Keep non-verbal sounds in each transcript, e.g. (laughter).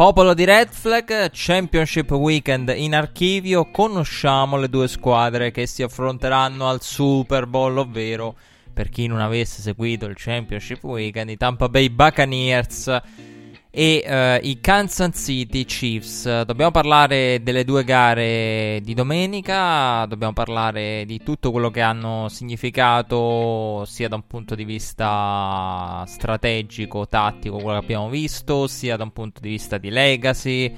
Popolo di Red Flag, Championship Weekend in archivio, conosciamo le due squadre che si affronteranno al Super Bowl, ovvero per chi non avesse seguito il Championship Weekend, i Tampa Bay Buccaneers e uh, i Kansas City Chiefs. Dobbiamo parlare delle due gare di domenica, dobbiamo parlare di tutto quello che hanno significato sia da un punto di vista strategico, tattico, quello che abbiamo visto, sia da un punto di vista di legacy,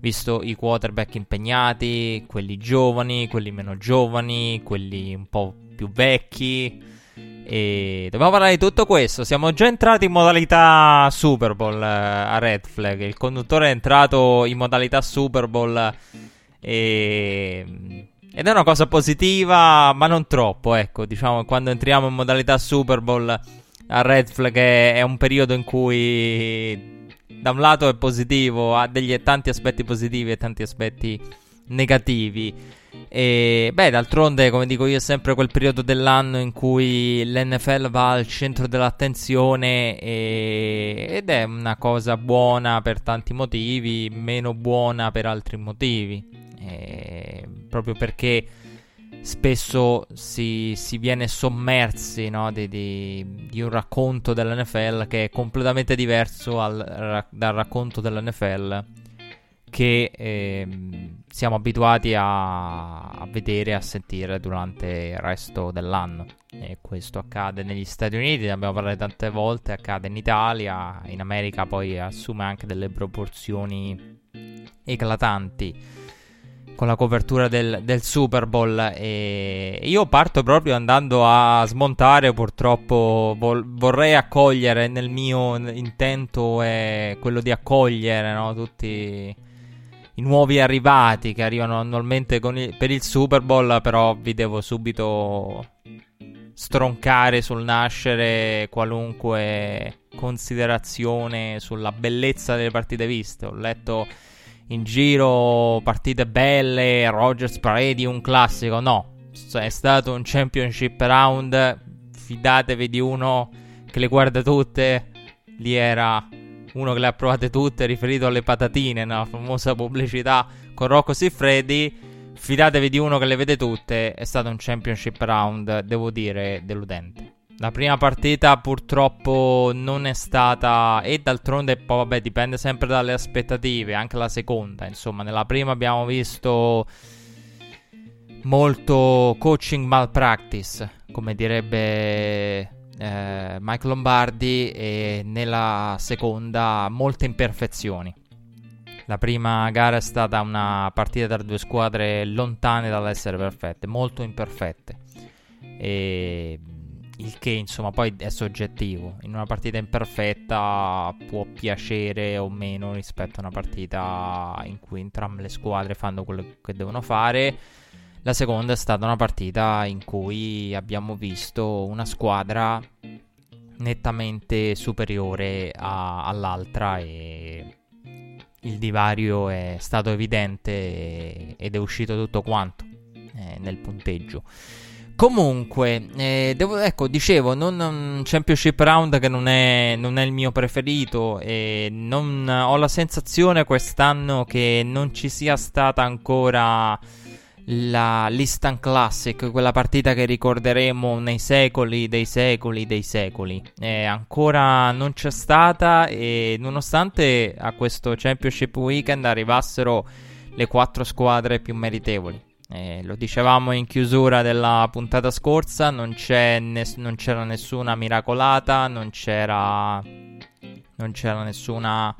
visto i quarterback impegnati, quelli giovani, quelli meno giovani, quelli un po' più vecchi. E dobbiamo parlare di tutto questo. Siamo già entrati in modalità Super Bowl eh, a Red Flag. Il conduttore è entrato in modalità Super Bowl. E... Ed è una cosa positiva, ma non troppo. Ecco, diciamo, quando entriamo in modalità Super Bowl a Red Flag è, è un periodo in cui da un lato è positivo, ha degli, tanti aspetti positivi e tanti aspetti negativi. E beh, d'altronde, come dico io, è sempre quel periodo dell'anno in cui l'NFL va al centro dell'attenzione e... ed è una cosa buona per tanti motivi, meno buona per altri motivi. E... Proprio perché spesso si, si viene sommersi no, di, di, di, un racconto dell'NFL che è completamente diverso al, dal racconto dell'NFL che eh, siamo abituati a, a vedere e a sentire durante il resto dell'anno. E questo accade negli Stati Uniti, ne abbiamo parlato tante volte, accade in Italia, in America poi assume anche delle proporzioni eclatanti con la copertura del, del, Super Bowl e io parto proprio andando a smontare purtroppo vol- vorrei accogliere nel mio intento è quello di accogliere no, tutti i nuovi arrivati che arrivano annualmente il, per il Super Bowl, però vi devo subito stroncare sul nascere qualunque considerazione sulla bellezza delle partite viste. Ho letto in giro partite belle, Rogers Parade, un classico. No, è stato un championship round. Fidatevi di uno che le guarda tutte. Lì era uno che le ha provate tutte, riferito alle patatine, la famosa pubblicità con Rocco Siffredi. Fidatevi di uno che le vede tutte, è stato un championship round, devo dire, deludente. La prima partita purtroppo non è stata, e d'altronde poi vabbè dipende sempre dalle aspettative, anche la seconda, insomma, nella prima abbiamo visto molto coaching malpractice, come direbbe eh, Mike Lombardi e nella seconda molte imperfezioni. La prima gara è stata una partita tra due squadre lontane dall'essere perfette, molto imperfette. E il che insomma poi è soggettivo. In una partita imperfetta può piacere o meno rispetto a una partita in cui entrambe le squadre fanno quello che devono fare la seconda è stata una partita in cui abbiamo visto una squadra nettamente superiore a, all'altra e il divario è stato evidente ed è uscito tutto quanto eh, nel punteggio. Comunque, eh, devo, ecco, dicevo, non un Championship Round che non è, non è il mio preferito e non, ho la sensazione quest'anno che non ci sia stata ancora la l'Istan Classic, quella partita che ricorderemo nei secoli dei secoli dei secoli. Eh, ancora non c'è stata e nonostante a questo Championship Weekend arrivassero le quattro squadre più meritevoli. Eh, lo dicevamo in chiusura della puntata scorsa, non, ness- non c'era nessuna miracolata, non c'era, non c'era nessuna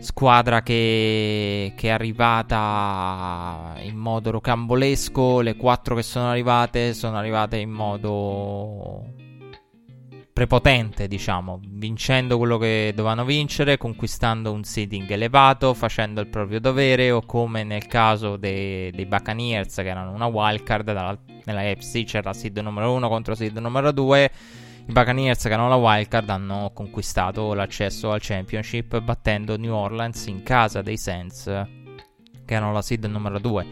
squadra che, che, è arrivata in modo rocambolesco. Le quattro che sono arrivate sono arrivate in modo prepotente, diciamo, vincendo quello che dovevano vincere, conquistando un seeding elevato, facendo il proprio dovere, o come nel caso dei, dei Buccaneers che erano una wildcard, nella FC c'era seed numero 1 contro seed numero 2 i Buccaneers che hanno la wildcard hanno conquistato l'accesso al championship battendo New Orleans in casa dei Saints che hanno la seed numero 2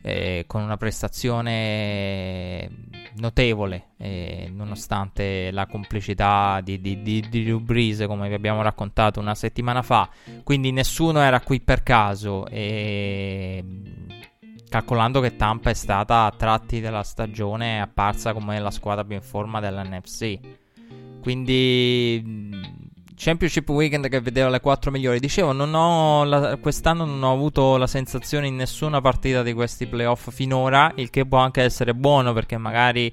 eh, con una prestazione notevole, eh, nonostante la complicità di, di, di, di Drew Brees, come vi abbiamo raccontato una settimana fa. Quindi nessuno era qui per caso. E calcolando che Tampa è stata a tratti della stagione apparsa come la squadra più in forma dell'NFC. Quindi Championship Weekend che vedevo le 4 migliori. Dicevo, la, quest'anno non ho avuto la sensazione in nessuna partita di questi playoff finora, il che può anche essere buono perché magari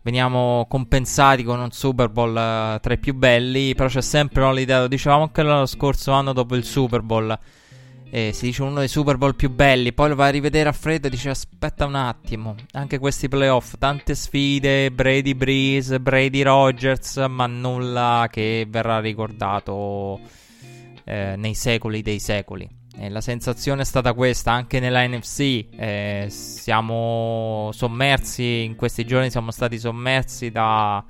veniamo compensati con un Super Bowl uh, tra i più belli, però c'è sempre no, l'idea, lo dicevamo anche lo scorso anno dopo il Super Bowl eh, si dice uno dei Super Bowl più belli, poi lo vai a rivedere a freddo e dice aspetta un attimo, anche questi playoff, tante sfide, Brady Breeze, Brady Rogers, ma nulla che verrà ricordato eh, nei secoli dei secoli. Eh, la sensazione è stata questa anche nella NFC. Eh, siamo sommersi in questi giorni, siamo stati sommersi da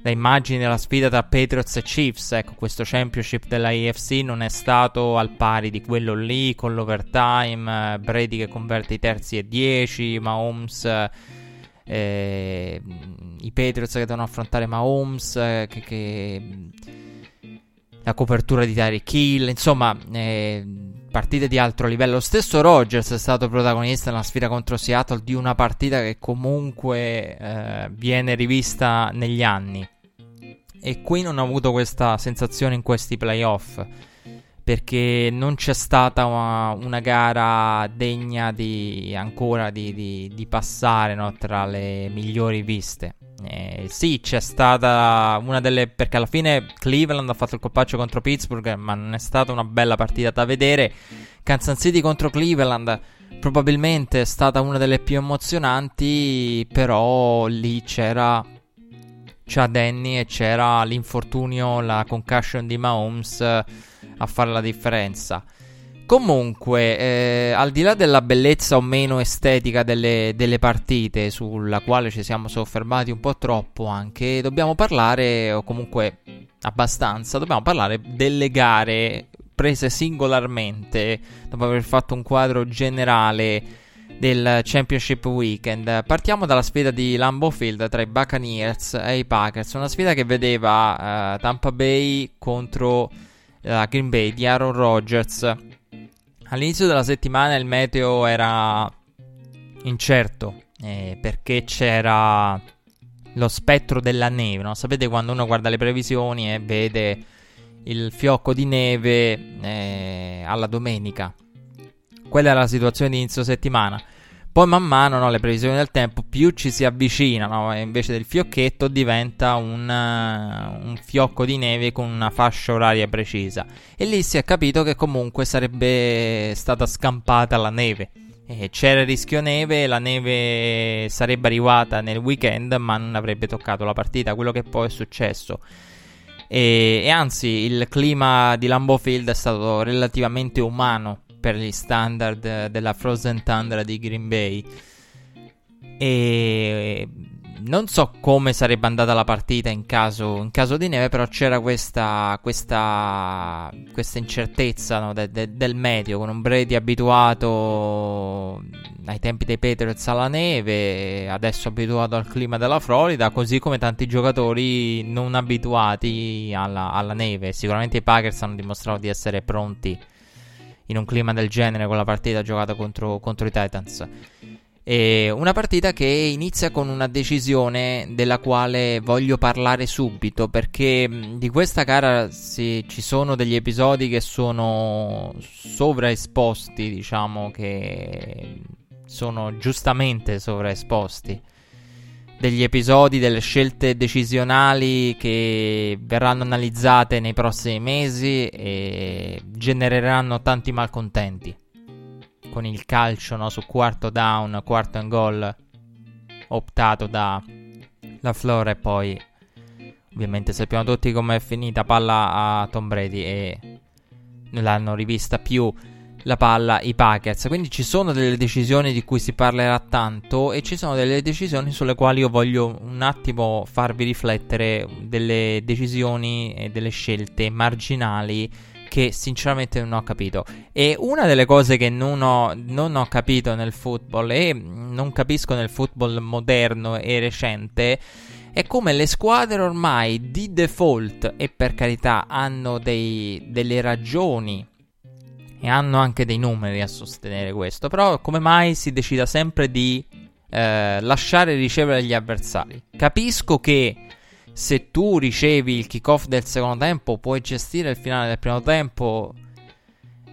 da immagini della sfida tra Patriots e Chiefs. Ecco, questo championship della AFC non è stato al pari di quello lì con l'overtime. Eh, Brady che converte i terzi e 10, Mahomes. Eh, I Patriots che devono affrontare Mahomes. Eh, che, che, la copertura di Tyreek Hill. Insomma, eh, partite di altro livello. Lo stesso Rogers è stato protagonista nella sfida contro Seattle di una partita che comunque eh, viene rivista negli anni. E qui non ho avuto questa sensazione in questi playoff. Perché non c'è stata una, una gara degna di ancora di, di, di passare no, tra le migliori viste. Eh, sì, c'è stata una delle. Perché alla fine Cleveland ha fatto il colpaccio contro Pittsburgh, ma non è stata una bella partita da vedere. Kansas City contro Cleveland probabilmente è stata una delle più emozionanti, però lì c'era c'era Danny e c'era l'infortunio, la concussion di Mahomes eh, a fare la differenza. Comunque, eh, al di là della bellezza o meno estetica delle, delle, partite, sulla quale ci siamo soffermati un po' troppo anche, dobbiamo parlare, o comunque abbastanza, dobbiamo parlare delle gare prese singolarmente, dopo aver fatto un quadro generale del Championship Weekend. Partiamo dalla sfida di Lambeau Field tra i Buccaneers e i Packers, una sfida che vedeva uh, Tampa Bay contro la uh, Green Bay di Aaron Rodgers. All'inizio della settimana il meteo era incerto eh, perché c'era lo spettro della neve. No? Sapete quando uno guarda le previsioni e vede il fiocco di neve eh, alla domenica quella era la situazione di inizio settimana. Poi man mano no, le previsioni del tempo più ci si avvicinano e invece del fiocchetto diventa un, uh, un, fiocco di neve con una fascia oraria precisa. E lì si è capito che comunque sarebbe stata scampata la neve. E c'era il rischio neve, la neve sarebbe arrivata nel weekend ma non avrebbe toccato la partita, quello che poi è successo. E, e anzi il clima di Lambeau Field è stato relativamente umano per gli standard della Frozen Tundra di Green Bay. E non so come sarebbe andata la partita in caso, in caso di neve, però c'era questa, questa, questa incertezza no, de, de, del meteo, con un Brady abituato ai tempi dei Patriots alla neve, adesso abituato al clima della Florida, così come tanti giocatori non abituati alla, alla neve. Sicuramente i Packers hanno dimostrato di essere pronti in un clima del genere con la partita giocata contro, contro i Titans. E una partita che inizia con una decisione della quale voglio parlare subito perché di questa gara si, ci sono degli episodi che sono sovraesposti, diciamo che sono giustamente sovraesposti degli episodi, delle scelte decisionali che verranno analizzate nei prossimi mesi e genereranno tanti malcontenti. Con il calcio no, su quarto down, quarto and goal optato da la Flora e poi ovviamente sappiamo tutti come è finita palla a Tom Brady e non l'hanno rivista più la palla i Packers. Quindi ci sono delle decisioni di cui si parlerà tanto e ci sono delle decisioni sulle quali io voglio un attimo farvi riflettere delle decisioni e delle scelte marginali che sinceramente non ho capito. E una delle cose che non ho, non ho capito nel football e non capisco nel football moderno e recente è come le squadre ormai di default e per carità hanno dei, delle ragioni e hanno anche dei numeri a sostenere questo, però come mai si decida sempre di eh, lasciare ricevere gli avversari? Capisco che se tu ricevi il kickoff del secondo tempo puoi gestire il finale del primo tempo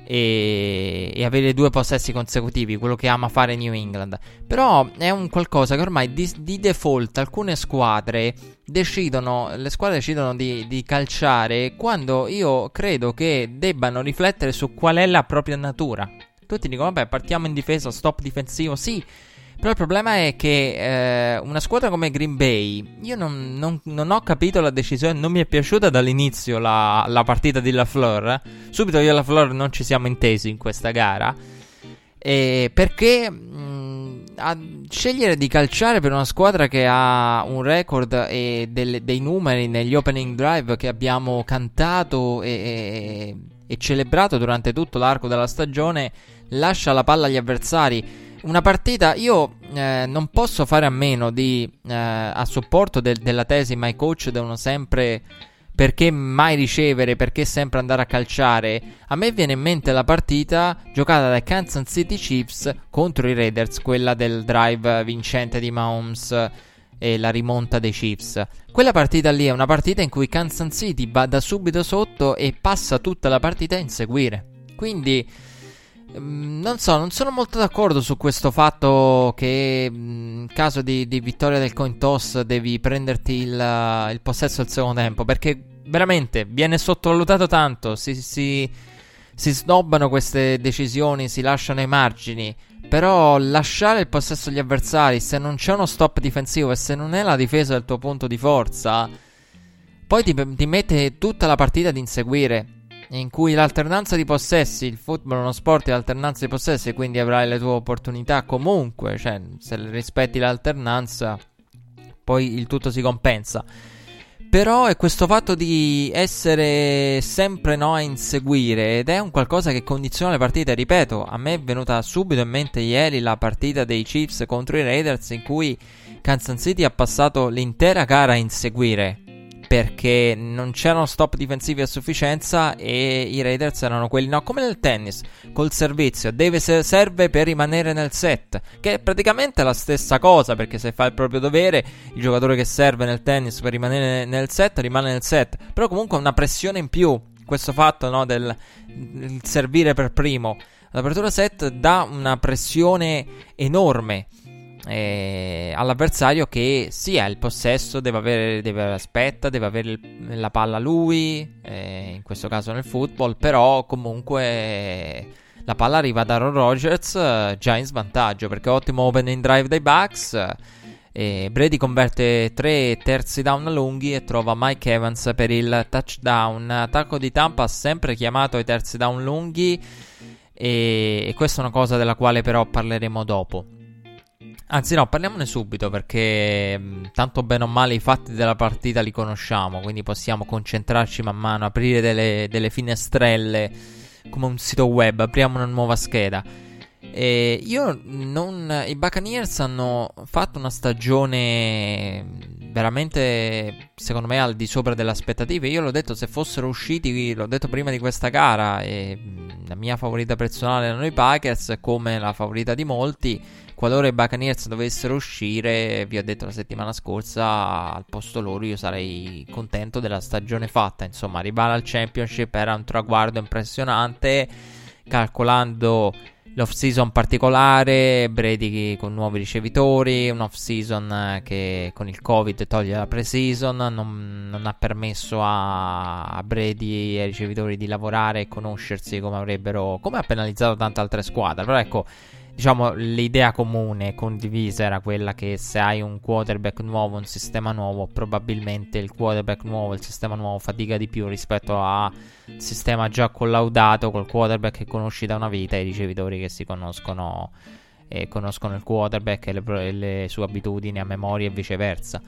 e, e, avere due possessi consecutivi, quello che ama fare New England. Però è un qualcosa che ormai di, di default alcune squadre decidono, le squadre decidono di, di, calciare quando io credo che debbano riflettere su qual è la propria natura. Tutti dicono, vabbè, partiamo in difesa, stop difensivo, sì. Però il problema è che eh, una squadra come Green Bay, io non, non, non, ho capito la decisione, non mi è piaciuta dall'inizio la, la partita di LaFleur. Subito io e LaFleur non ci siamo intesi in questa gara. Eh, perché mh, a scegliere di calciare per una squadra che ha un record e delle, dei numeri negli opening drive che abbiamo cantato e, e, e celebrato durante tutto l'arco della stagione, lascia la palla agli avversari una partita, io eh, non posso fare a meno di, eh, a supporto de- della tesi, my coach devono sempre, perché mai ricevere, perché sempre andare a calciare. A me viene in mente la partita giocata dai Kansas City Chiefs contro i Raiders, quella del drive vincente di Mahomes e la rimonta dei Chiefs. Quella partita lì è una partita in cui Kansas City va da subito sotto e passa tutta la partita a inseguire. Quindi non so, non sono molto d'accordo su questo fatto che mm, in caso di, di vittoria del coin toss devi prenderti il, il, possesso del secondo tempo. Perché veramente viene sottovalutato tanto. Si, si, si snobbano queste decisioni, si lasciano i margini. Però lasciare il possesso agli avversari, se non c'è uno stop difensivo e se non è la difesa del tuo punto di forza, poi ti, ti mette tutta la partita ad inseguire in cui l'alternanza di possessi, il football è uno sport di alternanza di possessi, quindi avrai le tue opportunità comunque, cioè se rispetti l'alternanza, poi il tutto si compensa. Però è questo fatto di essere sempre no a inseguire ed è un qualcosa che condiziona le partite. Ripeto, a me è venuta subito in mente ieri la partita dei Chiefs contro i Raiders in cui Kansas City ha passato l'intera gara a inseguire perché non c'erano stop difensivi a sufficienza e i Raiders erano quelli, no, come nel tennis, col servizio, deve ser- serve per rimanere nel set, che è praticamente la stessa cosa, perché se fa il proprio dovere, il giocatore che serve nel tennis per rimanere nel set rimane nel set, però comunque una pressione in più, questo fatto, no, del servire per primo. L'apertura set dà una pressione enorme eh, all'avversario che sì ha il possesso, deve avere, deve, aspetta, deve avere la palla lui, eh, in questo caso nel football, però comunque la palla arriva da Aaron Rodgers eh, già in svantaggio perché ottimo opening drive dai Bucks. E Brady converte tre terzi down lunghi e trova Mike Evans per il touchdown. Attacco di Tampa sempre chiamato i terzi down lunghi e questa è una cosa della quale però parleremo dopo. Anzi, no, parliamone subito perché mm, tanto bene o male i fatti della partita li conosciamo, quindi possiamo concentrarci man mano, aprire delle, delle finestrelle come un sito web, apriamo una nuova scheda. E io non. I Buccaneers hanno fatto una stagione veramente, secondo me, al di sopra delle aspettative. Io l'ho detto, se fossero usciti, l'ho detto prima di questa gara, mm, la mia favorita personale erano i Packers, come la favorita di molti qualora i Buccaneers dovessero uscire, vi ho detto la settimana scorsa, al posto loro io sarei contento della stagione fatta. Insomma, arrivare al championship era un traguardo impressionante, calcolando l'off-season particolare, Brady con nuovi ricevitori, un off-season che con il Covid toglie la pre-season, non, non ha permesso a, a, Brady e ai ricevitori di lavorare e conoscersi come avrebbero, come ha penalizzato tante altre squadre. Però ecco, diciamo, l'idea comune condivisa era quella che se hai un quarterback nuovo, un sistema nuovo, probabilmente il quarterback nuovo, il sistema nuovo fatica di più rispetto al sistema già collaudato col quarterback che conosci da una vita e i ricevitori che si conoscono e conoscono il quarterback e le, le sue abitudini a memoria e viceversa.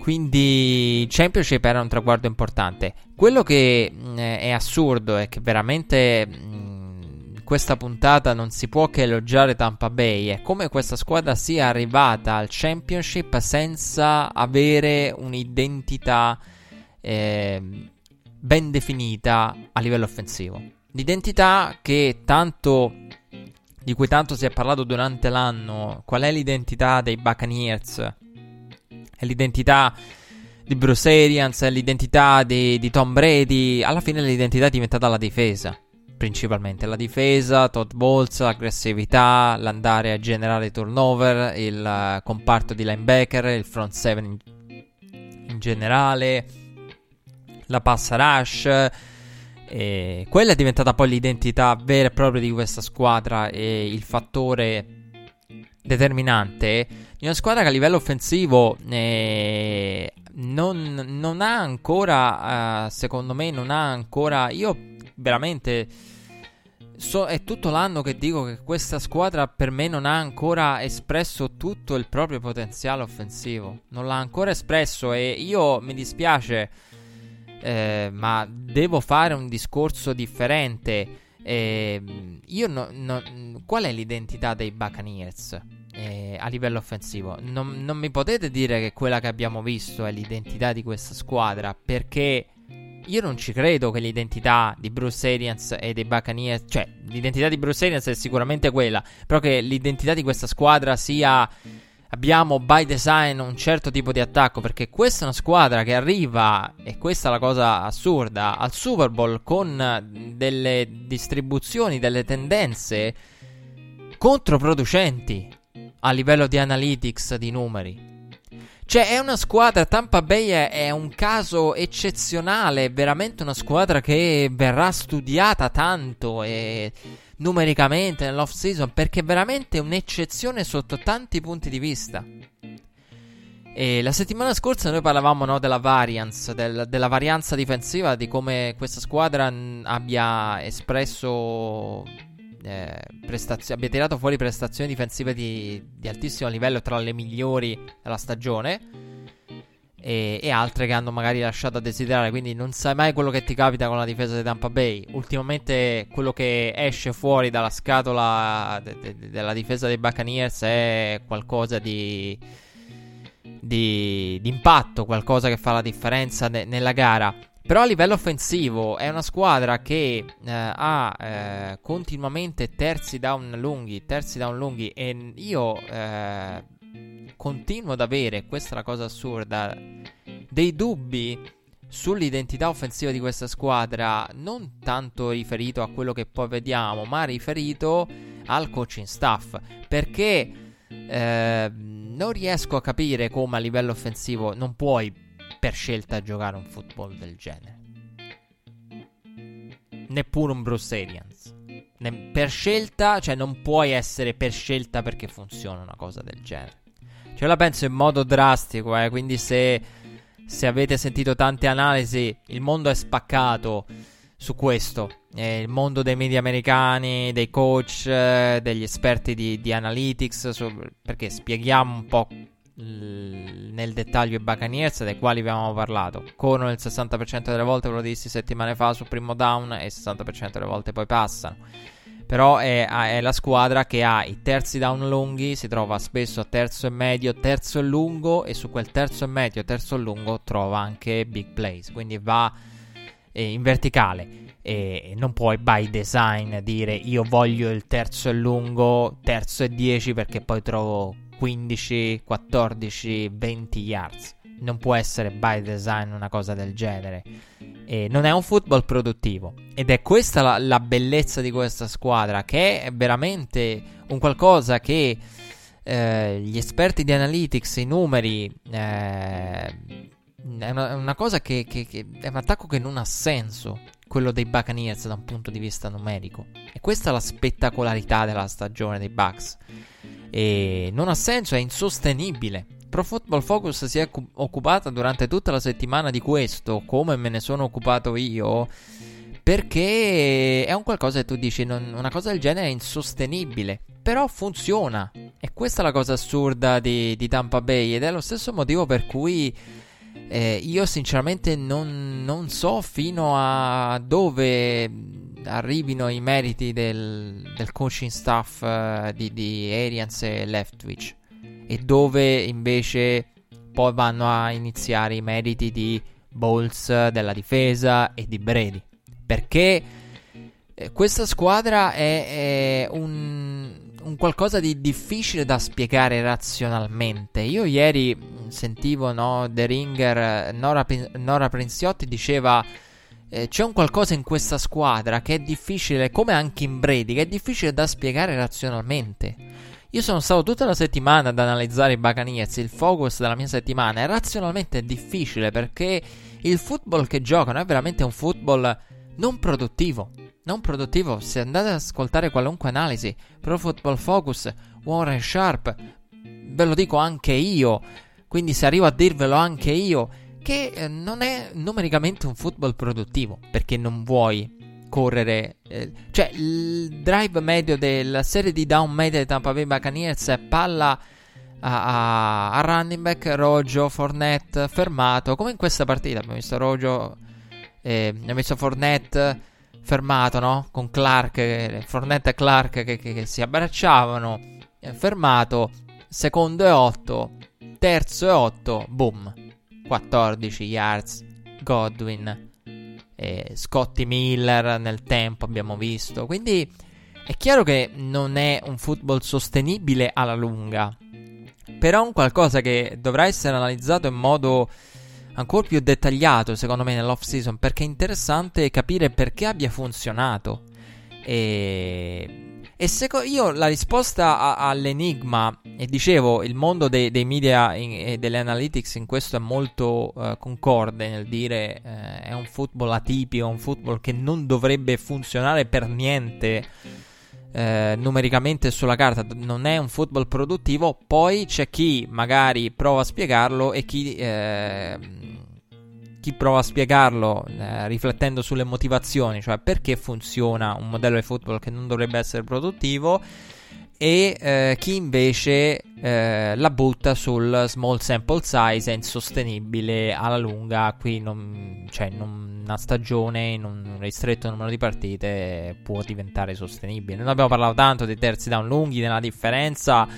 quindi Championship era un traguardo importante. Quello che mh, è assurdo è che veramente questa puntata non si può che elogiare Tampa Bay. È come questa squadra sia arrivata al Championship senza avere un'identità eh, ben definita a livello offensivo. L'identità tanto di cui tanto si è parlato durante l'anno, qual è l'identità dei Buccaneers? È l'identità di Bruce Arians, è l'identità di, di Tom Brady. Alla fine l'identità è diventata la difesa, principalmente. La difesa, Todd Bowles, l'aggressività, l'andare a generare turnover, il uh, comparto di linebacker, il front seven in, in generale, la passa rush e quella è diventata poi l'identità vera e propria di questa squadra e il fattore determinante di una squadra che a livello offensivo eh, non, non, ha ancora, eh, secondo me, non ha ancora. Io veramente. So, è tutto l'anno che dico che questa squadra per me non ha ancora espresso tutto il proprio potenziale offensivo. Non l'ha ancora espresso e io mi dispiace eh, ma devo fare un discorso differente. Eh, io no, no, qual è l'identità dei Buccaneers eh, a livello offensivo? Non, non, mi potete dire che quella che abbiamo visto è l'identità di questa squadra perché io non ci credo che l'identità di Bruce Arians e dei Buccaneers, cioè l'identità di Bruce Arians è sicuramente quella, però che l'identità di questa squadra sia abbiamo by design un certo tipo di attacco perché questa è una squadra che arriva e questa è la cosa assurda al Super Bowl con delle distribuzioni, delle tendenze controproducenti a livello di analytics di numeri. Cioè è una squadra, Tampa Bay è un caso eccezionale, è veramente una squadra che verrà studiata tanto e numericamente nell'off season perché è veramente un'eccezione sotto tanti punti di vista. E la settimana scorsa noi parlavamo no, della variance, del, della varianza difensiva, di come questa squadra n- abbia espresso eh, prestazio- abbia tirato fuori prestazioni difensive di, di altissimo livello tra le migliori della stagione e, e, altre che hanno magari lasciato a desiderare. Quindi non sai mai quello che ti capita con la difesa di Tampa Bay. Ultimamente quello che esce fuori dalla scatola de- de- della difesa dei Buccaneers è qualcosa di, di, impatto, qualcosa che fa la differenza ne- nella gara. Però a livello offensivo è una squadra che eh, ha eh, continuamente terzi down lunghi, terzi down lunghi e io eh, continuo ad avere, questa è la cosa assurda, dei dubbi sull'identità offensiva di questa squadra, non tanto riferito a quello che poi vediamo, ma riferito al coaching staff, perché eh, non riesco a capire come a livello offensivo non puoi per scelta giocare un football del genere. Neppure un Bruce Arians. Ne- per scelta, cioè non puoi essere per scelta perché funziona una cosa del genere. Cioè la penso in modo drastico, eh, quindi se, se avete sentito tante analisi, il mondo è spaccato su questo. Eh, il mondo dei media americani, dei coach, eh, degli esperti di, di analytics, su, perché spieghiamo un po' nel dettaglio i Buccaneers dei quali abbiamo parlato. Corrono il 60% delle volte, ve lo dissi settimane fa su primo down e il 60% delle volte poi passano. Però è, è, la squadra che ha i terzi down lunghi, si trova spesso a terzo e medio, terzo e lungo e su quel terzo e medio, terzo e lungo trova anche big plays, quindi va eh, in verticale e non puoi by design dire io voglio il terzo e lungo, terzo e 10 perché poi trovo 15, 14, 20 yards. Non può essere by design una cosa del genere. E non è un football produttivo. Ed è questa la, la bellezza di questa squadra, che è veramente un qualcosa che eh, gli esperti di analytics, i numeri, eh, è una, una cosa che, che, che, è un attacco che non ha senso, quello dei Buccaneers da un punto di vista numerico. E questa è la spettacolarità della stagione dei Bucks. E non ha senso, è insostenibile. Pro Football Focus si è occupata durante tutta la settimana di questo, come me ne sono occupato io, perché è un qualcosa che tu dici, non, una cosa del genere è insostenibile, però funziona. E questa è la cosa assurda di, di Tampa Bay ed è lo stesso motivo per cui eh, io sinceramente non, non, so fino a dove arrivino i meriti del, del coaching staff uh, di, di Arians e Leftwich. E dove invece poi vanno a iniziare i meriti di Bowles della difesa e di Brady. Perché eh, questa squadra è, è un un qualcosa di difficile da spiegare razionalmente. Io ieri sentivo no, The Ringer, Nora, Nora Princiotti diceva eh, c'è un qualcosa in questa squadra che è difficile, come anche in Brady, che è difficile da spiegare razionalmente. Io sono stato tutta la settimana ad analizzare i Buccaneers, il focus della mia settimana, e razionalmente è difficile perché il football che giocano è veramente un football non produttivo non produttivo. Se andate ad ascoltare qualunque analisi, Pro Football Focus, Warren Sharp, ve lo dico anche io, quindi se arrivo a dirvelo anche io, che eh, non è numericamente un football produttivo, perché non vuoi correre, eh, cioè il drive medio della serie di down media di Tampa Bay Buccaneers è palla a, a, a running back, Rojo, Fournette, fermato, come in questa partita abbiamo visto Rojo, eh, abbiamo visto Fournette fermato, no? Con Clark, Fornetta e Clark che, che, che si abbracciavano. Fermato, secondo e 8, terzo e 8, boom. 14 yards, Godwin, e Scotty Miller nel tempo abbiamo visto. Quindi è chiaro che non è un football sostenibile alla lunga. Però è un qualcosa che dovrà essere analizzato in modo ancora più dettagliato secondo me nell'off season perché è interessante capire perché abbia funzionato. E, e seco- io la risposta a- all'enigma e dicevo il mondo dei, dei media in- e delle analytics in questo è molto uh, concorde nel dire uh, è un football atipico un football che non dovrebbe funzionare per niente eh, numericamente sulla carta non è un football produttivo, poi c'è chi magari prova a spiegarlo e chi, eh, chi prova a spiegarlo eh, riflettendo sulle motivazioni, cioè perché funziona un modello di football che non dovrebbe essere produttivo e eh, chi invece eh, la butta sul small sample size è insostenibile alla lunga qui non, cioè in una stagione in un ristretto numero di partite può diventare sostenibile. Noi abbiamo parlato tanto dei terzi down lunghi nella differenza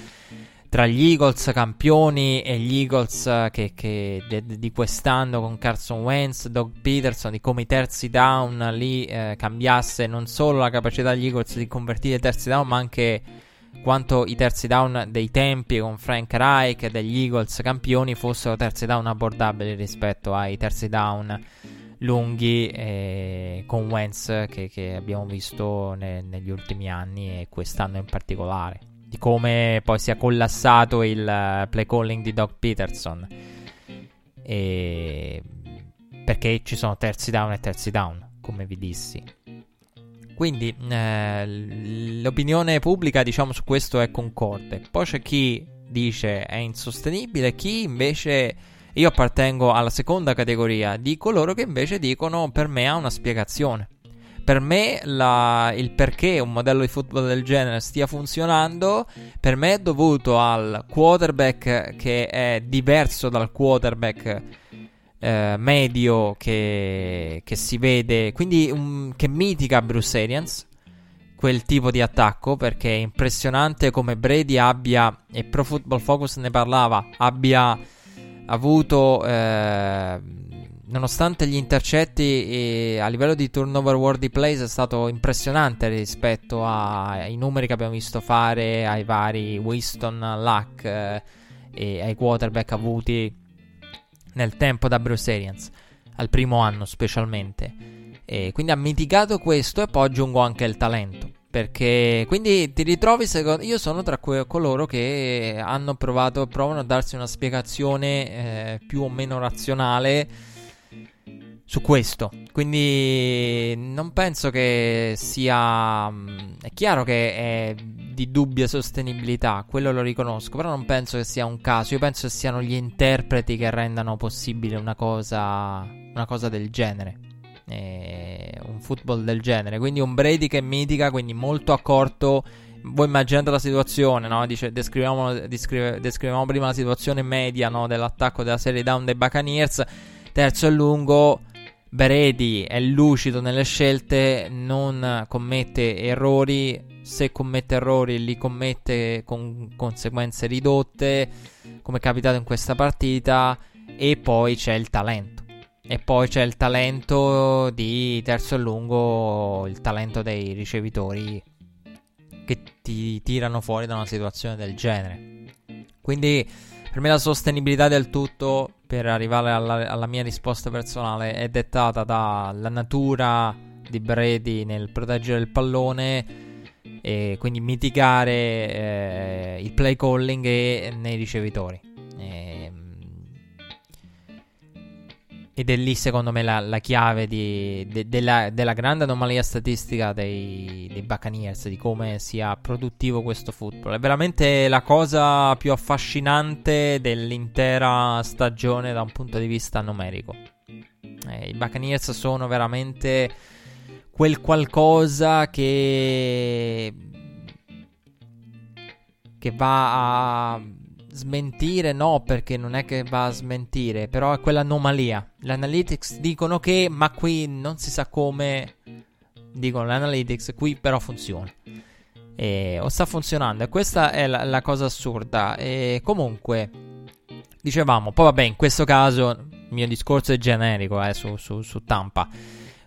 tra gli Eagles campioni e gli Eagles che, che de, di quest'anno con Carson Wentz, Doug Peterson, di come i terzi down lì eh, cambiasse non solo la capacità degli Eagles di convertire i terzi down ma anche quanto i terzi down dei tempi con Frank Reich degli Eagles campioni fossero terzi down abbordabili rispetto ai terzi down lunghi eh, con Wentz che, che abbiamo visto ne, negli ultimi anni e quest'anno in particolare. Di come poi sia collassato il play calling di Doug Peterson. E perché ci sono terzi down e terzi down come vi dissi quindi eh, l'opinione pubblica, diciamo, su questo è concorde. Poi c'è chi dice è insostenibile, chi invece io appartengo alla seconda categoria di coloro che invece dicono per me ha una spiegazione. Per me la, il perché un modello di football del genere stia funzionando, per me è dovuto al quarterback che è diverso dal quarterback eh, medio che, che, si vede, quindi um, che mitica Bruce Arians quel tipo di attacco perché è impressionante come Brady abbia, e Pro Football Focus ne parlava, abbia avuto, eh, nonostante gli intercetti, a livello di turnover worthy plays è stato impressionante rispetto ai numeri che abbiamo visto fare ai vari Winston, Luck eh, e ai quarterback avuti nel tempo da Bruce Arians, al primo anno specialmente. E quindi ha mitigato questo e poi aggiungo anche il talento. Perché quindi ti ritrovi, secondo io sono tra que- coloro che hanno provato, provano a darsi una spiegazione eh, più o meno razionale su questo. Quindi non penso che sia. È chiaro che è di dubbia sostenibilità, quello lo riconosco, però non penso che sia un caso, io penso che siano gli interpreti che rendano possibile una cosa, una cosa del genere. eh, un football del genere. Quindi un Brady che mitiga, quindi molto accorto. Voi immaginate la situazione, no? Dice, descriviamo, descrive, descriviamo prima la situazione media no? dell'attacco della serie down dei Buccaneers. Terzo e lungo. Brady è lucido nelle scelte, non commette errori. Se commette errori, li commette con conseguenze ridotte, come è capitato in questa partita. E poi c'è il talento e poi c'è il talento di terzo e lungo, il talento dei ricevitori che ti tirano fuori da una situazione del genere. Quindi per me la sostenibilità del tutto per arrivare alla, alla mia risposta personale è dettata dalla natura di Brady nel proteggere il pallone e quindi mitigare eh, il play calling e nei ricevitori. Ed è lì secondo me la, la chiave di, de, della, della, grande anomalia statistica dei, dei Buccaneers, di come sia produttivo questo football. È veramente la cosa più affascinante dell'intera stagione da un punto di vista numerico. Eh, I Buccaneers sono veramente quel qualcosa che che va a smentire no, perché non è che va a smentire, però è quell'anomalia. Le analytics dicono che, ma qui non si sa come. Dicono le analytics, qui però funziona. E, o sta funzionando, e questa è la, la cosa assurda. E comunque, dicevamo, poi vabbè, in questo caso il mio discorso è generico eh, su, su, su Tampa.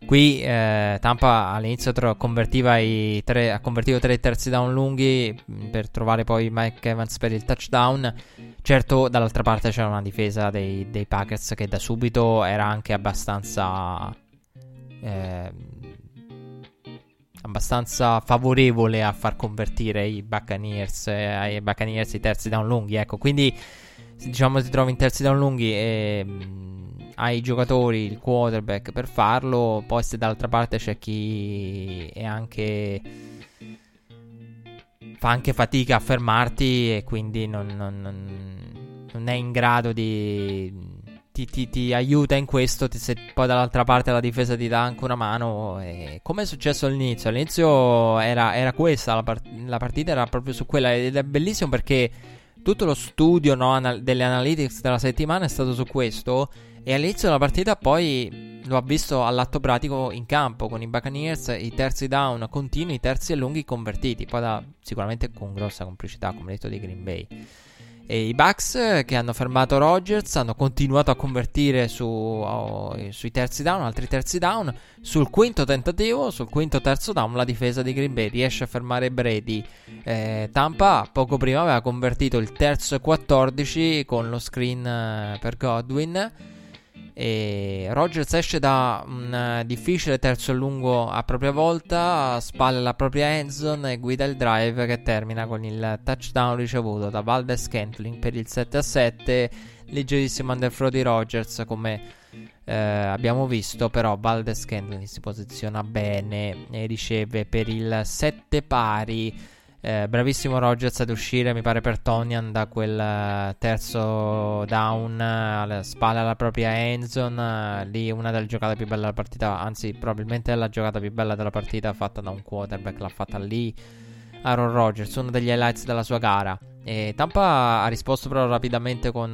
Qui eh, Tampa all'inizio tro- convertiva i tre, ha convertito tre terzi down lunghi per trovare poi Mike Evans per il touchdown. Certo, dall'altra parte c'era una difesa dei, dei Packers che da subito era anche abbastanza. Eh, abbastanza favorevole a far convertire i Buccaneers, eh, ai Buccaneers i terzi down lunghi. Ecco, quindi diciamo si trova in terzi down lunghi e mm, hai i giocatori, il quarterback per farlo, poi se dall'altra parte c'è chi è anche fa anche fatica a fermarti e quindi non, non, non, non è in grado di ti, ti, ti, aiuta in questo. Ti, se poi dall'altra parte la difesa ti dà anche una mano. E come è successo all'inizio? All'inizio era, era questa la, part- la, partita, era proprio su quella. Ed è bellissimo perché tutto lo studio no, anal- delle analytics della settimana è stato su questo. E all'inizio della partita poi lo ha visto all'atto pratico in campo con i Buccaneers, i terzi down continui, i terzi e lunghi convertiti, poi da, sicuramente con grossa complicità, come detto, di Green Bay. E i Bucks che hanno fermato Rodgers hanno continuato a convertire su, oh, sui terzi down, altri terzi down. Sul quinto tentativo, sul quinto terzo down, la difesa di Green Bay riesce a fermare Brady. Eh, Tampa poco prima aveva convertito il terzo e 14 con lo screen eh, per Godwin. E Rogers esce da un uh, difficile terzo e lungo a propria volta, spalla la propria endzone e guida il drive che termina con il touchdown ricevuto da Valdez Scantling per il 7 a 7. Leggerissimo underthrow di Rogers come eh, abbiamo visto, però Valdez Scantling si posiziona bene e riceve per il 7 pari. Eh, bravissimo Rogers ad uscire, mi pare per Tonian da quel uh, terzo down uh, alle spalle alla propria endzone. Uh, lì una delle giocate più belle della partita, anzi, probabilmente la giocata più bella della partita fatta da un quarterback. L'ha fatta lì Aaron Rodgers, uno degli highlights della sua gara. E Tampa ha risposto però rapidamente con,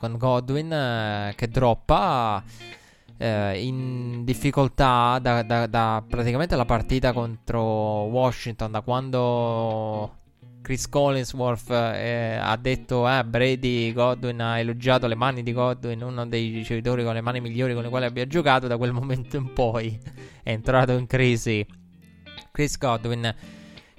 con Godwin che droppa eh, in difficoltà da, da, da, praticamente la partita contro Washington, da quando Chris Collinsworth eh, ha detto eh, Brady Godwin ha elogiato le mani di Godwin, uno dei ricevitori con le mani migliori con le quali abbia giocato, da quel (laughs) momento in poi è entrato in crisi. Chris Godwin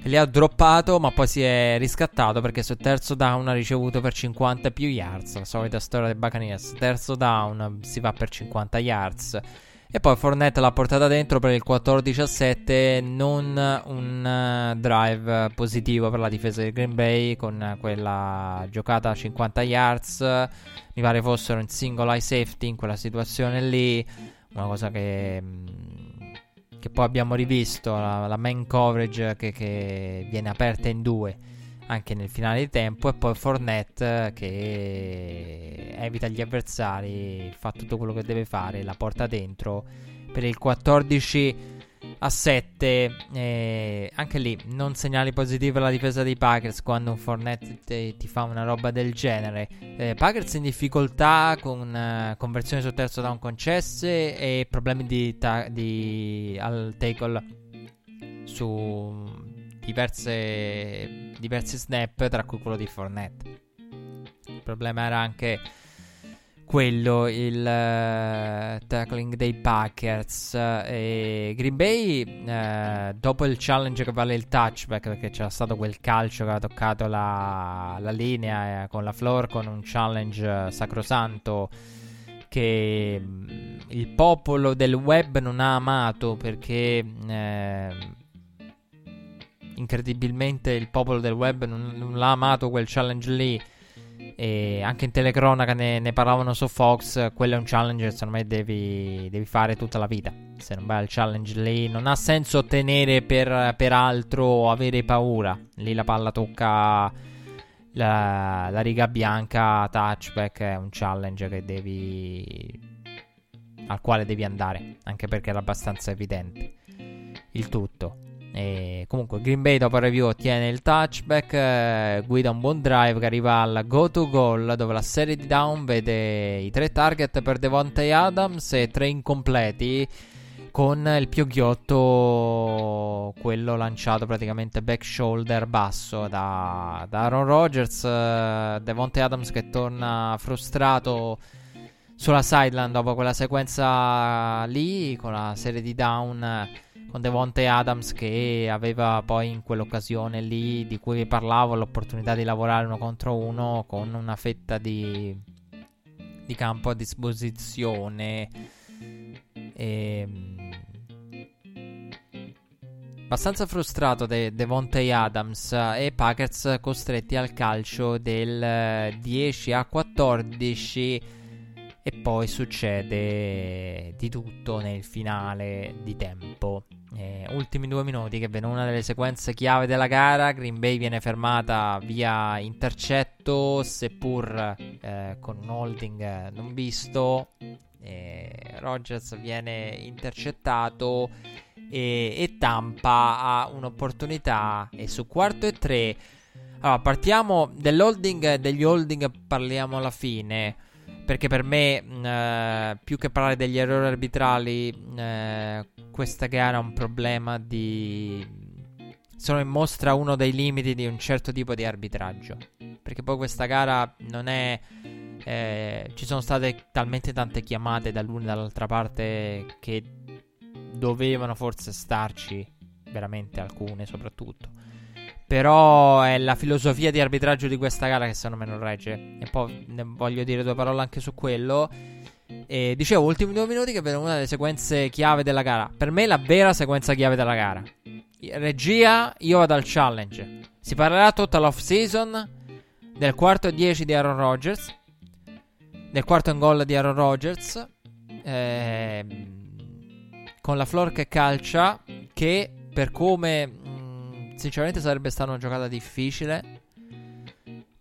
li ha droppato, ma poi si è riscattato perché sul terzo down ha ricevuto per 50 più yards. La solita storia dei Buccaneers. Terzo down si va per 50 yards. E poi Fournette l'ha portata dentro per il 14-7. Non un uh, drive positivo per la difesa di Green Bay con quella giocata a 50 yards. Mi pare fossero in single eye safety in quella situazione lì. Una cosa che. Che poi abbiamo rivisto la, la main coverage che, che, viene aperta in due anche nel finale di tempo e poi Fornet che evita gli avversari fa tutto quello che deve fare la porta dentro. Per il 14 a 7 eh, anche lì non segnali positivi alla difesa dei Packers quando un Fournette te, ti fa una roba del genere. Eh, Packers in difficoltà con uh, conversioni sul terzo down concesse e problemi di, ta- di al tackle su diverse, diversi snap tra cui quello di Fournette. Il problema era anche quello il uh, tackling dei Packers. E Green Bay uh, dopo il challenge che vale il touchback perché c'era stato quel calcio che ha toccato la, la linea eh, con la floor con un challenge sacrosanto che um, il popolo del web non ha amato perché uh, incredibilmente il popolo del web non, non l'ha amato quel challenge lì e anche in telecronaca ne, ne, parlavano su Fox. Quello è un challenge che secondo me devi, devi, fare tutta la vita. Se non vai al challenge lì, non ha senso ottenere per, per altro o avere paura. Lì la palla tocca la, la riga bianca, touchback. È un challenge che devi. al quale devi andare. Anche perché era abbastanza evidente il tutto. E comunque Green Bay dopo il review ottiene il touchback, eh, guida un buon drive che arriva al go to goal dove la serie di down vede i tre target per Devontae Adams e tre incompleti con il più ghiotto quello lanciato praticamente back shoulder basso da, da Aaron Rodgers, eh, Devontae Adams che torna frustrato sulla sideline dopo quella sequenza lì con la serie di down con Devonte Adams che aveva poi in quell'occasione lì di cui vi parlavo l'opportunità di lavorare uno contro uno con una fetta di, di campo a disposizione. E, ehm, abbastanza frustrato De- Devonte Adams e Packers costretti al calcio del 10 a 14 e poi succede di tutto nel finale di tempo eh, ultimi due minuti che vedono una delle sequenze chiave della gara. Green Bay viene fermata via intercetto, seppur eh, con un holding non visto. Eh, Rogers viene intercettato e, e Tampa ha un'opportunità. E su quarto e tre. Allora, partiamo dell'holding. Degli holding parliamo alla fine perché per me, eh, più che parlare degli errori arbitrali, eh, questa gara un problema di... In mostra uno dei limiti di un certo tipo di arbitraggio. Perché poi questa gara non è... Eh, ci sono state talmente tante chiamate dall'una e dall'altra parte che dovevano forse starci, veramente alcune soprattutto. Però è la filosofia di arbitraggio di questa gara che secondo me non regge. E poi ne voglio dire due parole anche su quello. E dicevo, ultimi due minuti che vedo una delle sequenze chiave della gara. Per me la vera sequenza chiave della gara. Regia, io vado al challenge. Si parlerà tutta l'off season del quarto e 10 di Aaron Rodgers. Del quarto in gol di Aaron Rodgers. Eh, con la floor che calcia. Che per come mh, mm, sinceramente sarebbe stata una giocata difficile.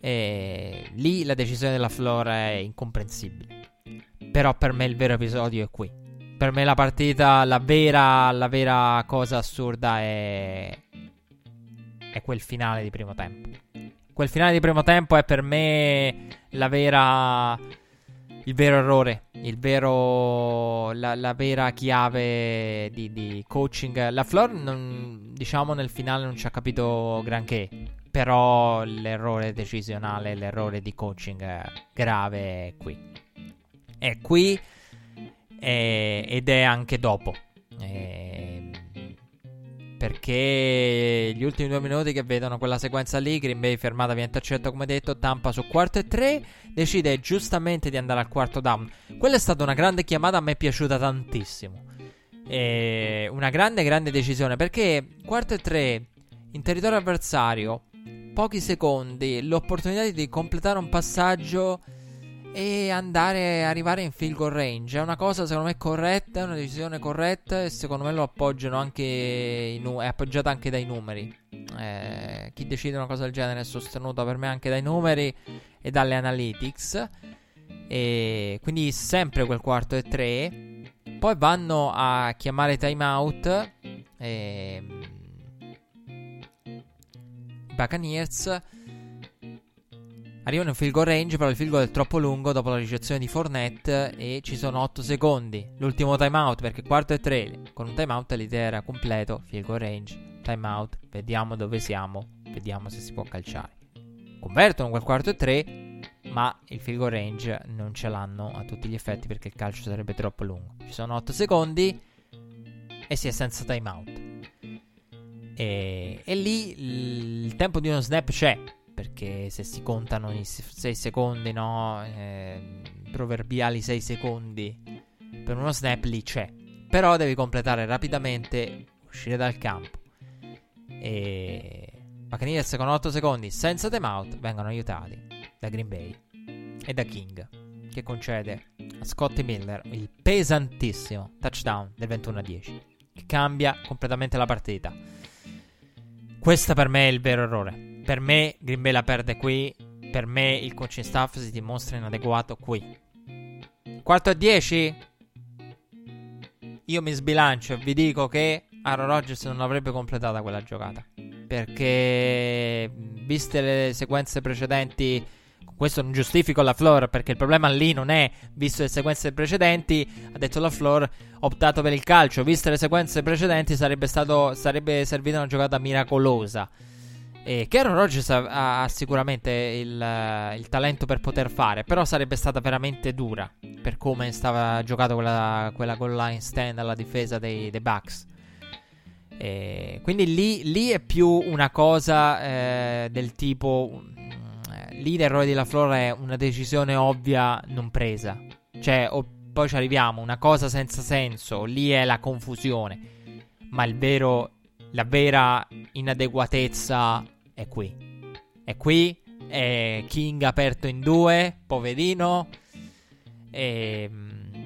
E lì la decisione della floor è incomprensibile. Però per me il vero episodio è qui. Per me la partita, la vera, la vera cosa assurda è... è quel finale di primo tempo. Quel finale di primo tempo è per me la vera... il vero errore, il vero... la, la vera chiave di, di, coaching. La Flor, non, diciamo, nel finale non ci ha capito granché. Però l'errore decisionale, l'errore di coaching grave è qui è qui eh, ed è anche dopo. Eh, perché gli ultimi due minuti che vedono quella sequenza lì, Green Bay fermata via intercetto come detto, Tampa su quarto e tre, decide giustamente di andare al quarto down. Quella è stata una grande chiamata, a me è piaciuta tantissimo. E una grande, grande decisione perché quarto e tre in territorio avversario, pochi secondi, l'opportunità di completare un passaggio e andare arrivare in field goal range. È una cosa secondo me corretta, è una decisione corretta e secondo me lo appoggiano anche nu- è appoggiata anche dai numeri. Eh, chi decide una cosa del genere è sostenuta per me anche dai numeri e dalle analytics. E quindi sempre quel quarto e tre. poi vanno a chiamare timeout. E... Buccaneers arrivano in field goal range, però il field goal è troppo lungo dopo la ricezione di Fournette e ci sono 8 secondi. L'ultimo timeout perché quarto e 3 con un timeout l'idea era completo, field goal range, timeout, vediamo dove siamo, vediamo se si può calciare. Convertono quel quarto e 3 ma il field goal range non ce l'hanno a tutti gli effetti perché il calcio sarebbe troppo lungo. Ci sono 8 secondi e si è senza timeout. E, e lì il tempo di uno snap c'è, perché se si contano i 6 secondi, no, eh, proverbiali 6 secondi per uno snap lì c'è. Però devi completare rapidamente, uscire dal campo. E Buccaneers con 8 secondi senza timeout vengono aiutati da Green Bay e da King, che concede a Scotty Miller il pesantissimo touchdown del 21 a 10, che cambia completamente la partita. Questo per me è il vero errore. Per me Green Bay la perde qui, per me il coaching staff si dimostra inadeguato qui. Quarto a 10? Io mi sbilancio e vi dico che Aaron Rodgers non avrebbe completata quella giocata. Perché, viste le sequenze precedenti questo non giustifico la Floor perché il problema lì non è, visto le sequenze precedenti, ha detto la Floor, optato per il calcio, viste le sequenze precedenti sarebbe, stato, sarebbe servita una giocata miracolosa. E che Aaron Rodgers ha, ha sicuramente il, il, talento per poter fare, però sarebbe stata veramente dura per come stava giocato quella, quella goal line stand alla difesa dei, dei Bucks. E quindi lì, lì, è più una cosa eh, del tipo lì l'errore di La Flora è una decisione ovvia non presa. Cioè, o poi ci arriviamo, una cosa senza senso, lì è la confusione. Ma il vero, la vera inadeguatezza è qui. È qui, è King aperto in due, poverino. E, mm,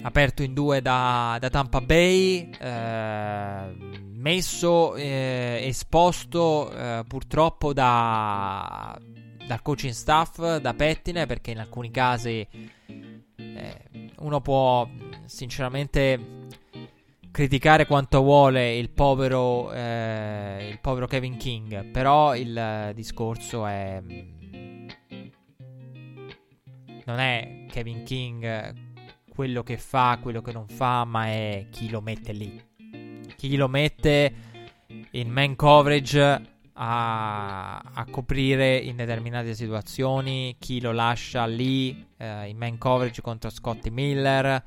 aperto in due da, da Tampa Bay. Eh, messo, eh, esposto eh, purtroppo da dal coaching staff, da pettine, perché in alcuni casi eh, uno può sinceramente criticare quanto vuole il povero, eh, il povero Kevin King, però il discorso è... Non è Kevin King quello che fa, quello che non fa, ma è chi lo mette lì. Chi lo mette in man coverage a, a, coprire in determinate situazioni, chi lo lascia lì eh, in man coverage contro Scotty Miller,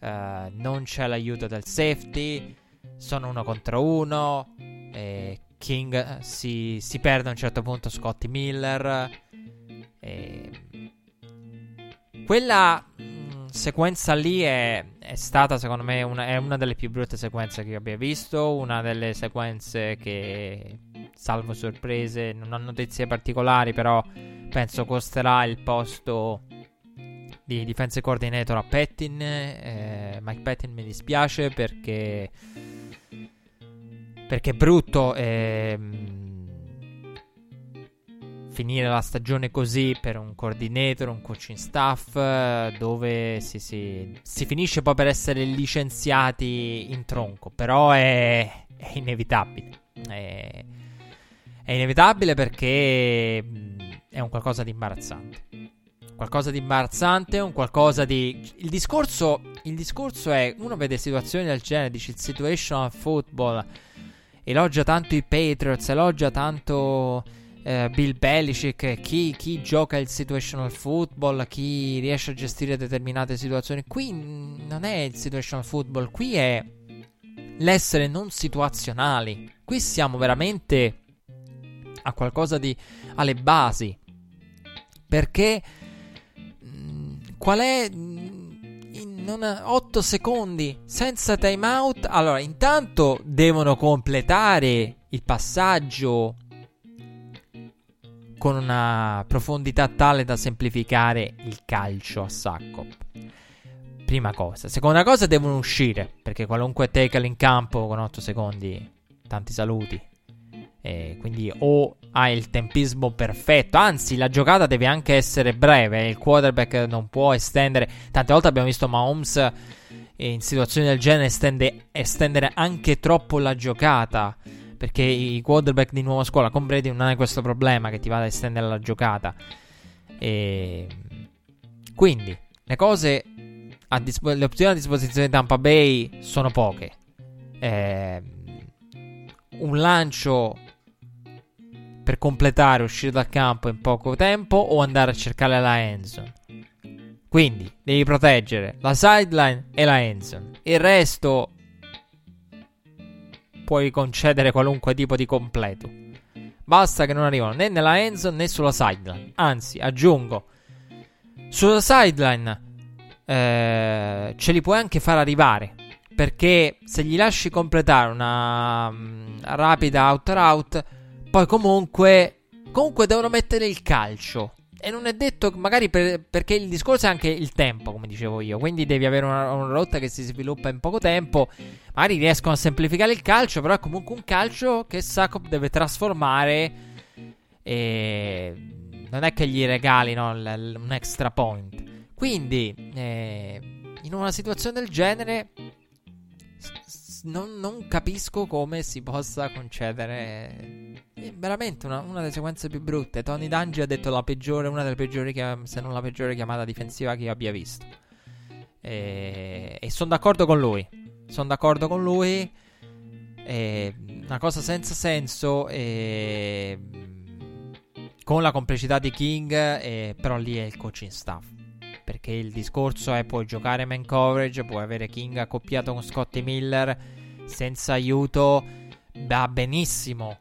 eh, non c'è l'aiuto del safety, sono uno contro uno, eh, King si, si, perde a un certo punto Scotty Miller. quella mh, mm, sequenza lì è, è, stata secondo me una, una delle più brutte sequenze che abbia visto, una delle sequenze che salvo sorprese, non ho notizie particolari, però penso costerà il posto di defense coordinator a Pettin. Eh, Mike Pettin mi dispiace perché perché è brutto eh, finire la stagione così per un coordinator, un coaching staff, dove si, si, si finisce poi per essere licenziati in tronco. Però è, è inevitabile. È, è inevitabile perché mm, è un qualcosa di imbarazzante. Qualcosa di imbarazzante, un qualcosa di... Il discorso, il discorso è, uno vede situazioni del genere, dice il situational football, elogia tanto i Patriots, elogia tanto eh, Bill Belichick, chi, chi, gioca il situational football, chi riesce a gestire determinate situazioni. Qui non è il situational football, qui è l'essere non situazionali. Qui siamo veramente a qualcosa di alle basi. Perché qual è mm, in 8 secondi senza timeout? Allora, intanto devono completare il passaggio con una profondità tale da semplificare il calcio a sacco. Prima cosa. Seconda cosa, devono uscire. Perché qualunque tackle in campo con 8 secondi, tanti saluti. E quindi o ha il tempismo perfetto, anzi la giocata deve anche essere breve, il quarterback non può estendere, tante volte abbiamo visto Mahomes in situazioni del genere estende, estendere anche troppo la giocata. Perché i quarterback di nuova scuola con Brady non hanno questo problema che ti va ad estendere la giocata. E quindi le cose, a dispo- le opzioni a disposizione di Tampa Bay sono poche. Eh, un lancio per completare, uscire dal campo in poco tempo o andare a cercare la endzone. Quindi devi proteggere la sideline e la endzone. Il resto puoi concedere qualunque tipo di completo. Basta che non arrivano né nella endzone né sulla sideline. Anzi, aggiungo, sulla sideline eh, ce li puoi anche far arrivare. Perché se gli lasci completare una um, rapida out-out, poi comunque, comunque devono mettere il calcio. E non è detto, magari per, perché il discorso è anche il tempo, come dicevo io. Quindi devi avere una, una, rotta che si sviluppa in poco tempo. Magari riescono a semplificare il calcio, però è comunque un calcio che Sakop deve trasformare. E non è che gli regalino l- l- un extra point. Quindi, eh, in una situazione del genere, non, non, capisco come si possa concedere. È veramente una, una, delle sequenze più brutte. Tony Dungy ha detto la peggiore, una delle peggiori, se non la peggiore chiamata difensiva che io abbia visto. E, e sono d'accordo con lui. Sono d'accordo con lui. È una cosa senza senso. E, con la complicità di King, e, però lì è il coaching staff. Perché il discorso è puoi giocare man coverage, puoi avere King accoppiato con Scotty Miller senza aiuto, va benissimo.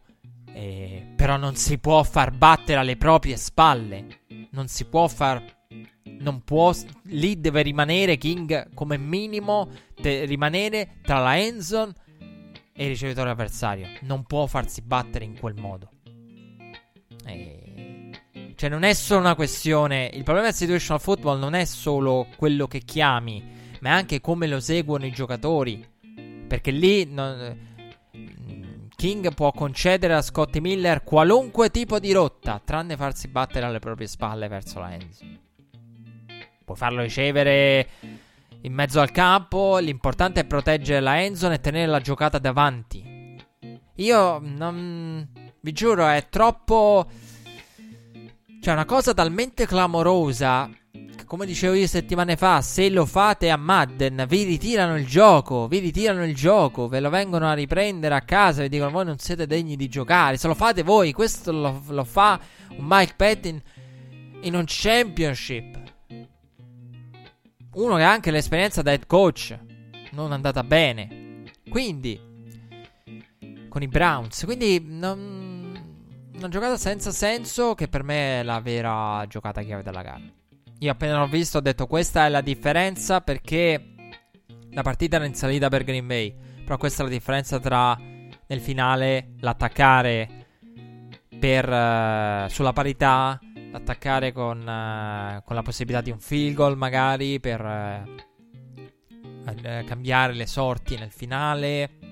Eh, però non si può far battere alle proprie spalle. Non si può far. Non può. Lì deve rimanere King come minimo. Deve rimanere tra la endzone e il ricevitore avversario. Non può farsi battere in quel modo. Eh, cioè, non è solo una questione. Il problema del situational football non è solo quello che chiami, ma è anche come lo seguono i giocatori. Perché lì non, King può concedere a Scotty Miller qualunque tipo di rotta, tranne farsi battere alle proprie spalle verso la Enzo. Puoi farlo ricevere in mezzo al campo. L'importante è proteggere la Enzo e tenere la giocata davanti. Io non. Vi giuro, è troppo. Cioè, una cosa talmente clamorosa. Che, come dicevo io settimane fa, se lo fate a Madden, vi ritirano il gioco. Vi ritirano il gioco. Ve lo vengono a riprendere a casa. Vi dicono: Voi non siete degni di giocare. Se lo fate voi, questo lo, lo fa un Mike Patton in un championship. Uno che ha anche l'esperienza da head coach. Non è andata bene. Quindi, con i Browns. Quindi, non una giocata senza senso che per me è la vera giocata chiave della gara. Io appena l'ho visto ho detto questa è la differenza perché la partita era in salita per Green Bay. Però questa è la differenza tra nel finale l'attaccare per, uh, sulla parità, l'attaccare con, uh, con, la possibilità di un field goal magari per uh, cambiare le sorti nel finale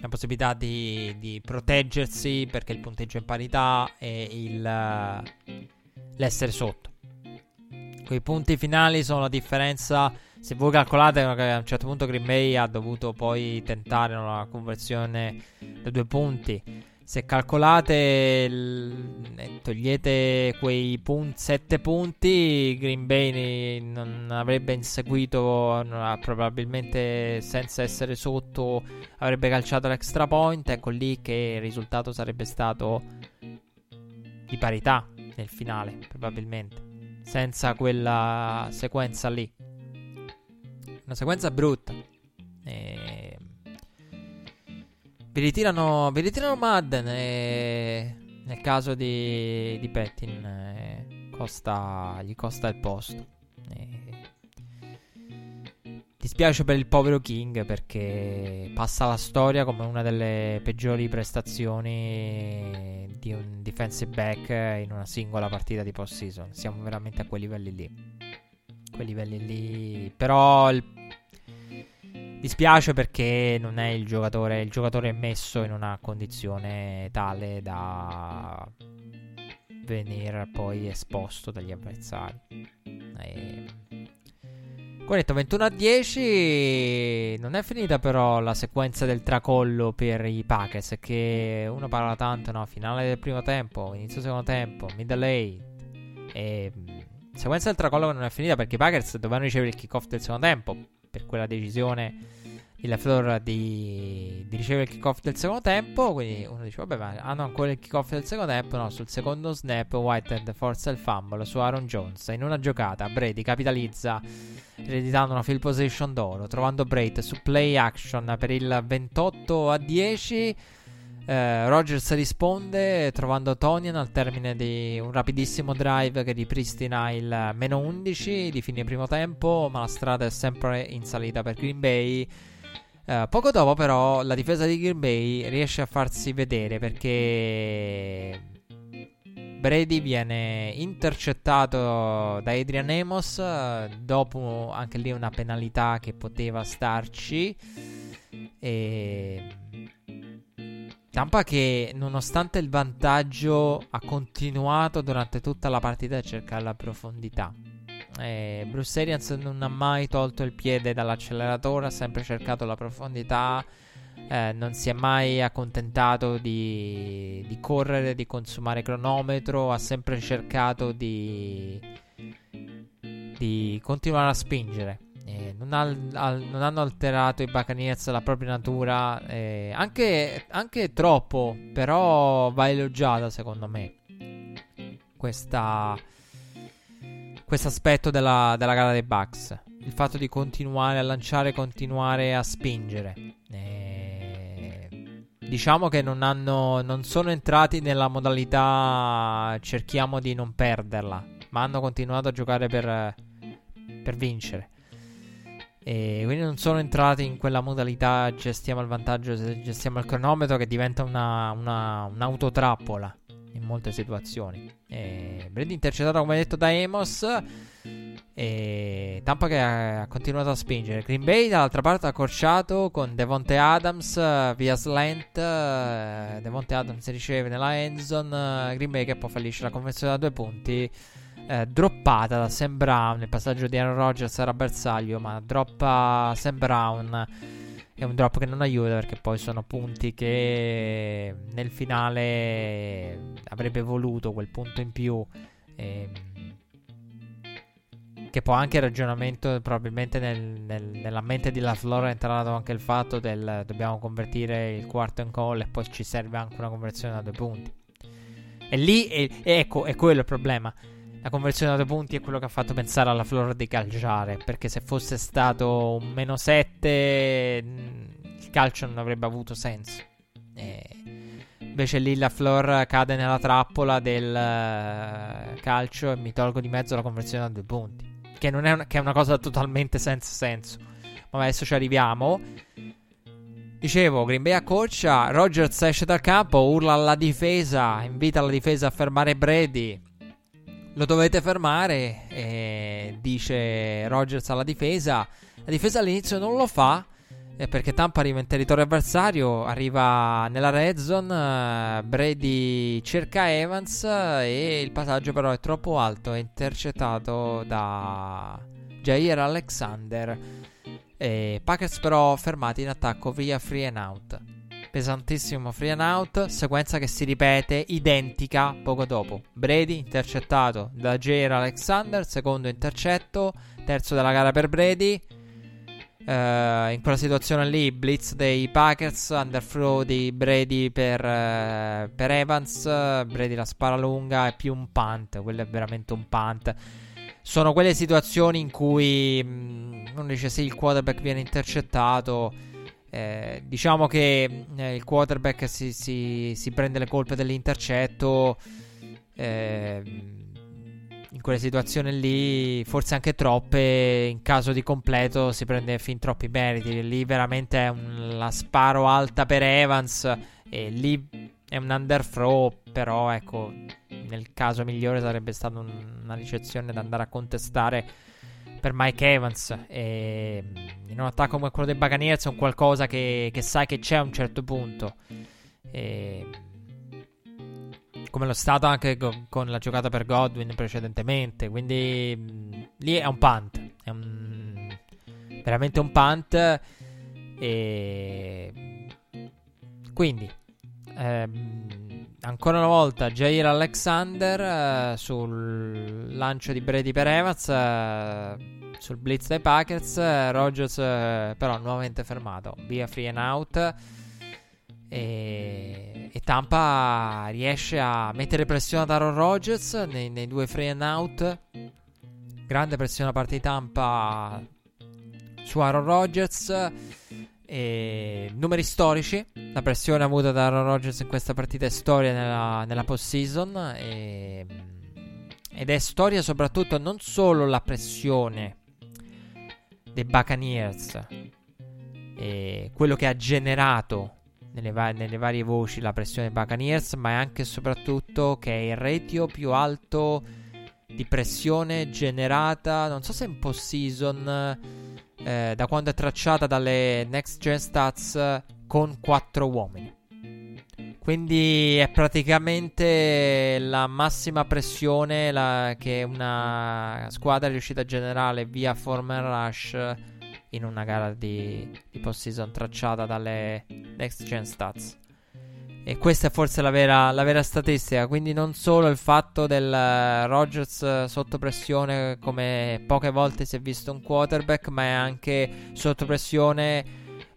la possibilità di, di, proteggersi perché il punteggio è parità e il, l'essere sotto. Quei punti finali sono la differenza. Se voi calcolate che a un certo punto Green Bay ha dovuto poi tentare una conversione da due punti se calcolate togliete quei 7 punti, Green Bay non avrebbe inseguito, probabilmente senza essere sotto, avrebbe calciato l'extra point. Ecco lì che il risultato sarebbe stato di parità nel finale, probabilmente, senza quella sequenza lì. Una sequenza brutta. E vi ritirano, vi ritirano Madden e nel caso di, di Pettin eh, costa, gli costa il posto. E dispiace per il povero King perché passa la storia come una delle peggiori prestazioni di un defensive back in una singola partita di post season. Siamo veramente a quei livelli lì. Quei livelli lì. Però il Dispiace perché non è il giocatore, il giocatore è messo in una condizione tale da venire poi esposto dagli avversari. E Come detto, 21 a 10. Non è finita però la sequenza del tracollo per i Packers. Che uno parla tanto, no? Finale del primo tempo, inizio secondo tempo, middle eight. E. Sequenza del tracollo non è finita perché i Packers dovevano ricevere il kickoff del secondo tempo. Per quella decisione di LaFleur di, di ricevere il kickoff del secondo tempo. Quindi uno dice: Vabbè, ma hanno ancora il kickoff del secondo tempo. No, sul secondo snap, Whitehead forza il fumble su Aaron Jones. In una giocata, Brady capitalizza ereditando una field position d'oro, trovando Braid su play action per il 28 a 10. Eh, Rogers risponde trovando Tonian al termine di un rapidissimo drive che ripristina il meno 11 di fine primo tempo, ma la strada è sempre in salita per Green Bay. Uh, poco dopo, però, la difesa di Green Bay riesce a farsi vedere perché Brady viene intercettato da Adrian Amos dopo anche lì una penalità che poteva starci. E Tampa che nonostante il vantaggio ha continuato durante tutta la partita a cercare la profondità. E Bruce Arians non ha mai tolto il piede dall'acceleratore, ha sempre cercato la profondità eh, non si è mai accontentato di, di, correre, di consumare cronometro, ha sempre cercato di, di continuare a spingere. Eh, non, ha, al, non, hanno alterato i Buccaneers la propria natura, eh, anche, anche, troppo, però va elogiata secondo me questo aspetto della, della gara dei Bucks. Il fatto di continuare a lanciare, continuare a spingere. Eh, Diciamo che non, hanno, non sono entrati nella modalità cerchiamo di non perderla, ma hanno continuato a giocare per, per vincere. E quindi non sono entrati in quella modalità gestiamo il vantaggio, gestiamo il cronometro che diventa una, una, un'autotrappola in molte situazioni. E Brady intercettato come detto da Amos. E Tampa che ha, continuato a spingere. Green Bay dall'altra parte ha accorciato con Devonte Adams uh, via slant. Uh, Devonte Adams riceve nella endzone. Uh, Green Bay che poi fallisce la conversione da due punti. Droppata da Sam Brown. Il passaggio di Aaron Rodgers era bersaglio, ma droppa Sam Brown. È un drop che non aiuta perché poi sono punti che nel finale avrebbe voluto quel punto in più. E, ehm, che poi anche il ragionamento, probabilmente nel, nel, nella mente di LaFleur è entrato anche il fatto del dobbiamo convertire il quarto in call e poi ci serve anche una conversione da due punti. E lì, è, ecco, è quello il problema. La conversione da due punti è quello che ha fatto pensare alla Flora di calciare. Perché se fosse stato un meno 7, il calcio non avrebbe avuto senso. E invece lì la Flor cade nella trappola del uh, calcio e mi tolgo di mezzo la conversione da due punti. Che, non è, una, che è una cosa totalmente senza senso. Ma adesso ci arriviamo. Dicevo, Green Bay accorcia, Rogers esce dal campo, urla alla difesa, invita la difesa a fermare Brady. Lo dovete fermare, e dice Rogers alla difesa. La difesa all'inizio non lo fa, eh, perché Tampa arriva in territorio avversario, arriva nella red zone, uh, Brady cerca Evans uh, e il passaggio però è troppo alto, è intercettato da Jair Alexander. E Packers però fermati in attacco via free and out. Pesantissimo free and out, sequenza che si ripete identica poco dopo. Brady intercettato da Jair Alexander, secondo intercetto, terzo della gara per Brady. Uh, in quella situazione lì, blitz dei Packers, underthrow di Brady per, uh, per Evans. Brady la spara lunga, è più un punt. Quello è veramente un punt. Sono quelle situazioni in cui mh, mm, uno dice sì, il quarterback viene intercettato. Eh, diciamo che eh, il quarterback si, si, si, prende le colpe dell'intercetto. Eh, in quelle situazioni lì, forse anche troppe, in caso di completo si prende fin troppi meriti. Lì veramente è un, la sparo alta per Evans e lì è un underthrow, però ecco, nel caso migliore sarebbe stata un, una ricezione da andare a contestare per Mike Evans. E in un attacco come quello dei Buccaneers è un qualcosa che, che sai che c'è a un certo punto. E come lo è stato anche con, con, la giocata per Godwin precedentemente. Quindi mh, lì è un punt. È un, veramente un punt. E quindi, ehm, ancora una volta, Jair Alexander eh, sul lancio di Brady per Evans. Eh, sul blitz dei Packers. Eh, Rogers, eh, però, nuovamente fermato via free and out. E, e, Tampa riesce a mettere pressione ad Aaron Rodgers nei, nei, due free and out. Grande pressione da parte di Tampa su Aaron Rodgers. E numeri storici. La pressione avuta da Aaron Rodgers in questa partita è storia nella, nella post-season. E, ed è storia soprattutto non solo la pressione dei Buccaneers e quello che ha generato nelle, va- nelle, varie voci la pressione dei Buccaneers, ma è anche e soprattutto che è il ratio più alto di pressione generata, non so se in post-season, eh, da quando è tracciata dalle Next Gen Stats con 4 uomini. Quindi è praticamente la massima pressione la, che una squadra è riuscita a generare via Former Rush in una gara di, di post-season tracciata dalle Next Gen Stats. E questa è forse la vera, la vera statistica. Quindi non solo il fatto del uh, Rodgers sotto pressione, come poche volte si è visto un quarterback, ma è anche sotto pressione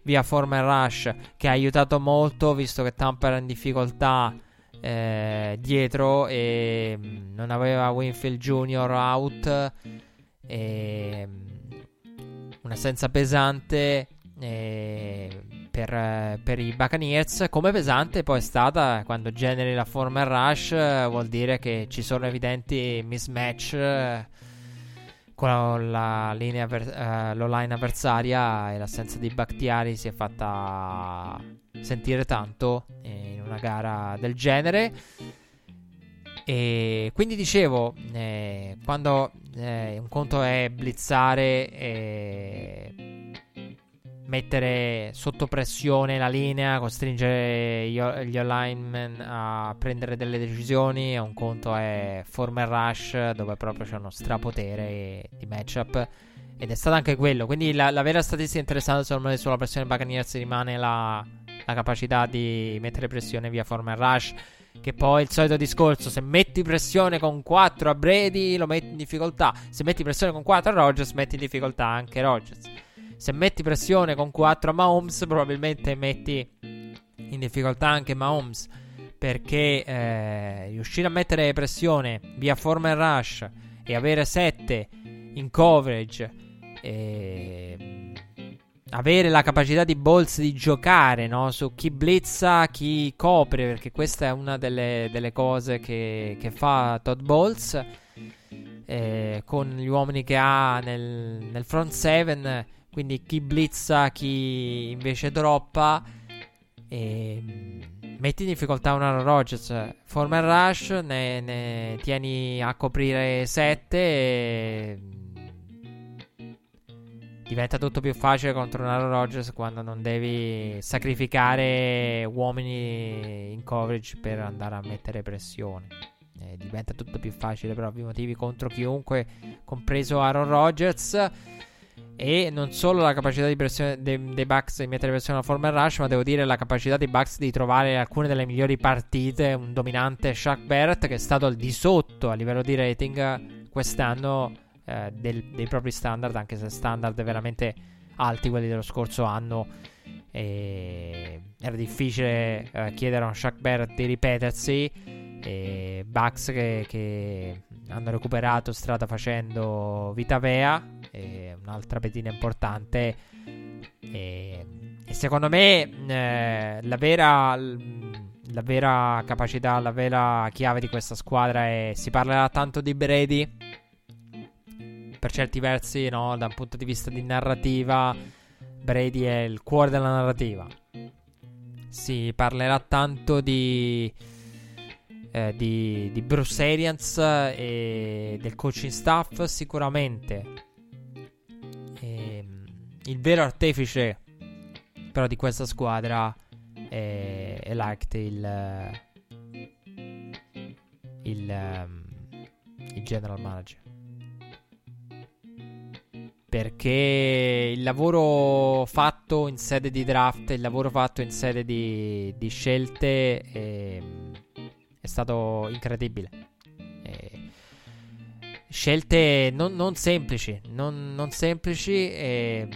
via Former Rush che ha aiutato molto visto che Tampa era in difficoltà eh, dietro e mm, non aveva Winfield Jr. out e mm, un'assenza pesante eh, per, per, i Buccaneers come pesante poi è stata quando generi la Former Rush vuol dire che ci sono evidenti mismatch con la linea uh, l'online avversaria e l'assenza di Bakhtiari si è fatta sentire tanto in una gara del genere. E quindi dicevo, eh, quando eh, un conto è blizzare mettere sotto pressione la linea, costringere gli alignment a prendere delle decisioni. Un conto è former rush, dove proprio c'è uno strapotere di matchup. Ed è stato anche quello. Quindi la, la vera statistica interessante, secondo me, sulla pressione Buccaneers rimane la, la capacità di mettere pressione via former rush. Che poi il solito discorso: se metti pressione con 4 a Brady, lo metti in difficoltà. Se metti pressione con 4 a Rogers, metti in difficoltà anche Rogers se metti pressione con 4 a Mahomes, probabilmente metti in difficoltà anche Mahomes. Perché eh, riuscire a mettere pressione via former rush e avere 7 in coverage e avere la capacità di Bolz di giocare no? su chi blitza, chi copre, perché questa è una delle, delle cose che, che, fa Todd Bolz eh, con gli uomini che ha nel, nel front 7 quindi chi blitza, chi invece droppa. E metti in difficoltà un Aaron Rodgers. Former rush, ne, ne tieni a coprire 7. diventa tutto più facile contro un Aaron Rodgers quando non devi sacrificare uomini in coverage per andare a mettere pressione. Eh, diventa tutto più facile per ovvi motivi contro chiunque, compreso Aaron Rodgers. E non solo la capacità pressione dei, dei Bucks di mettere pressione alla forma rush, ma devo dire la capacità dei Bucks di trovare alcune delle migliori partite. Un dominante Shaq Barrett che è stato al di sotto a livello di rating quest'anno eh, del, dei propri standard, anche se standard veramente alti quelli dello scorso anno. Era difficile eh, chiedere a un Shaq Barrett di ripetersi. E Bucks che, che hanno recuperato strada facendo Vitavea, un'altra pedina importante. E, e secondo me eh, la, vera, la vera capacità, la vera chiave di questa squadra è si parlerà tanto di Brady. Per certi versi, no, da un punto di vista di narrativa, Brady è il cuore della narrativa. Si parlerà tanto di eh, di, di, Bruce Arians e del coaching staff sicuramente il vero artefice però di questa squadra è, è Lact il, um, il general manager perché il lavoro fatto in sede di draft, il lavoro fatto in sede di, di scelte è, è, stato incredibile. Scelte non, non, semplici, non, non semplici e,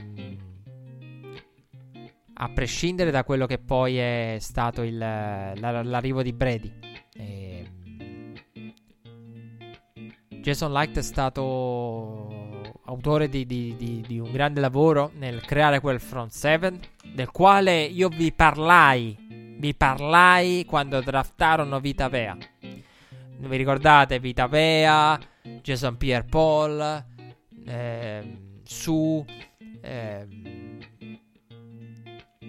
a prescindere da quello che poi è stato il, l'arrivo di Brady. E, Jason Light è stato autore di, di, di, di, un grande lavoro nel creare quel front 7, del quale io vi parlai, vi parlai quando draftarono Vita Vea. Vi ricordate Vita Vea, Jason Pierre Paul, eh, Su, eh,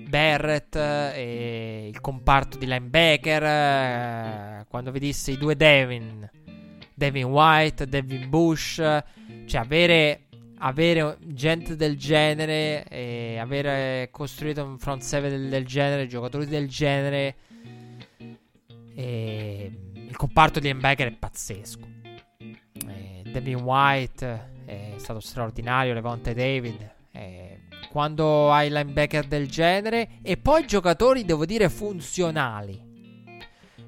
Barrett e il comparto di linebacker, eh, quando vi disse i due Devin, Devin White, Devin Bush, cioè avere avere gente del genere e avere costruito un front seven del, del genere, giocatori del genere, e il comparto di linebacker è pazzesco. E Devin White è stato straordinario, Levante David. quando hai linebacker del genere e poi giocatori, devo dire, funzionali.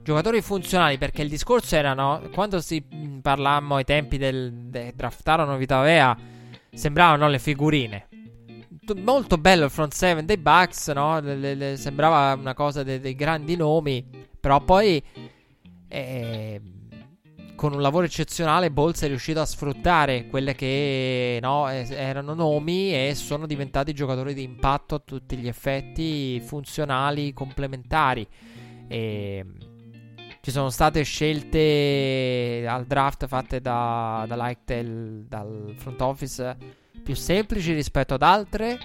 Giocatori funzionali perché il discorso era no, quando si parlammo ai tempi del, del draftarono Vitavea Sembravano le figurine. Molto bello il front seven dei Bucks, no? Le, le, sembrava una cosa dei, dei grandi nomi. Però poi, eh, con un lavoro eccezionale, Bolz è riuscito a sfruttare quelle che no, erano nomi e sono diventati giocatori di impatto a tutti gli effetti, funzionali, complementari. E ci sono state scelte al draft fatte da, da Lightel, dal front office più semplici rispetto ad altre.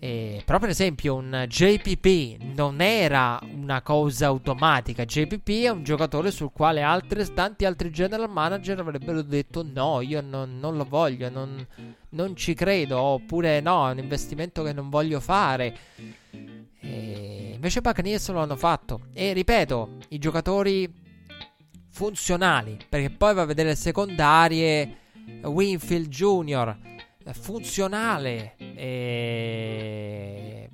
E, però, per esempio, un JPP non era una cosa automatica. JPP è un giocatore sul quale altre, tanti altri general manager avrebbero detto: No, io non, non lo voglio, non, non, ci credo. Oppure, no, è un investimento che non voglio fare. E invece Buccaneers lo hanno fatto. E ripeto, i giocatori funzionali. Perché poi va a vedere secondarie. Winfield Jr. Funzionale. E...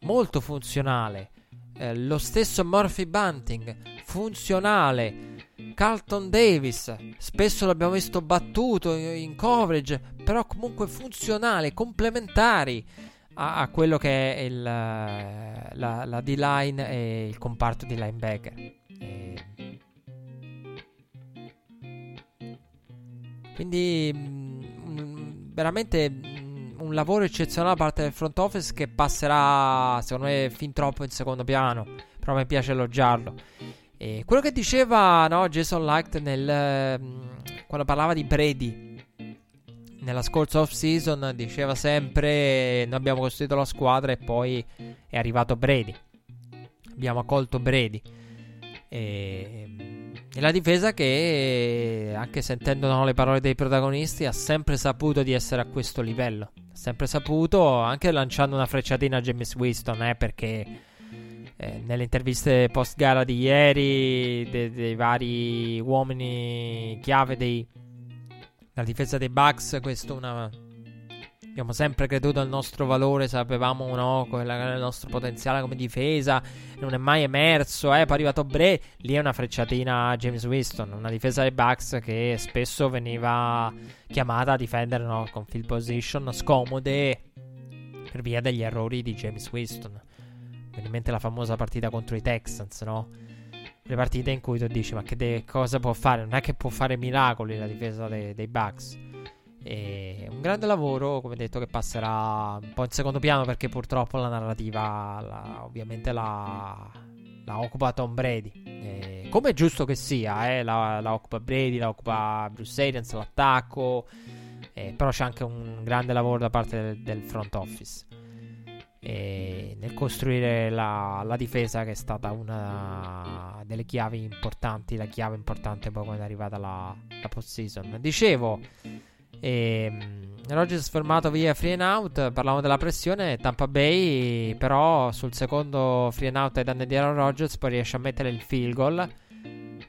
Molto funzionale. Eh, lo stesso Murphy Bunting. Funzionale. Carlton Davis, spesso l'abbiamo visto battuto in coverage, però comunque funzionale, complementari a, a quello che è il, la, la D-line e il comparto di linebacker. E... Quindi mh, mm, veramente mm, un lavoro eccezionale da parte del front office che passerà secondo me fin troppo in secondo piano, però mi piace elogiarlo. E quello che diceva no, Jason Light nel, mm, quando parlava di Brady nella scorsa off season diceva sempre noi abbiamo costruito la squadra e poi è arrivato Brady. Abbiamo accolto Brady. E, e la difesa che, anche sentendo no, le parole dei protagonisti, ha sempre saputo di essere a questo livello. Ha sempre saputo, anche lanciando una frecciatina a James Winston, eh, perché eh, nelle interviste post gara di ieri, de- dei vari uomini chiave dei la difesa dei Bucks, questo una... Abbiamo sempre creduto al nostro valore, sapevamo no, qual era il nostro potenziale come difesa, non è mai emerso, eh, poi è arrivato Bre, lì è una frecciatina a James Winston, una difesa dei Bucks che spesso veniva chiamata a difendere no, con field position scomode per via degli errori di James Winston. Viene in mente la famosa partita contro i Texans, no? le partite in cui tu dici ma che de- cosa può fare? Non è che può fare miracoli la difesa dei, dei Bucks. E un grande lavoro, come detto, che passerà un po' in secondo piano perché purtroppo la narrativa la, ovviamente la, la, occupa Tom Brady. E come è giusto che sia, eh, la, la, occupa Brady, la occupa Bruce Arians, l'attacco. Eh, però c'è anche un grande lavoro da parte del, del front office nel costruire la, la, difesa che è stata una delle chiavi importanti, la chiave importante poi quando è arrivata la, la post season. Dicevo, ehm, Rogers fermato via free and out, parlavamo della pressione, Tampa Bay però sul secondo free and out ai danni di Aaron Rodgers poi riesce a mettere il field goal.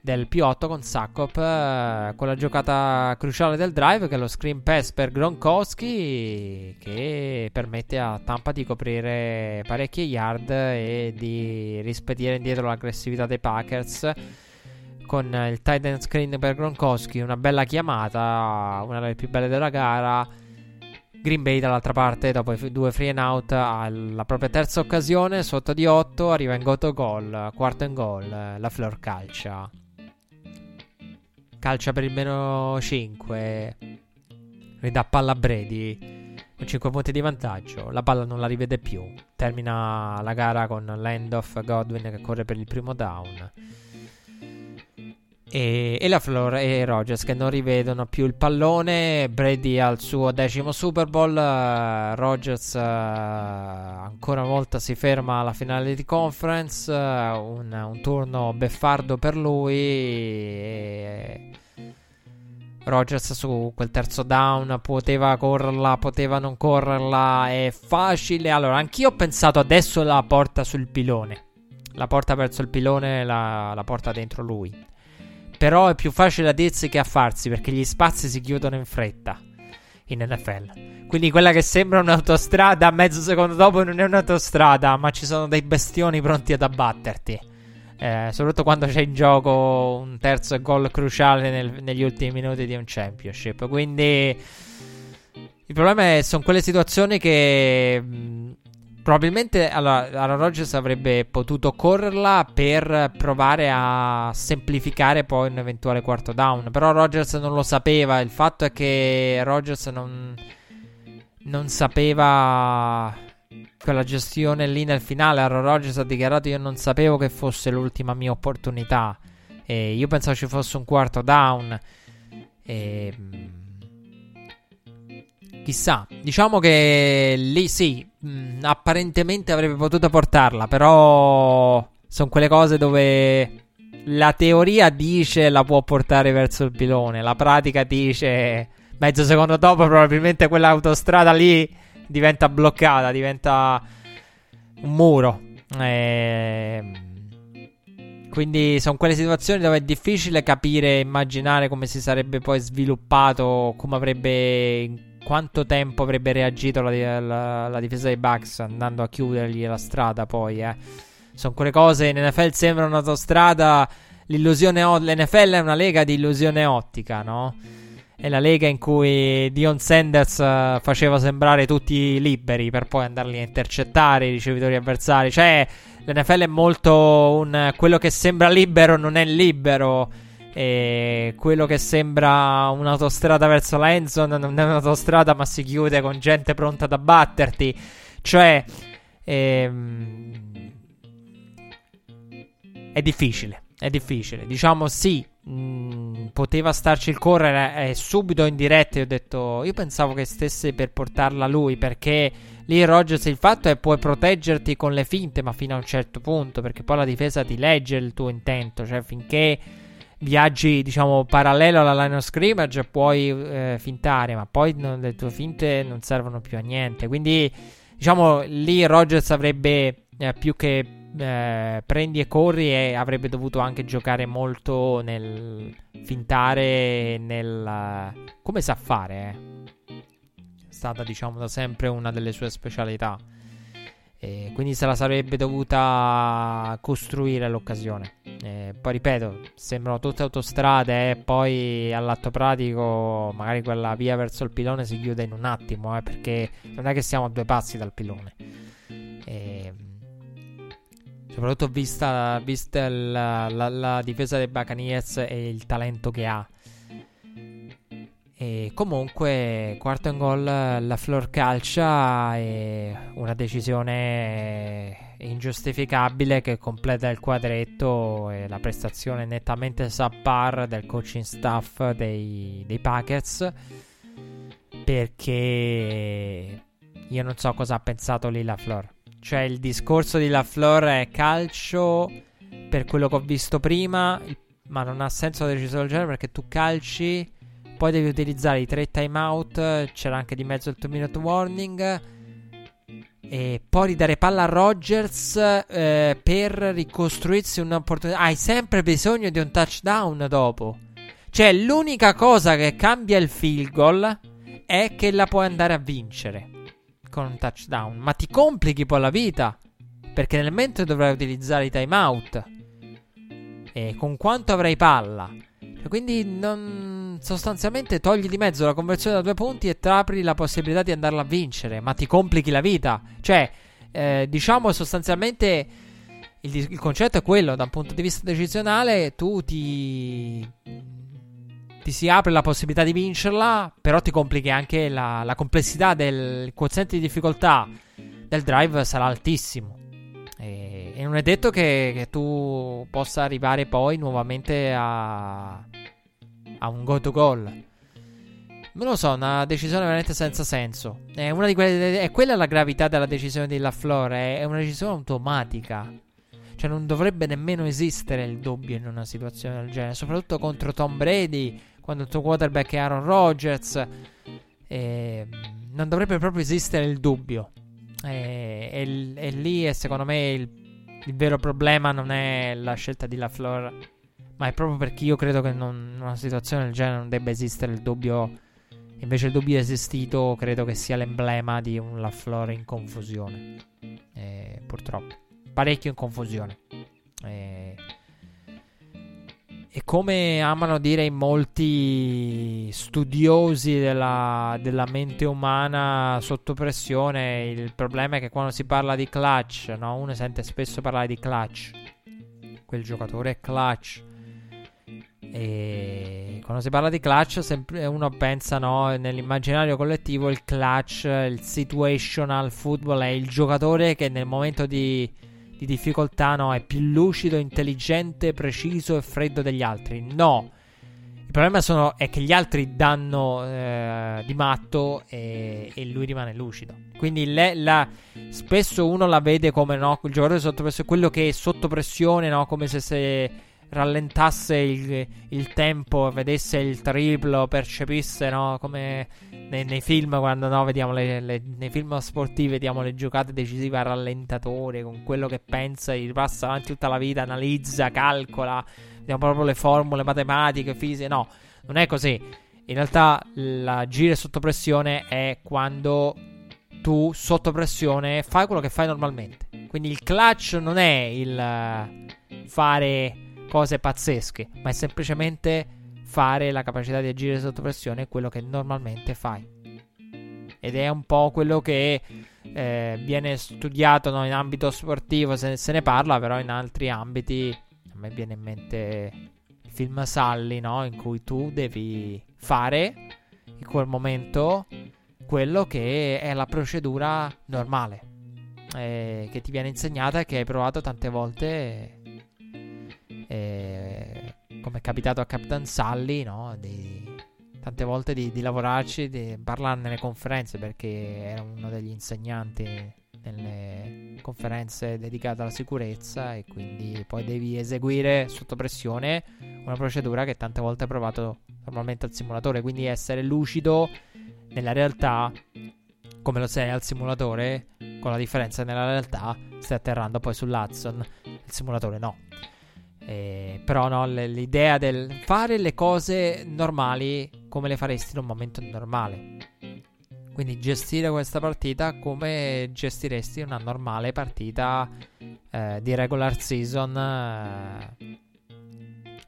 del più 8 con Sakop eh, con la giocata cruciale del drive che è lo screen pass per Gronkowski che permette a Tampa di coprire parecchie yard e di rispedire indietro l'aggressività dei Packers con il tight end screen per Gronkowski una bella chiamata una delle più belle della gara. Green Bay dall'altra parte, dopo i due free and out, alla propria terza occasione, sotto di 8, arriva in goto goal, quarto in goal, la Flor calcia. Calcia per il meno 5, ridà palla a Brady, con 5 punti di vantaggio, la palla non la rivede più, termina la gara con Landoff Godwin che corre per il primo down e, e la Flor e Rogers che non rivedono più il pallone. Brady al suo decimo Super Bowl. Uh, Rogers uh, ancora una volta si ferma alla finale di conference. Uh, un, un, turno beffardo per lui. E... Rogers su quel terzo down poteva correrla, poteva non correrla. È facile. Allora, anch'io ho pensato adesso la porta sul pilone. La porta verso il pilone, la, la porta dentro lui. Però è più facile a dirsi che a farsi perché gli spazi si chiudono in fretta in NFL. Quindi quella che sembra un'autostrada mezzo secondo dopo non è un'autostrada, ma ci sono dei bestioni pronti ad abbatterti. Eh, soprattutto quando c'è in gioco un terzo gol cruciale nel, negli ultimi minuti di un championship. Quindi il problema è, sono quelle situazioni che mh, Probabilmente allora, Aaron Rodgers avrebbe potuto correrla per provare a semplificare poi un eventuale quarto down. Però Rodgers non lo sapeva. Il fatto è che Rodgers non, non sapeva quella gestione lì nel finale. Aaron Rodgers ha dichiarato: Io non sapevo che fosse l'ultima mia opportunità. E io pensavo ci fosse un quarto down. E Chissà, diciamo che lì sì, mh, mm, apparentemente avrebbe potuto portarla, però sono quelle cose dove la teoria dice la può portare verso il pilone, la pratica dice mezzo secondo dopo probabilmente quell'autostrada lì diventa bloccata, diventa un muro. Ehm... Quindi sono quelle situazioni dove è difficile capire, immaginare come si sarebbe poi sviluppato, come avrebbe quanto tempo avrebbe reagito la, la, la, difesa dei Bucks andando a chiudergli la strada poi, eh. Sono quelle cose in NFL sembra un'autostrada, l'illusione l'NFL è una lega di illusione ottica, no? È la lega in cui Dion Sanders uh, faceva sembrare tutti liberi per poi andarli a intercettare i ricevitori avversari. Cioè, l'NFL è molto un quello che sembra libero non è libero e quello che sembra un'autostrada verso la endzone non è un'autostrada, ma si chiude con gente pronta ad abbatterti. Cioè, ehm, è difficile. È difficile. Diciamo sì. Mh, mm, poteva starci il correre eh, subito in diretta. Io ho detto, io pensavo che stesse per portarla lui perché lì Rogers il fatto è puoi proteggerti con le finte, ma fino a un certo punto perché poi la difesa ti legge il tuo intento, cioè finché viaggi, diciamo, parallelo alla line of scrimmage puoi eh, fintare, ma poi non, le tue finte non servono più a niente. Quindi, diciamo, lì Rogers avrebbe eh, più che eh, prendi e corri e avrebbe dovuto anche giocare molto nel fintare, nel... come sa fare, eh. È stata, diciamo, da sempre una delle sue specialità. E quindi se la sarebbe dovuta costruire l'occasione. E poi ripeto, sembrano tutte autostrade e poi all'atto pratico magari quella via verso il pilone si chiude in un attimo, eh, perché non è che siamo a due passi dal pilone. E, soprattutto vista, vista la, la, la difesa dei Buccaneers e il talento che ha. E comunque, quarto in gol, la Flor calcia e una decisione ingiustificabile che completa il quadretto e la prestazione nettamente subpar del coaching staff dei, dei Packers. Perché io non so cosa ha pensato lì la Flor. Cioè, il discorso di la Flor è calcio per quello che ho visto prima, ma non ha senso la decisione del genere perché tu calci poi devi utilizzare i tre timeout. C'era anche di mezzo il 2 minute warning. e poi ridare palla a Rodgers eh, per ricostruirsi un'opportunità. Hai sempre bisogno di un touchdown dopo. Cioè, l'unica cosa che cambia il field goal è che la puoi andare a vincere con un touchdown. Ma ti complichi poi la vita. Perché nel mentre dovrai utilizzare i timeout. E con quanto avrai palla. Quindi non, sostanzialmente togli di mezzo la conversione da due punti e ti apri la possibilità di andarla a vincere, ma ti complichi la vita. Cioè, eh, diciamo sostanzialmente il, il, concetto è quello, da un punto di vista decisionale, tu ti, ti si apre la possibilità di vincerla, però ti complichi anche la, la complessità del quoziente di difficoltà del drive sarà altissimo. E, e non è detto che, che, tu possa arrivare poi nuovamente a, a un go to goal. Non lo so, una decisione veramente senza senso. È, una di quelle, è quella la gravità della decisione di LaFleur. È, è una decisione automatica. Cioè, non dovrebbe nemmeno esistere il dubbio in una situazione del genere. Soprattutto contro Tom Brady, quando il tuo quarterback è Aaron Rodgers. E non dovrebbe proprio esistere il dubbio. E, e, e lì è secondo me il, il, vero problema non è la scelta di LaFleur, ma è proprio perché io credo che non, in una situazione del genere non debba esistere il dubbio. Invece il dubbio esistito, credo che sia l'emblema di un LaFleur in confusione. E, purtroppo. Parecchio in confusione. E, e come amano dire in molti studiosi della, della, mente umana sotto pressione, il problema è che quando si parla di clutch, no? uno sente spesso parlare di clutch. Quel giocatore è clutch. E quando si parla di clutch, uno pensa no, nell'immaginario collettivo il clutch, il situational football è il giocatore che nel momento di di difficoltà, no, è più lucido, intelligente, preciso e freddo degli altri. No. Il problema sono, è che gli altri danno eh, di matto e, e, lui rimane lucido. Quindi le, la, spesso uno la vede come no, il giocatore sotto pressione, quello che è sotto pressione, no, come se, se rallentasse il, il, tempo, vedesse il triplo, percepisse no, come nei, nei, film, quando no, vediamo le, le, nei film sportivi, vediamo le giocate decisive a rallentatore, con quello che pensa, gli passa avanti tutta la vita, analizza, calcola, vediamo proprio le formule matematiche, fisiche. No, non è così. In realtà l'agire sotto pressione è quando tu sotto pressione fai quello che fai normalmente. Quindi il clutch non è il fare cose pazzesche, ma è semplicemente fare la capacità di agire sotto pressione quello che normalmente fai. Ed è un po' quello che eh, viene studiato no, in ambito sportivo, se, se, ne parla, però in altri ambiti a me viene in mente il film Sally, no? in cui tu devi fare in quel momento quello che è la procedura normale, eh, che ti viene insegnata e che hai provato tante volte. Eh, come è capitato a Captain Sully, no? Di, tante volte di, di lavorarci, di parlare nelle conferenze perché era uno degli insegnanti nelle conferenze dedicate alla sicurezza e quindi poi devi eseguire sotto pressione una procedura che tante volte hai provato normalmente al simulatore, quindi essere lucido nella realtà come lo sei al simulatore, con la differenza nella realtà stai atterrando poi sull'Hudson, il simulatore no. Eh, però no, l'idea del fare le cose normali come le faresti in un momento normale. Quindi gestire questa partita come gestiresti una normale partita eh, di regular season eh,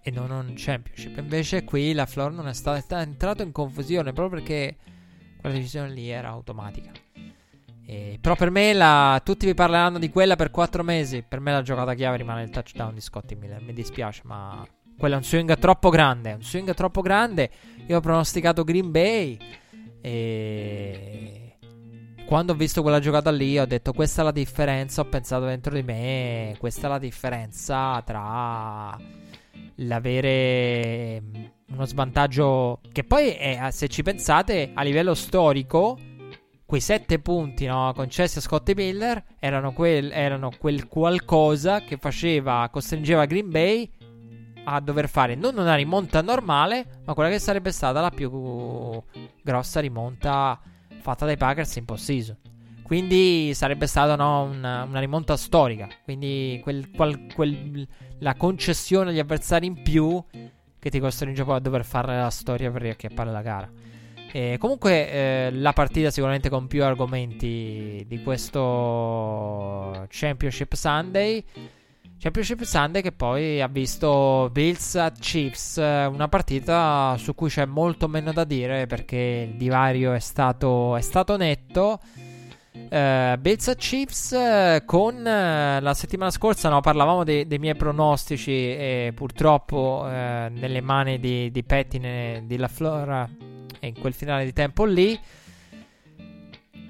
e non un championship. Invece qui la Flor non è stato è entrato in confusione proprio perché quella decisione lì era automatica. Eh, però per me la, tutti vi parleranno di quella per 4 mesi. Per me la giocata chiave rimane il touchdown di Scotty Miller. Mi dispiace, ma quello è un swing troppo grande. Un swing troppo grande. Io ho pronosticato Green Bay. E quando ho visto quella giocata lì, ho detto: Questa è la differenza. Ho pensato dentro di me: Questa è la differenza tra l'avere uno svantaggio. Che poi, è, se ci pensate, a livello storico quei sette punti no, concessi a Scotty Miller erano quel, erano quel qualcosa che faceva, costringeva Green Bay a dover fare non una rimonta normale, ma quella che sarebbe stata la più grossa rimonta fatta dai Packers in post-season. quindi sarebbe stata no, una, una, rimonta storica. Quindi quel, qual, quel, la concessione agli avversari in più che ti costringe poi a dover fare la storia per riacchiappare la gara. E comunque eh, la partita sicuramente con più argomenti di questo Championship Sunday. Championship Sunday che poi ha visto Bills at Chiefs, una partita su cui c'è molto meno da dire perché il divario è stato, è stato netto. Uh, Bills at Chiefs con uh, la settimana scorsa no, parlavamo dei, dei miei pronostici e purtroppo nelle mani di, di Pettine di La Flora in quel finale di tempo lì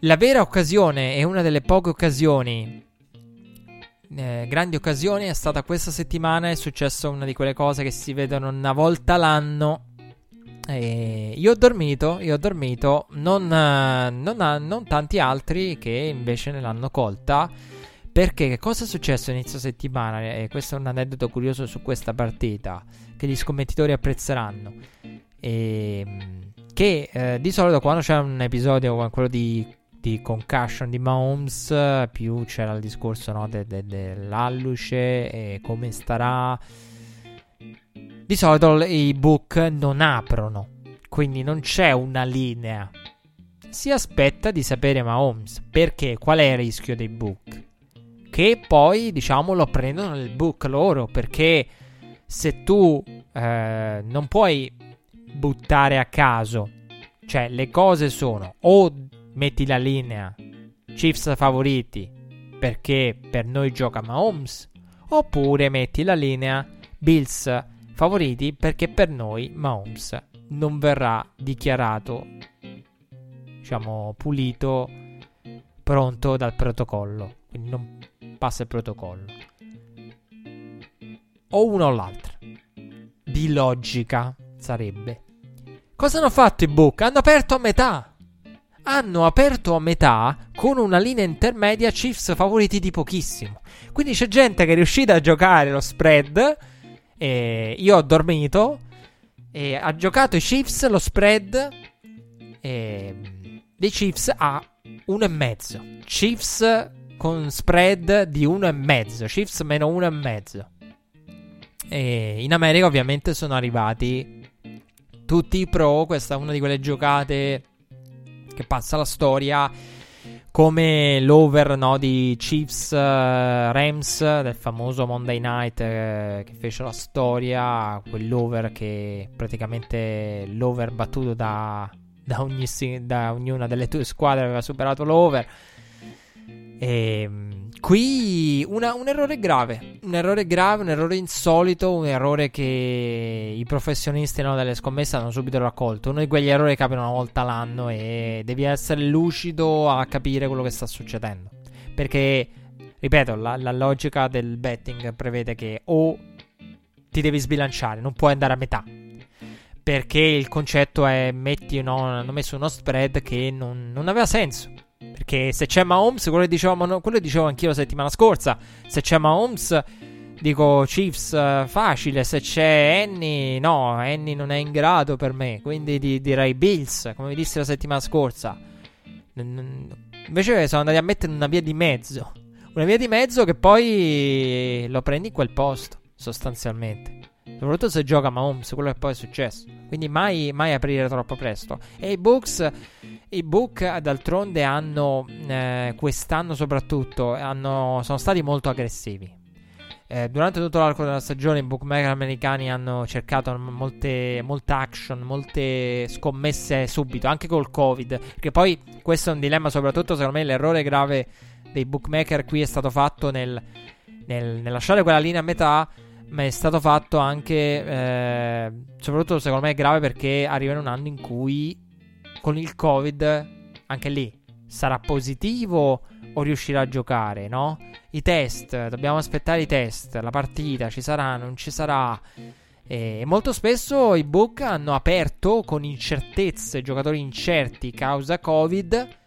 la vera occasione e una delle poche occasioni eh, grandi occasioni è stata questa settimana. È successo una di quelle cose che si vedono una volta l'anno. E io ho dormito, io ho dormito, non, non, non tanti altri che invece ne l'hanno colta. Perché che cosa è successo inizio settimana? E questo è un aneddoto curioso su questa partita che gli scommettitori apprezzeranno. E, che eh, di solito quando c'è un episodio come quello di di concussion di Mahomes, più c'era il discorso no, de, de, dell'alluce e come starà. Di solito i book non aprono, quindi non c'è una linea. Si aspetta di sapere Mahomes perché qual è il rischio dei book? Che poi diciamo lo prendono nel book loro perché se tu eh, non puoi buttare a caso, cioè le cose sono o metti la linea Chiefs favoriti perché per noi gioca Mahomes oppure metti la linea Bills favoriti perché per noi Mahomes non verrà dichiarato diciamo pulito pronto dal protocollo. Quindi non passa il protocollo. O uno o l'altro. Di logica sarebbe cosa hanno fatto i book hanno aperto a metà hanno aperto a metà con una linea intermedia Chiefs favoriti di pochissimo. Quindi c'è gente che è riuscita a giocare lo spread. E io ho dormito. E ha giocato i Chiefs lo spread e, dei Chiefs a 1,5. Chiefs con spread di 1,5. Chiefs meno 1,5. E in America ovviamente sono arrivati tutti i pro. Questa è una di quelle giocate che passa la storia come l'over no, di Chiefs uh, Rams del famoso Monday Night uh, che fece la storia, quell'over che praticamente l'over battuto da, da, ogni, da ognuna delle due squadre aveva superato l'over. E ehm, qui una, un errore grave, un errore grave, un errore insolito, un errore che i professionisti no, delle scommesse hanno subito raccolto. Uno di quegli errori che capitano una volta l'anno e devi essere lucido a capire quello che sta succedendo. Perché, ripeto, la, la logica del betting prevede che o ti devi sbilanciare, non puoi andare a metà. Perché il concetto è metti, no, hanno messo uno spread che non, non aveva senso perché se c'è Mahomes, quello che dicevamo, quello che dicevo anch'io la settimana scorsa, se c'è Mahomes, dico Chiefs uh, facile, se c'è Annie, no, Annie non è in grado per me, quindi di, direi Bills, come vi dissi la settimana scorsa. Invece sono andati a mettere una via di mezzo, una via di mezzo che poi lo prendi in quel posto, sostanzialmente. Soprattutto se gioca Mahomes, quello che poi è successo. Quindi mai, mai aprire troppo presto. E i Bucks, i Book d'altronde hanno, eh, quest'anno soprattutto, hanno, sono stati molto aggressivi. Eh, durante tutto l'arco della stagione i bookmaker americani hanno cercato molte, molte action, molte scommesse subito, anche col Covid. Perché poi questo è un dilemma, soprattutto secondo me l'errore grave dei bookmaker qui è stato fatto nel, nel, nel lasciare quella linea a metà ma è stato fatto anche, eh, soprattutto secondo me è grave perché arriva in un anno in cui con il Covid, anche lì, sarà positivo o riuscirà a giocare, no? I test, dobbiamo aspettare i test, la partita ci sarà, non ci sarà. E molto spesso i book hanno aperto con incertezze, giocatori incerti causa Covid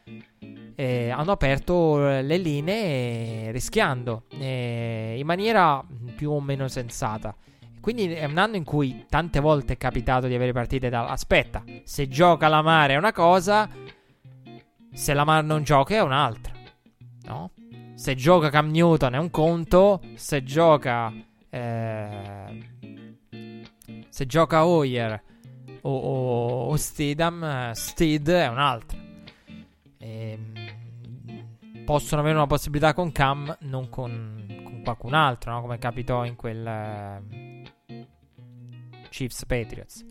eh, hanno aperto le linee rischiando eh, in maniera più o meno sensata. Quindi è un anno in cui tante volte è capitato di avere partite da aspetta, se gioca la Mare è una cosa, se la Mare non gioca è un'altra. no? Se gioca Cam Newton è un conto, se gioca eh, se gioca Hoyer o, o, o Stidham, Steed è un altro. E, ehm, possono avere una possibilità con Cam, non con, con qualcun altro, no? come capitò in quel uh, Chiefs Patriots.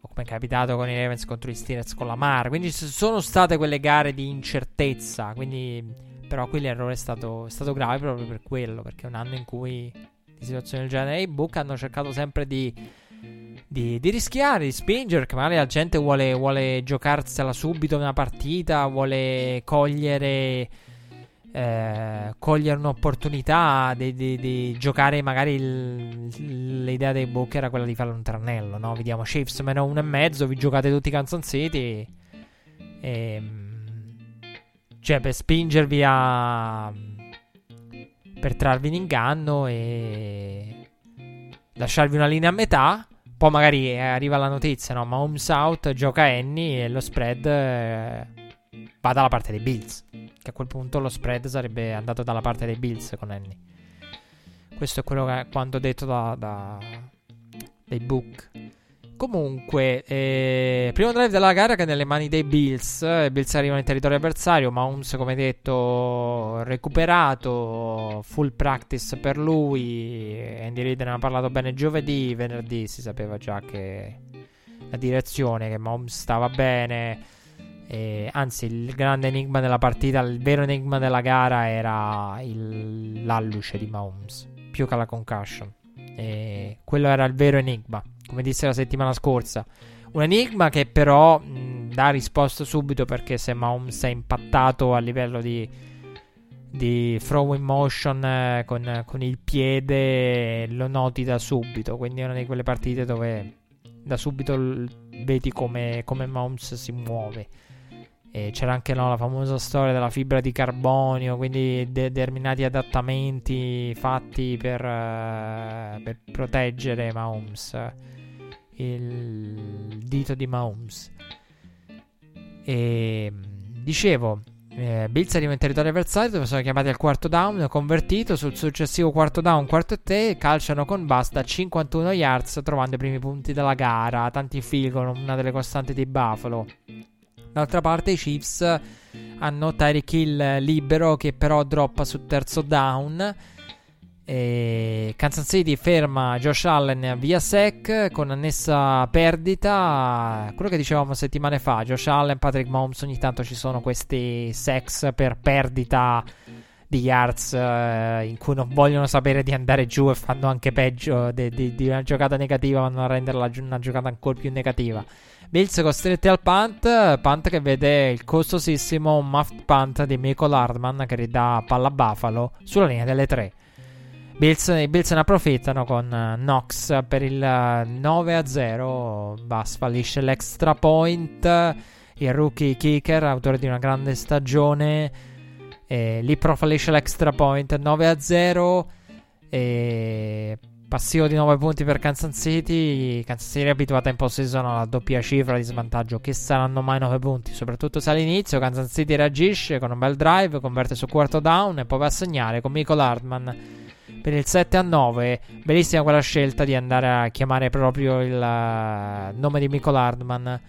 O come è capitato con i Ravens contro i Steelers con la Mar. Quindi ci sono state quelle gare di incertezza. Quindi, però, qui l'errore è stato, è stato grave proprio per quello. Perché è un anno in cui di situazioni del genere. I Book hanno cercato sempre di, di, di, rischiare, di spingere. Che magari la gente vuole, vuole giocarsela subito una partita, vuole cogliere. Eh, cogliere un'opportunità di, di, di giocare magari il, l'idea dei Book era quella di fare un tranello no? vediamo Chiefs meno uno e mezzo vi giocate tutti Kansas City e, ehm, cioè per spingervi a per trarvi in inganno e lasciarvi una linea a metà. Poi magari arriva la notizia, no? Ma Homes out, gioca Annie e lo spread eh, va dalla parte dei Bills. Che a quel punto lo spread sarebbe andato dalla parte dei Bills con Annie. Questo è quello che quanto detto da, da dei book. Comunque, eh, primo drive della gara che è nelle mani dei Bills. I Bills arrivano in territorio avversario. Mahomes, come detto, recuperato. Full practice per lui. Andy Reid ne ha parlato bene giovedì. Venerdì si sapeva già che la direzione, che Mahomes stava bene. Eh, anzi, il grande enigma della partita, il vero enigma della gara era il, l'alluce di Mahomes, più che la concussion. E quello era il vero enigma come disse la settimana scorsa. Un enigma che però mh, dà risposta subito perché se Mahomes è impattato a livello di, di throw in motion eh, con, con, il piede lo noti da subito. Quindi è una di quelle partite dove da subito vedi come, come Mahomes si muove. E c'era anche no, la famosa storia della fibra di carbonio, quindi determinati adattamenti fatti per, uh, per proteggere Mahomes il dito di Mahomes. E dicevo, eh, Bills arriva in territorio avversario dove sono chiamati al quarto down, convertito sul successivo quarto down, quarto e te, calciano con basta 51 yards trovando i primi punti della gara, tanti field goal, una delle costanti di Buffalo. D'altra parte i Chiefs hanno Tyreek Hill libero che però droppa sul terzo down e Kansas City ferma Josh Allen via sec con annessa perdita. Quello che dicevamo settimane fa, Josh Allen, Patrick Mahomes, ogni tanto ci sono questi sex per perdita di yards eh, in cui non vogliono sapere di andare giù e fanno anche peggio di, di, di una giocata negativa, vanno a renderla una giocata ancora più negativa. Bills costretti al punt, punt che vede il costosissimo muffed punt di Michael Hardman che ridà palla a Buffalo sulla linea delle tre. Bills, I Bills ne approfittano con uh, Knox per il uh, 9 0. Bass fallisce l'extra point. Il rookie kicker, autore di una grande stagione, eh, lì però fallisce l'extra point 9 0. E passivo di 9 punti per Kansas City. Kansas City è abituata in post-season alla doppia cifra di svantaggio. Che saranno mai 9 punti? Soprattutto se all'inizio Kansas City reagisce con un bel drive, converte su quarto down e poi va a segnare con Michael Hartman per il 7 a 9. Bellissima quella scelta di andare a chiamare proprio il uh, nome di Michael Hardman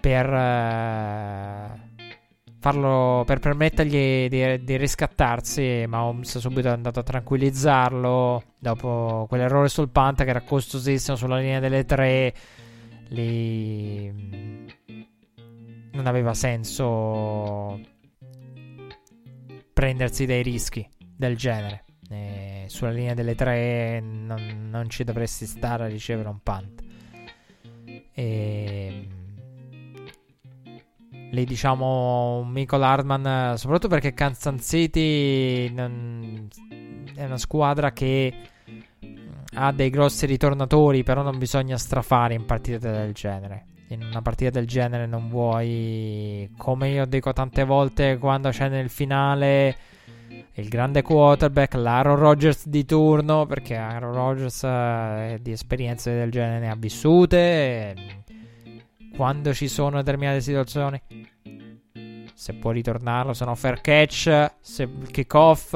per uh, farlo per permettergli di, di riscattarsi. Ma Holmes subito andato a tranquillizzarlo dopo quell'errore sul punt che era costosissimo sulla linea delle tre. Lì non aveva senso prendersi dei rischi del genere. Eh, sulla linea delle tre non, non, ci dovresti stare a ricevere un punt. E lì diciamo Michael Hardman, soprattutto perché Kansas City è una squadra che ha dei grossi ritornatori, però non bisogna strafare in partite del genere. In una partita del genere non vuoi, come io dico tante volte quando c'è nel finale il grande quarterback, l'Aaron Rodgers di turno, perché Aaron Rodgers eh, di esperienze del genere ne ha vissute. Quando ci sono determinate situazioni, se può ritornarlo, se no fair catch, se kick off,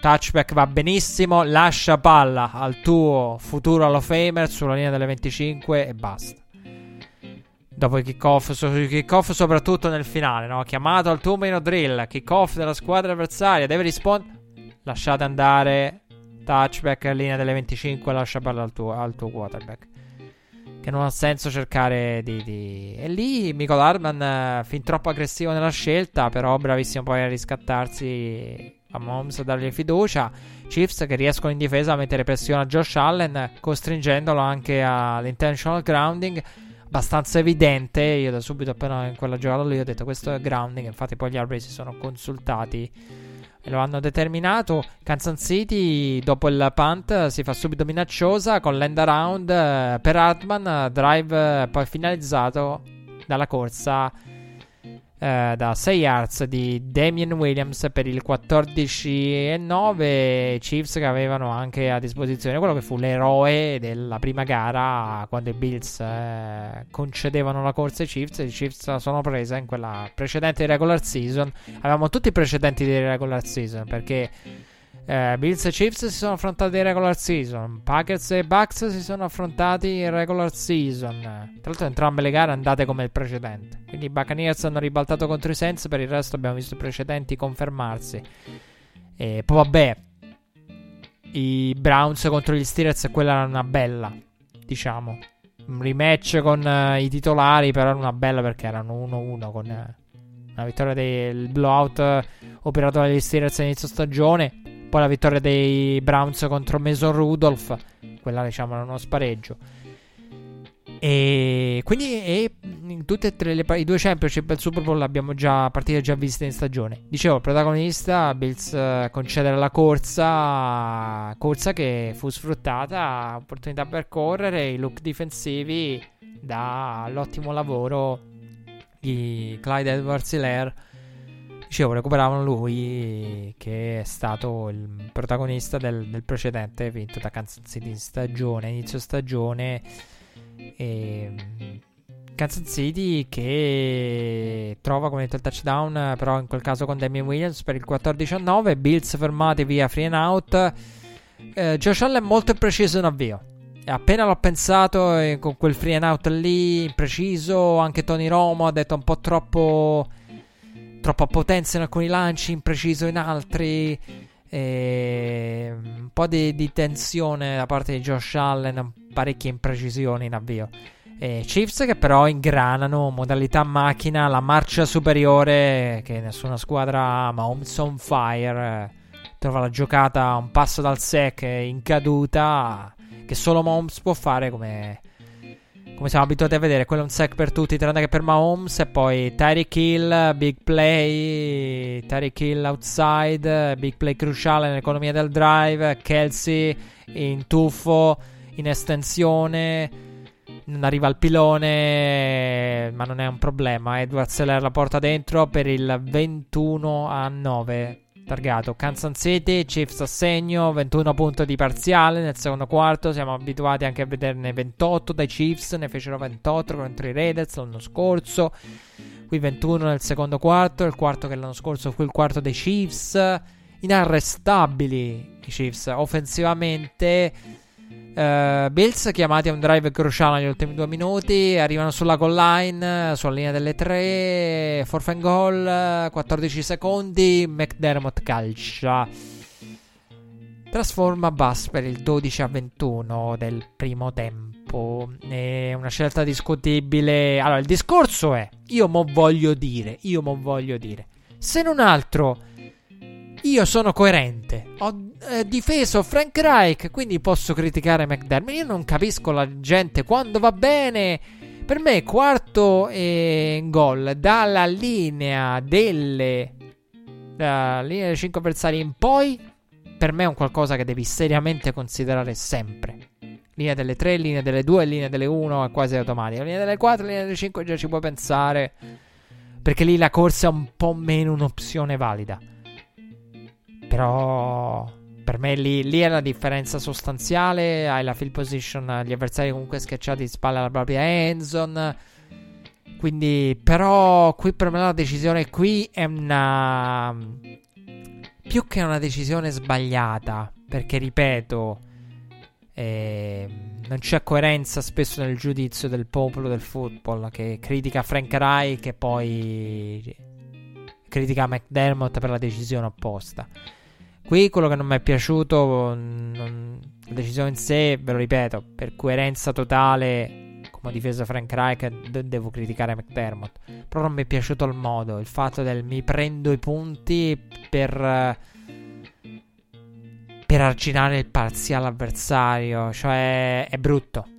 touchback va benissimo, lascia palla al tuo futuro Hall of Famer sulla linea delle 25 e basta. Dopo il kickoff, so, kickoff soprattutto nel finale, no? Chiamato al tuo meno drill, kickoff della squadra avversaria, deve rispondere. Lasciate andare, touchback, linea delle 25, lascia palla al tuo, al tuo quarterback. Che non ha senso cercare di. di... E lì Michael Hardman, eh, fin troppo aggressivo nella scelta, però bravissimo poi a riscattarsi a Mahomes a dargli fiducia. Chiefs che riescono in difesa a mettere pressione a Josh Allen, costringendolo anche all'intentional grounding abbastanza evidente. Io da subito, appena in quella giocata lì, ho detto questo è grounding. Infatti, poi gli arbitri si sono consultati e lo hanno determinato. Kansas City, dopo il punt, si fa subito minacciosa con l'end around eh, per Hartman. Drive eh, poi finalizzato dalla corsa eh, da 6 yards di Damien Williams per il 14 e 9 Chiefs che avevano anche a disposizione quello che fu l'eroe della prima gara quando i Bills eh, concedevano la corsa ai Chiefs. I Chiefs la sono presa in quella precedente regular season. Avevamo tutti i precedenti di regular season perché eh, Bills e Chiefs si sono affrontati in regular season. Packers e Bucks si sono affrontati in regular season. Tra l'altro, entrambe le gare andate come il precedente. Quindi i Buccaneers hanno ribaltato contro i Saints. Per il resto, abbiamo visto i precedenti confermarsi. E poi, vabbè, i Browns contro gli Steelers, quella era una bella, diciamo. Un rematch con uh, i titolari, però era una bella perché erano 1-1 con uh, una vittoria del blowout uh, operato dagli Steelers all'inizio stagione poi la vittoria dei Browns contro Mason Rudolph, quella diciamo era uno spareggio. E quindi e tutte e tre le, i due championship del Super Bowl abbiamo già partite già viste in stagione. Dicevo, il protagonista Bills uh, concedere la corsa, corsa che fu sfruttata, opportunità per correre, i look difensivi dall'ottimo lavoro di Clyde Edwards Hilaire Dicevo, recuperavano lui, che è stato il protagonista del, del precedente vinto da Kansas City in stagione, inizio stagione. E, Kansas City che trova come detto il touchdown, però in quel caso con Damien Williams per il 14-9. Bills fermati via free and out. Eh, Josh Allen molto impreciso in avvio. Appena l'ho pensato eh, con quel free and out lì, impreciso. Anche Tony Romo ha detto un po' troppo troppa potenza in alcuni lanci, impreciso in altri. E un po' di, di, tensione da parte di Josh Allen, parecchie imprecisioni in avvio. E Chiefs che però ingranano modalità macchina, la marcia superiore che nessuna squadra ama. Homes on fire. Trova la giocata un passo dal sec in caduta che solo Mahomes può fare come come siamo abituati a vedere, quello è un sec per tutti, tranne che per Mahomes. E poi Tyreek Hill, big play. Tyreek Hill outside, big play cruciale nell'economia del drive. Kelsey in tuffo, in estensione. Non arriva al pilone, ma non è un problema. Edward Seller la porta dentro per il 21 a 9 targato Kansas City, Chiefs a segno, 21 punti di parziale nel secondo quarto, siamo abituati anche a vederne 28 dai Chiefs, ne fecero 28 contro i Raiders l'anno scorso, qui 21 nel secondo quarto, il quarto che l'anno scorso fu il quarto dei Chiefs, inarrestabili i Chiefs offensivamente Uh, Bills chiamati a un drive cruciale negli ultimi due minuti. Arrivano sulla goal line, sulla linea delle tre. Fourth and goal, 14 secondi. McDermott calcia. Trasforma Bass per il 12 a 21 del primo tempo. È una scelta discutibile. Allora, il discorso è: io mo voglio dire, io mo voglio dire. Se non altro io sono coerente. Ho eh, difeso Frank Reich, quindi posso criticare McDermott. Io non capisco la gente quando va bene. Per me, quarto e gol dalla linea delle. Dalla linea dei 5 avversari in poi. Per me è un qualcosa che devi seriamente considerare sempre. Linea delle 3, linea delle 2, linea delle 1 è quasi automatica. Linea delle 4, linea delle 5 già ci puoi pensare. Perché lì la corsa è un po' meno un'opzione valida. Però per me lì, lì, è la differenza sostanziale. Hai la field position, gli avversari comunque schiacciati di spalle alla propria endzone. quindi, però, qui per me la decisione qui è una. Più che una decisione sbagliata, perché ripeto, eh, non c'è coerenza spesso nel giudizio del popolo del football che critica Frank Reich e poi critica McDermott per la decisione opposta. Qui quello che non mi è piaciuto, non, la decisione in sé, ve lo ripeto, per coerenza totale, come difesa Frank Reich, de- devo criticare McDermott. Però non mi è piaciuto il modo, il fatto del mi prendo i punti per per arginare il parziale avversario. Cioè, è brutto.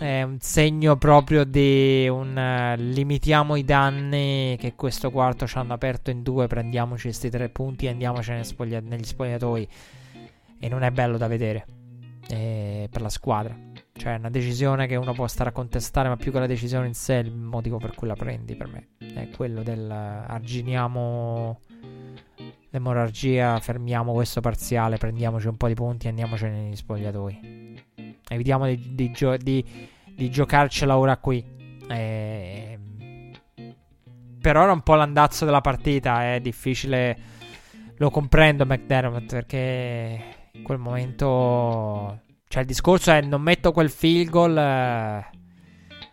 È un segno proprio di un uh, limitiamo i danni che questo quarto ci hanno aperto in due. Prendiamoci questi tre punti e andiamocene spoglia- negli spogliatoi. E non è bello da vedere eh, per la squadra. Cioè, è una decisione che uno può stare a contestare, ma più che la decisione in sé, il motivo per cui la prendi per me è quello del uh, arginiamo l'emorragia, fermiamo questo parziale, prendiamoci un po' di punti e andiamocene negli spogliatoi. Evitiamo di, di, gio- di, di giocarcela ora qui. Eh, però era un po' l'andazzo della partita, è difficile. Lo comprendo McDermott perché in quel momento... Cioè il discorso è non metto quel field goal... Eh,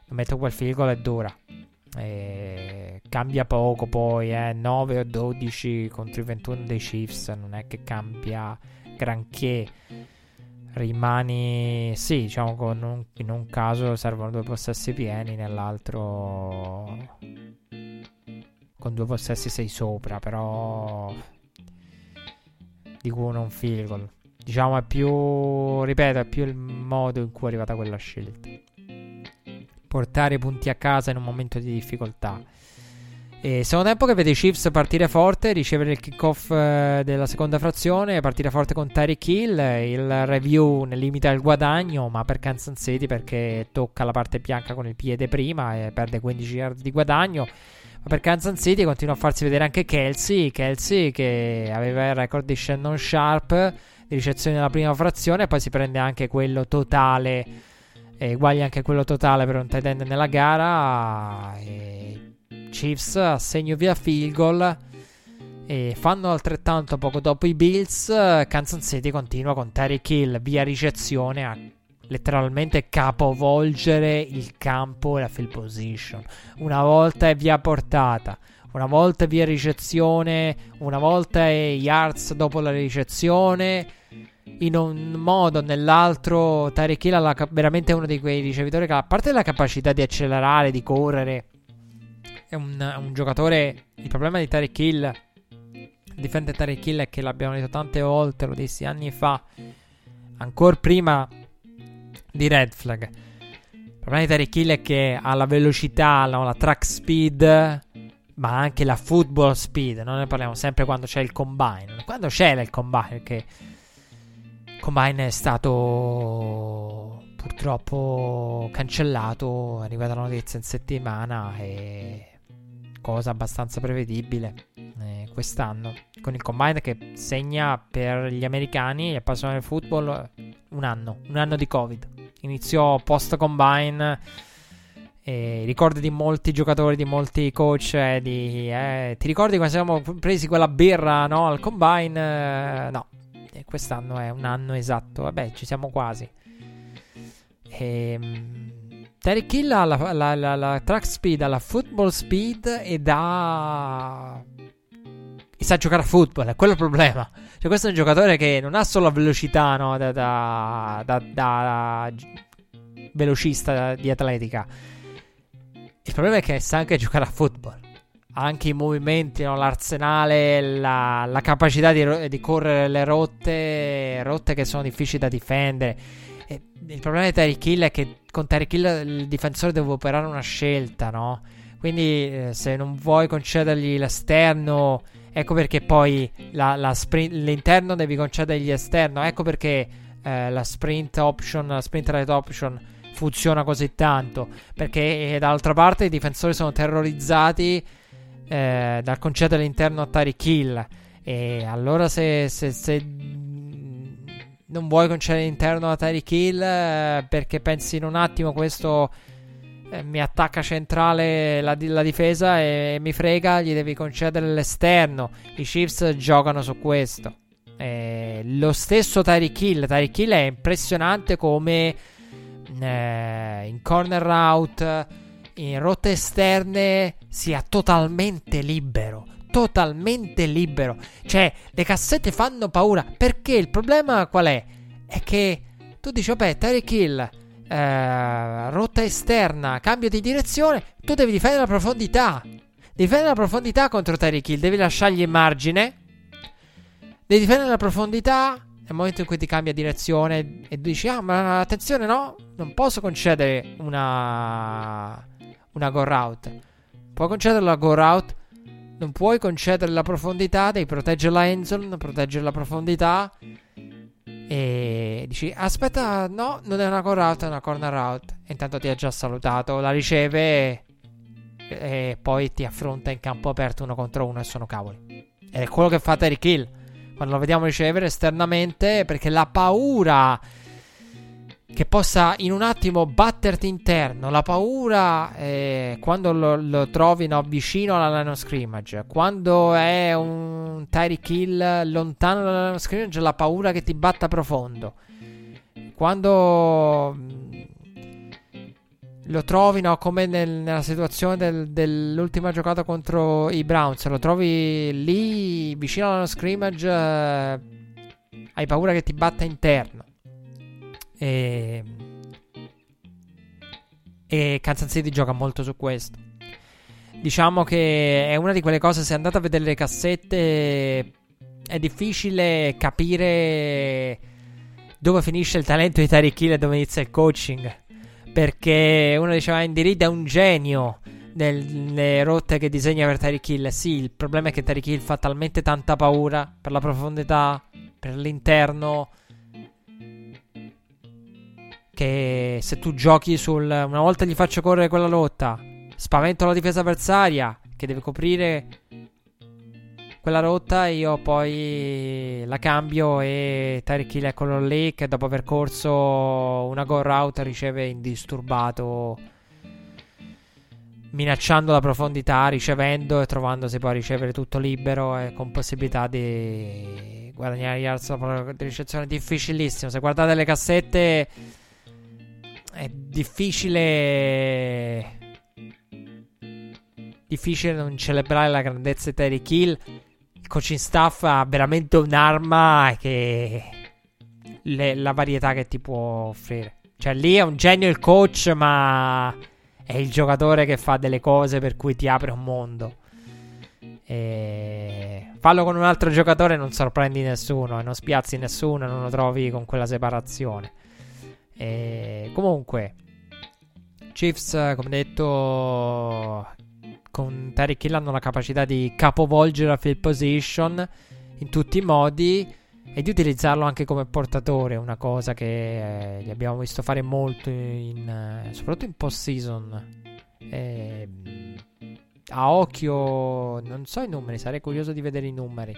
non metto quel field goal è dura. E cambia poco poi, eh, 9 o 12 contro i 21 dei Chiefs, non è che cambia granché. Rimani, sì, diciamo, con un, in un caso servono due possessi pieni, nell'altro con due possessi sei sopra, però di cui uno un field. Diciamo è più, ripeto, è più il modo in cui è arrivata quella scelta portare punti a casa in un momento di difficoltà. E secondo tempo che vede i Chiefs partire forte, ricevere il kickoff eh, della seconda frazione, partire forte con Tyreek Hill, il review ne limita il guadagno, ma per Kansas City perché tocca la parte bianca con il piede prima e perde 15 yard di guadagno. Ma per Kansas City continua a farsi vedere anche Kelsey, Kelsey che aveva il record di Shannon Sharp di ricezione nella prima frazione, poi si prende anche quello totale e uguali anche quello totale per un tight end nella gara. E Chiefs assegno via field goal. E fanno altrettanto poco dopo i Bills. Kansas City continua con Terry Kill via ricezione a letteralmente capovolgere il campo e la field position. Una volta è via portata, una volta è via ricezione, una volta è yards dopo la ricezione in un modo o nell'altro Tyreek Hill è veramente uno di quei ricevitori che a parte la capacità di accelerare, di correre, è un, un giocatore... Il problema di Tyreek Hill, difende Tyreek Hill è che l'abbiamo detto tante volte, lo dissi anni fa, ancora prima di Red Flag. Il problema di Tyreek Hill è che ha la velocità, no, la track speed, ma anche la football speed. Non ne parliamo sempre quando c'è il combine. Quando c'era il combine, perché Combine è stato purtroppo cancellato, è arrivata la notizia in settimana e cosa abbastanza prevedibile eh, quest'anno con il Combine che segna per gli americani e appassionati del football un anno, un anno di Covid. Iniziò post Combine e ricordi di molti giocatori, di molti coach. Eh, di, eh, ti ricordi quando siamo presi quella birra no, al combine? Eh, no, quest'anno è un anno esatto. Vabbè, ci siamo quasi. Ehm. Terry Hill ha la, la, la, la, track speed, ha la football speed ed ha. E sa giocare a football, è quello il problema. Cioè, questo è un giocatore che non ha solo la velocità, no? Da, da, da, da velocista di atletica. Il problema è che sa anche giocare a football anche i movimenti, no? l'arsenale, la, la capacità di, di, correre le rotte, rotte che sono difficili da difendere. E il problema di Tyreek Hill è che con Tyreek Hill il difensore deve operare una scelta, no? Quindi eh, se non vuoi concedergli l'esterno, ecco perché poi la, la sprint, l'interno devi concedergli l'esterno, ecco perché eh, la sprint option, la sprint right option funziona così tanto, perché eh, dall'altra parte i difensori sono terrorizzati eh, dal concedere all'interno a Tyreek Hill. E allora se, se, se non vuoi concedere l'interno a Tyreek Hill eh, perché pensi in un attimo questo eh, mi attacca centrale la, la, difesa e mi frega, gli devi concedere l'esterno. I Chiefs giocano su questo. Eh, lo stesso Tyreek Hill. Tyreek Hill è impressionante come eh, in corner route, in rotte esterne, sia totalmente libero. Totalmente libero. Cioè, le cassette fanno paura. Perché il problema qual è? È che tu dici, vabbè, Tyreek Hill eh, rotta esterna, cambio di direzione, tu devi difendere la profondità. Difendere la profondità contro Tyreek Hill, devi lasciargli margine. Devi difendere la profondità nel momento in cui ti cambia direzione e dici, ah, ma attenzione, no, non posso concedere una, una go route. Puoi concedere la go route, non puoi concedere la profondità, devi proteggere la endzone, proteggere la profondità. E dici: Aspetta, no, non è una core out, è una corner out. E intanto ti ha già salutato, la riceve e, e poi ti affronta in campo aperto uno contro uno e sono cavoli. Ed è quello che fa Terry Kill quando lo vediamo ricevere esternamente perché la paura che possa in un attimo batterti interno. La paura eh, quando lo, lo trovi no, vicino alla line of scrimmage, quando è un Tyreek Hill lontano dalla line of scrimmage, la paura che ti batta profondo. Quando mm, lo trovi no, come nel, nella situazione del, dell'ultima giocata contro i Browns, lo trovi lì vicino alla line of scrimmage, eh, hai paura che ti batta interno. E, e Kansas City gioca molto su questo. Diciamo che è una di quelle cose, se andate a vedere le cassette, è difficile capire dove finisce il talento di Tariq Hill e dove inizia il coaching. Perché uno diceva Indeed è un genio nelle rotte che disegna per Tariq Hill. Sì, il problema è che Tariq Hill fa talmente tanta paura per la profondità, per l'interno che se tu giochi sul... Una volta gli faccio correre quella lotta, spavento la difesa avversaria che deve coprire quella rotta, io poi la cambio e Tyreek Hill è quello lì che dopo aver corso una go route riceve indisturbato minacciando la profondità, ricevendo e trovandosi poi a ricevere tutto libero e con possibilità di guadagnare yards di ricezione difficilissimo. Se guardate le cassette è difficile. Difficile non celebrare la grandezza di Terry Kill. Il coaching staff ha veramente un'arma che. Le, la varietà che ti può offrire. Cioè, lì è un genio il coach, ma è il giocatore che fa delle cose per cui ti apre un mondo. E... Fallo con un altro giocatore non sorprendi nessuno e non spiazzi nessuno non lo trovi con quella separazione. E comunque, Chiefs, come detto, con Terry Hill hanno la capacità di capovolgere la field position in tutti i modi e di utilizzarlo anche come portatore, una cosa che eh, abbiamo visto fare molto, in, eh, soprattutto in post-season. Eh, a occhio, non so i numeri, sarei curioso di vedere i numeri.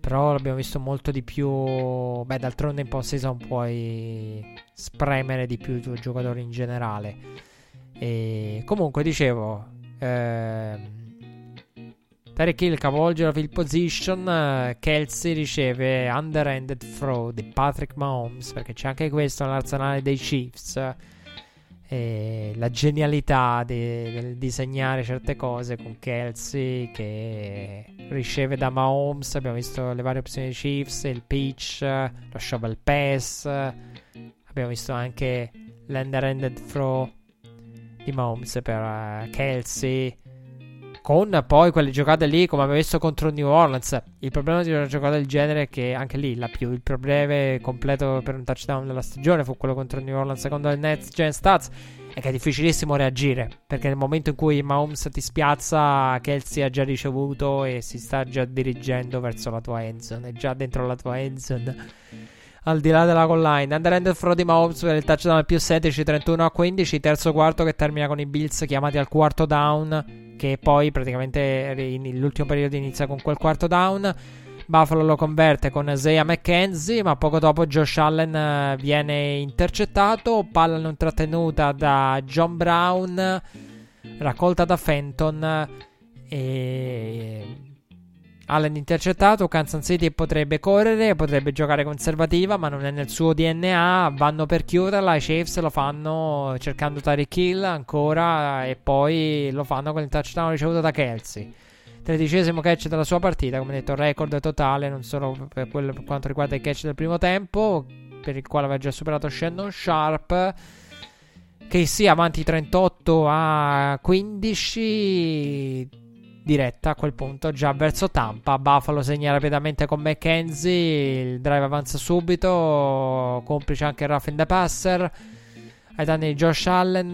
Però l'abbiamo visto molto di più. Beh, d'altronde in post-season puoi spremere di più i tuoi giocatori in generale. E comunque, dicevo. Ehm, Tarek Hill capovolge la field position. Kelsey riceve underhanded throw di Patrick Mahomes. Perché c'è anche questo nell'arsenale dei Chiefs eh, la genialità de- del disegnare certe cose con Kelsey che riceve da Mahomes. Abbiamo visto le varie opzioni di Chiefs, il pitch, lo shovel pass. Abbiamo visto anche l'ender-ended throw di Mahomes per uh, Kelsey. Con poi quelle giocate lì, come abbiamo visto contro New Orleans. Il problema di una giocata del genere è che anche lì più, il più completo per un touchdown della stagione fu quello contro New Orleans secondo il Nets Gen Stats. È che è difficilissimo reagire. Perché nel momento in cui Mahomes ti spiazza, Kelsey ha già ricevuto e si sta già dirigendo verso la tua endzone. È già dentro la tua endzone al di là della goal line. Under throw di Mahomes per il touchdown più 16, 31 a 15. Terzo quarto che termina con i Bills chiamati al quarto down. Che poi praticamente l'ultimo periodo inizia con quel quarto down. Buffalo lo converte con Isaiah McKenzie, ma poco dopo Josh Allen eh, viene intercettato, palla non trattenuta da John Brown, raccolta da Fenton e Allen intercettato, Kansas City potrebbe correre, potrebbe giocare conservativa, ma non è nel suo DNA. Vanno per chiuderla. I Chiefs lo fanno cercando Tyreek Hill ancora e poi lo fanno con il touchdown ricevuto da Kelsey. Tredicesimo catch della sua partita, come detto, record totale, non solo per, quello, per quanto riguarda i catch del primo tempo, per il quale aveva già superato Shannon Sharp. Che sia avanti 38 a 15 diretta a quel punto già verso Tampa. Buffalo segna rapidamente con McKenzie. Il drive avanza subito. Complice anche il Ruffin the Passer. Ai danni di Josh Allen.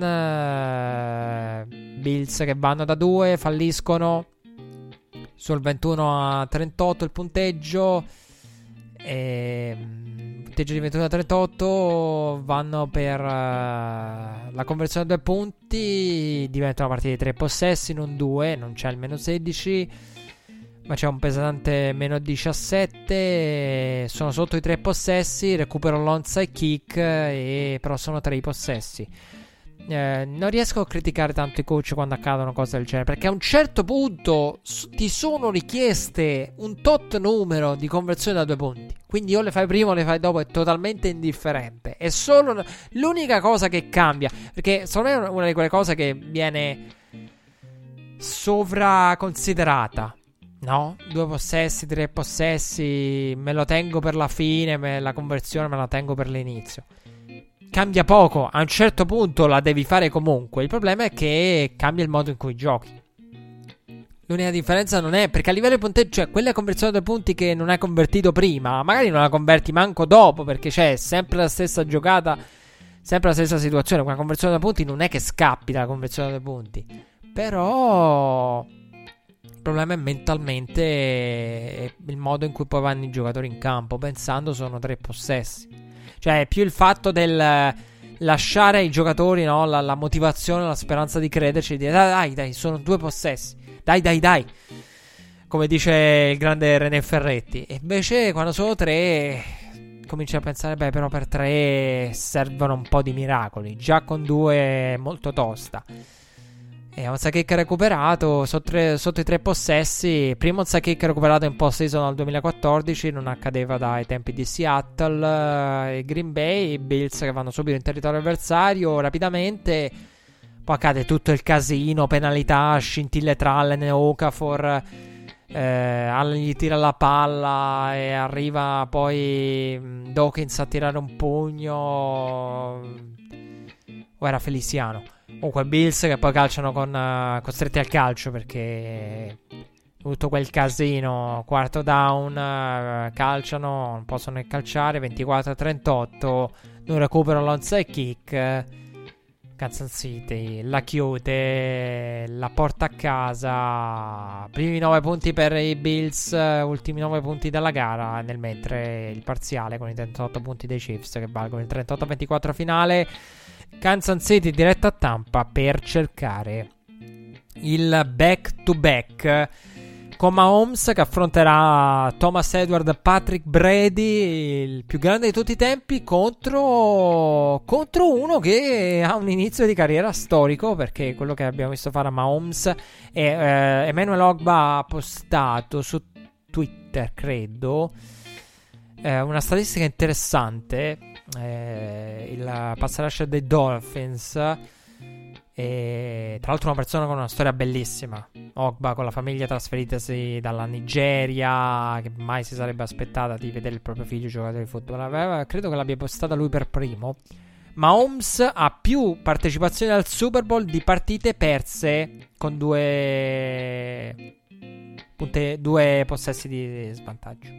Uh, Bills che vanno da 2. Falliscono. Sul 21 a 38 il punteggio. E punteggio di 21 a 38 vanno per uh, la conversione a due punti. Diventa una partita di tre possessi, non due. Non c'è il meno 16. Ma c'è un pesante meno 17. Sono sotto i tre possessi. Recupero l'onside kick. E però sono tre i possessi. Eh, non riesco a criticare tanto i coach quando accadono cose del genere. Perché a un certo punto ti sono richieste un tot numero di conversioni da due punti. Quindi o le fai prima o le fai dopo, è totalmente indifferente. È solo l'unica cosa che cambia. Perché secondo me è una di quelle cose che viene sovraconsiderata. No? Due possessi, tre possessi. Me lo tengo per la fine. Me, la conversione me la tengo per l'inizio cambia poco. A un certo punto la devi fare comunque. Il problema è che cambia il modo in cui giochi. L'unica differenza non è perché a livello di punteggio, cioè quella conversione dei punti che non hai convertito prima, magari non la converti manco dopo perché c'è sempre la stessa giocata, sempre la stessa situazione. Con la conversione dei punti non è che scappi dalla conversione dei punti, però il problema è mentalmente il modo in cui poi vanno i giocatori in campo. Pensando sono tre possessi. Cioè, è più il fatto del lasciare ai giocatori no, la, la, motivazione, la speranza di crederci. Di dire, dai, dai, dai, sono due possessi. Dai, dai, dai. Come dice il grande René Ferretti. E invece, quando sono tre, cominci a pensare, beh, però per tre servono un po' di miracoli. Già con due è molto tosta. E kick recuperato sotto, sotto, i tre possessi. Primo kick recuperato in post-season nel 2014. Non accadeva dai tempi di Seattle. E Green Bay. I Bills che vanno subito in territorio avversario rapidamente. Poi accade tutto il casino, penalità, scintille tra Allen e Okafor. Eh, Allen gli tira la palla e arriva poi Dawkins a tirare un pugno. O era Feliciano? Comunque Bills che poi calciano con, uh, costretti al calcio perché tutto quel casino, quarto down, uh, calciano, non possono calciare, 24-38, non recupero l'onside kick, Kansas City la chiude, la porta a casa, primi 9 punti per i Bills, ultimi 9 punti della gara, nel mentre il parziale con i 38 punti dei Chiefs che valgono il 38-24 finale. Kansas City diretta a Tampa per cercare il back to back con Mahomes che affronterà Thomas Edward Patrick Brady, il più grande di tutti i tempi, contro, contro uno che ha un inizio di carriera storico, perché quello che abbiamo visto fare a Mahomes è eh, Emmanuel Ogba ha postato su Twitter, credo, eh, una statistica interessante eh, il pass rusher dei Dolphins. E tra l'altro una persona con una storia bellissima. Ogba con la famiglia trasferitasi dalla Nigeria, che mai si sarebbe aspettata di vedere il proprio figlio giocare di football. Aveva, credo che l'abbia postata lui per primo. Ma Holmes ha più partecipazioni al Super Bowl di partite perse con due, punte, due possessi di svantaggio.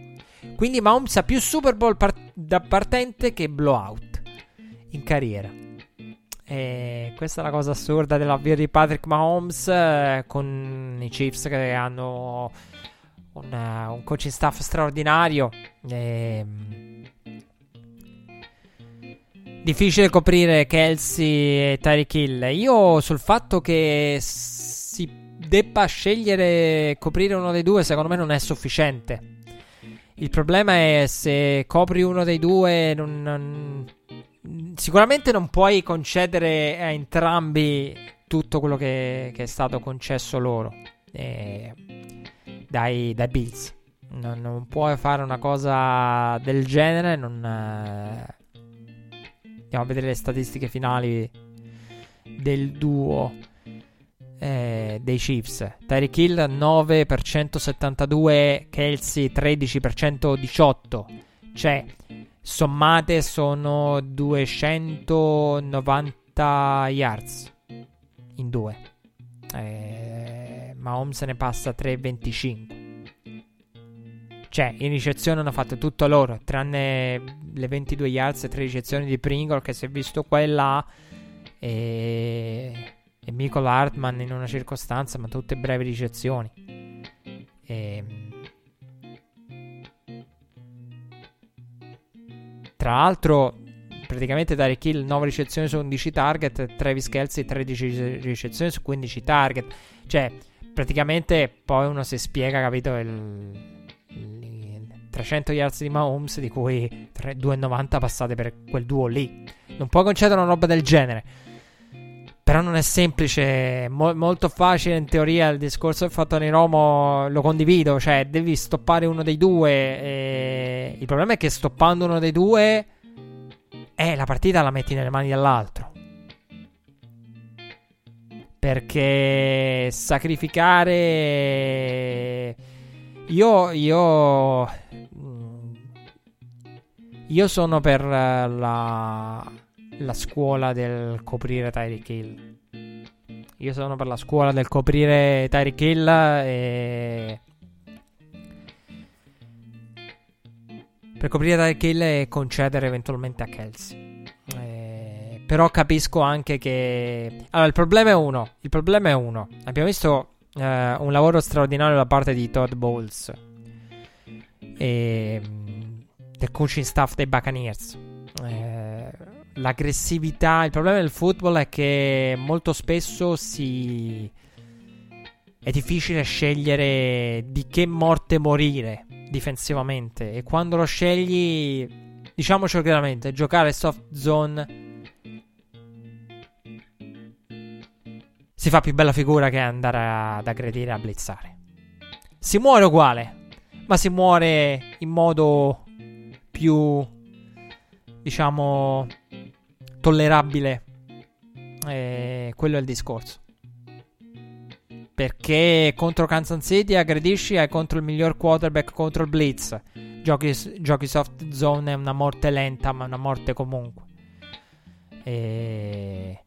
Quindi Mahomes ha più Super Bowl part- da partente che blowout in carriera. E questa è la cosa assurda dell'avvio di Patrick Mahomes eh, con i Chiefs che hanno un, uh, un coaching staff straordinario. E, difficile coprire Kelsey e Tyreek Hill. Io sul fatto che si debba scegliere coprire uno dei due, secondo me non è sufficiente. Il problema è se copri uno dei due, non, non, sicuramente non puoi concedere a entrambi tutto quello che, che è stato concesso loro eh, dai, dai, Bills. Non, non, puoi fare una cosa del genere. Non, eh, andiamo a vedere le statistiche finali del duo eh, dei Chiefs. Tyreek Hill 9 per 172, Kelsey 13 per 118. Cioè, sommate sono 290 yards in due. Eh, Mahomes ne passa 3,25. Cioè, in ricezione hanno fatto tutto loro, tranne le 22 yards e 3 ricezioni di Pringle che si è visto qua e là. E, e Michael Hartman in una circostanza, ma tutte brevi ricezioni. E, tra l'altro, praticamente Derek Hill 9 ricezioni su 11 target, Travis Kelsey 13 ricezioni su 15 target. Cioè, praticamente poi uno si spiega, capito, il 300 yards di Mahomes, di cui 2,90 passate per quel duo lì. Non puoi concedere una roba del genere. Però non è semplice, mo- molto facile in teoria. Il discorso del fatto di Romo lo condivido, cioè devi stoppare uno dei due. E... Il problema è che stoppando uno dei due, eh, la partita la metti nelle mani dell'altro. Perché sacrificare. Io, io io sono per la, la scuola del coprire Tyreek Hill. Io sono per la scuola del coprire Tyreek Hill e... Per coprire Tyreek Hill e concedere eventualmente a Kelsey. Però capisco anche che... Allora, il problema è uno. Il problema è uno. Abbiamo visto eh, un lavoro straordinario da parte di Todd Bowles. E del coaching staff dei Buccaneers. L'aggressività, il problema del football è che molto spesso si è difficile scegliere di che morte morire difensivamente e quando lo scegli, diciamoci chiaramente, giocare soft zone si fa più bella figura che andare ad aggredire a blizzare. Si muore uguale, ma si muore in modo più, diciamo, tollerabile. Eh, quello è il discorso. Perché contro Kansas City aggredisci e contro il miglior quarterback contro il Blitz. Giochi, giochi soft zone è una morte lenta, ma una morte comunque. E...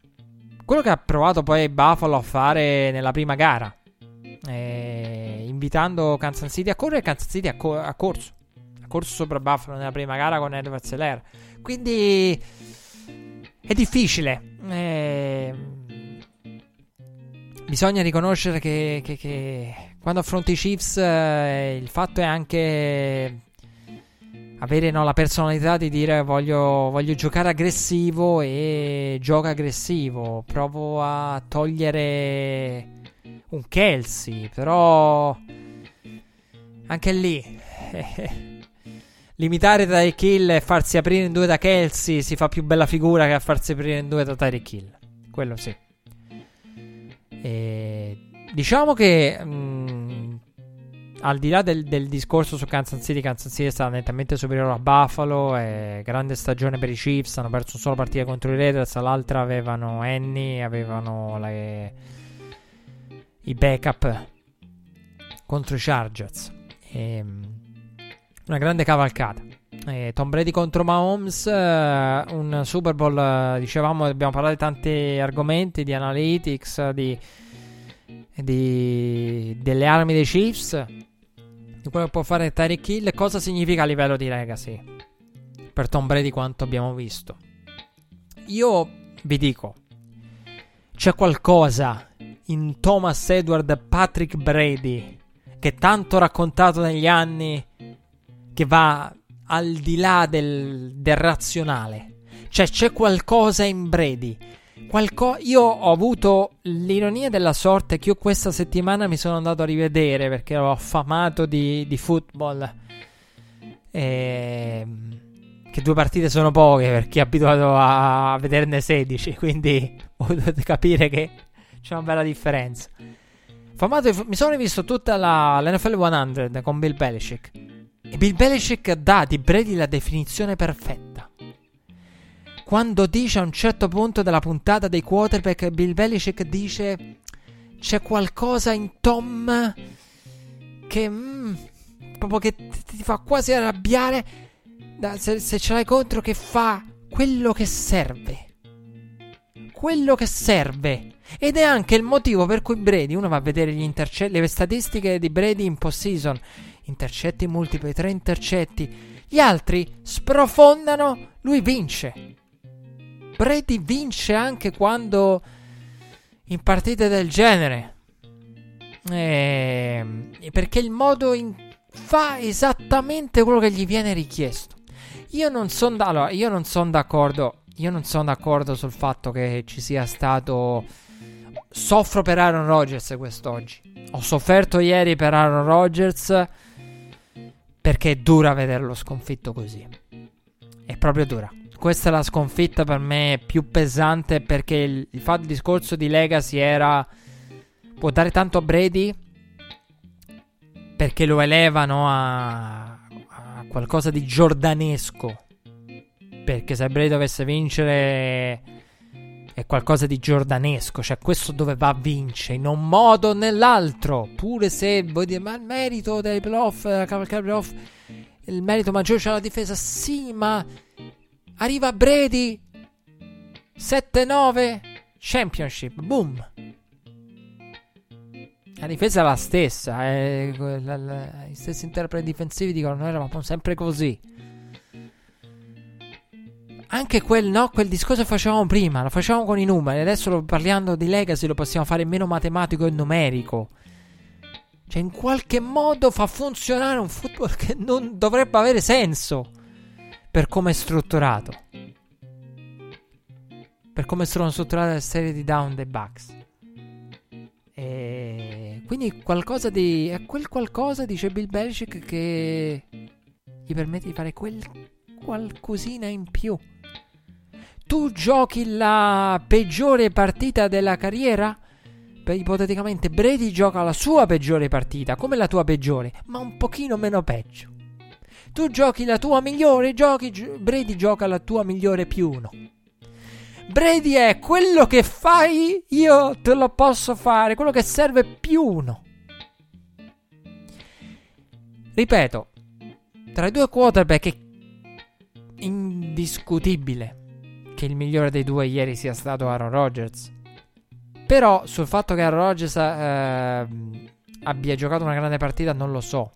Quello che ha provato poi Buffalo a fare nella prima gara. Eh, invitando Kansas City a correre, Kansas City ha, co- ha corso corso sopra Buffalo nella prima gara con Edwards e Quindi è difficile. Eh, bisogna riconoscere che, che, che, quando affronti i Chiefs eh, il fatto è anche avere no, la personalità di dire voglio, voglio, giocare aggressivo e gioco aggressivo. Provo a togliere un Kelsey, però anche lì (laughs) limitare Tyreek Hill e farsi aprire in due da Kelsey si fa più bella figura che a farsi aprire in due da Tyreek Hill. Quello sì. E diciamo che mh, mm, al di là del, del, discorso su Kansas City, Kansas City è stata nettamente superiore a Buffalo. Grande stagione per i Chiefs. Hanno perso solo partita contro i Raiders. L'altra avevano Annie, avevano le, i backup contro i Chargers. E, ehm, una grande cavalcata. Eh, Tom Brady contro Mahomes, eh, un Super Bowl, eh, dicevamo, abbiamo parlato di tanti argomenti, di analytics, di, di, delle armi dei Chiefs, di quello che può fare Tyreek Hill, cosa significa a livello di legacy per Tom Brady quanto abbiamo visto. Io vi dico, c'è qualcosa in Thomas Edward Patrick Brady che tanto raccontato negli anni che va al di là del, del razionale. Cioè c'è qualcosa in Brady. Qualco- io ho avuto l'ironia della sorte che io questa settimana mi sono andato a rivedere perché ero affamato di, di football. E, che due partite sono poche per chi è abituato a vederne 16, quindi (laughs) potete capire che c'è una bella differenza. Formato, mi sono rivisto tutta la, l'NFL 100 con Bill Belichick. E Bill Belichick dà di Brady la definizione perfetta. Quando dice a un certo punto della puntata dei quarterback, Bill Belichick dice c'è qualcosa in Tom che... Mm, proprio che ti, fa quasi arrabbiare da, se, se ce l'hai contro che fa quello che serve. Quello che serve. Ed è anche il motivo per cui Brady, uno va a vedere gli intercetti, le statistiche di Brady in post-season, intercetti multipli, tre intercetti, gli altri sprofondano, lui vince. Brady vince anche quando in partite del genere. E... Perché il modo in... fa esattamente quello che gli viene richiesto. Io non sono da... allora, io non sono d'accordo. Io non sono d'accordo sul fatto che ci sia stato. Soffro per Aaron Rodgers quest'oggi. Ho sofferto ieri per Aaron Rodgers. Perché è dura vederlo sconfitto così. È proprio dura. Questa è la sconfitta per me più pesante perché il, il fatto del discorso di Legacy era può dare tanto a Brady perché lo elevano a, a qualcosa di giordanesco. Perché se Brady dovesse vincere è qualcosa di giordanesco, cioè questo dove va a vincere in un modo o nell'altro, pure se vuoi dire ma il merito dei playoff, la cavalcata playoff, il merito maggiore c'è la difesa, sì, ma arriva Brady 7-9 Championship, boom. La difesa è la stessa, eh, la, la, gli stessi interpreti difensivi dicono noi eravamo sempre così. Anche quel, no, quel discorso che facevamo prima, lo facevamo con i numeri, adesso parlando di Legacy lo possiamo fare meno matematico e numerico. Cioè in qualche modo fa funzionare un football che non dovrebbe avere senso per come è strutturato. Per come sono strutturate le serie di down dei Bucks. E quindi qualcosa di. È quel qualcosa, dice Bill Belichick, che gli permette di fare quel qualcosina in più. Tu giochi la peggiore partita della carriera? Beh, ipoteticamente Brady gioca la sua peggiore partita, come la tua peggiore, ma un pochino meno peggio. Tu giochi la tua migliore, giochi Brady gioca la tua migliore più uno. Brady è quello che fai, io te lo posso fare, quello che serve più uno. Ripeto, tra i due quarterback è indiscutibile che il migliore dei due ieri sia stato Aaron Rodgers. Però sul fatto che Aaron Rodgers eh, abbia giocato una grande partita non lo so.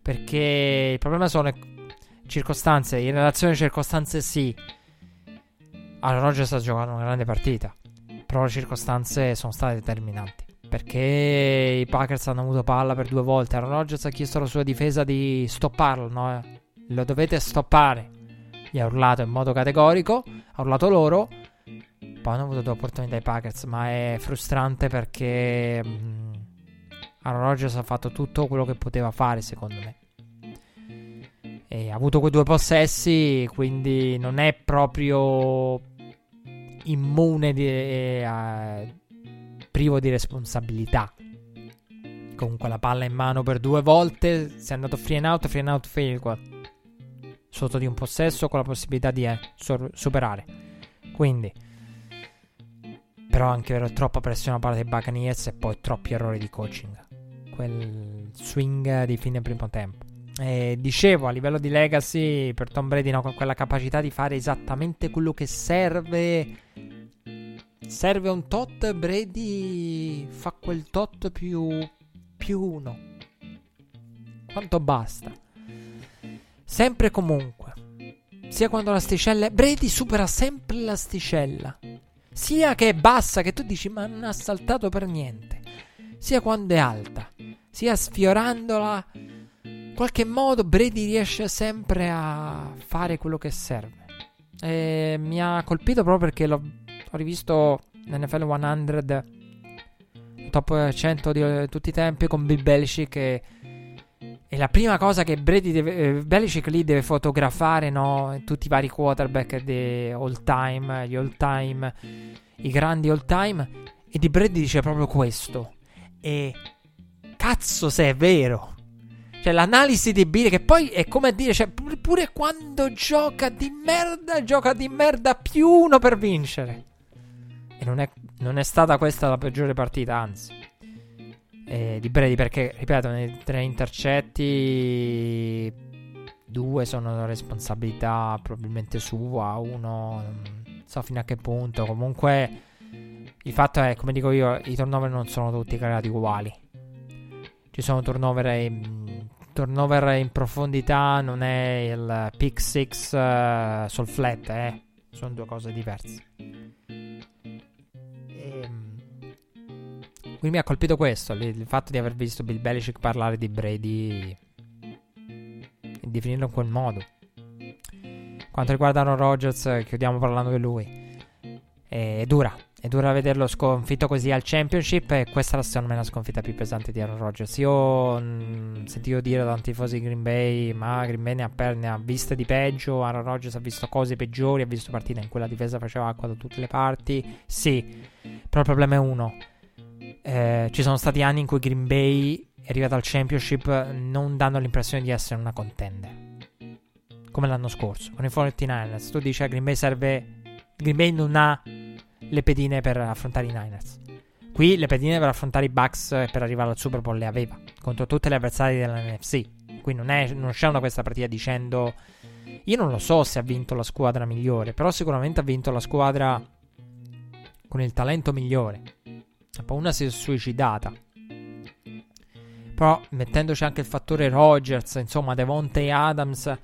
Perché il problema sono le circostanze. In relazione alle circostanze sì allora, Rodgers ha giocato una grande partita. Però le circostanze sono state determinanti. Perché i Packers hanno avuto palla per due volte. Aaron Rodgers ha chiesto alla sua difesa di stopparlo. No? Lo dovete stoppare. Gli ha urlato in modo categorico. Ha urlato loro. Poi hanno avuto due opportunità ai Packers. Ma è frustrante perché. Mh, mm, Aaron Rodgers ha fatto tutto quello che poteva fare, secondo me. E ha avuto quei due possessi, quindi non è proprio immune di, eh, privo di responsabilità. Comunque la palla in mano per due volte, si è andato free and out, free and out fail sotto di un possesso con la possibilità di eh, sor- superare. Quindi però anche vero troppa pressione da parte dei Buccaneers e poi troppi errori di coaching. Quel swing di fine primo tempo. E dicevo, a livello di legacy, per Tom Brady, no, con quella capacità di fare esattamente quello che serve. Serve un tot, Brady fa quel tot più, più uno. Quanto basta. Sempre e comunque. Sia quando l'asticella è... Brady supera sempre l'asticella. Sia che è bassa, che tu dici ma non ha saltato per niente. Sia quando è alta. Sia sfiorandola qualche modo Brady riesce sempre a fare quello che serve. E mi ha colpito proprio perché l'ho, ho rivisto l'NFL 100 top 100 di tutti i tempi con Bill Belichick e, E la prima cosa che Brady deve, eh, Belichick lì deve fotografare, no? Tutti i vari quarterback di all time, gli all time, i grandi all time. E di Brady dice proprio questo. E cazzo se è vero. Cioè l'analisi di Billy che poi è come a dire, cioè pure quando gioca di merda, gioca di merda più uno per vincere. E non è, non è stata questa la peggiore partita, anzi eh, di Brady perché, ripeto, nei tre intercetti due sono responsabilità probabilmente sua, uno non so fino a che punto. Comunque il fatto è, come dico io, i turnover non sono tutti creati uguali. Ci sono turnover in, turnover in profondità, non è il pick 6 uh, sul flat, eh. Sono due cose diverse. Quindi mi ha colpito questo, il fatto di aver visto Bill Belichick parlare di Brady e definirlo in quel modo. Quanto riguarda Aaron Rodgers, chiudiamo parlando di lui. È dura, è dura vederlo sconfitto così al Championship e questa è secondo me la sconfitta più pesante di Aaron Rodgers. Io mm, sentito dire da tanti tifosi di Green Bay, ma Green Bay ne ha, per, ne ha viste di peggio, Aaron Rodgers ha visto cose peggiori, ha visto partite in cui la difesa faceva acqua da tutte le parti. Sì, però il problema è uno, eh, ci sono stati anni in cui Green Bay è arrivata al championship non dando l'impressione di essere una contender. Come l'anno scorso, con i 49ers. Tu dici a Green Bay serve... Green Bay non ha le pedine per affrontare i Niners. Qui le pedine per affrontare i Bucks e per arrivare al Super Bowl le aveva. Contro tutte le avversarie dell'NFC. Qui non, è, non usciamo da questa partita dicendo... Io non lo so se ha vinto la squadra migliore, però sicuramente ha vinto la squadra con il talento migliore. Una si è suicidata. Però mettendoci anche il fattore Rogers, insomma, Devontae Adams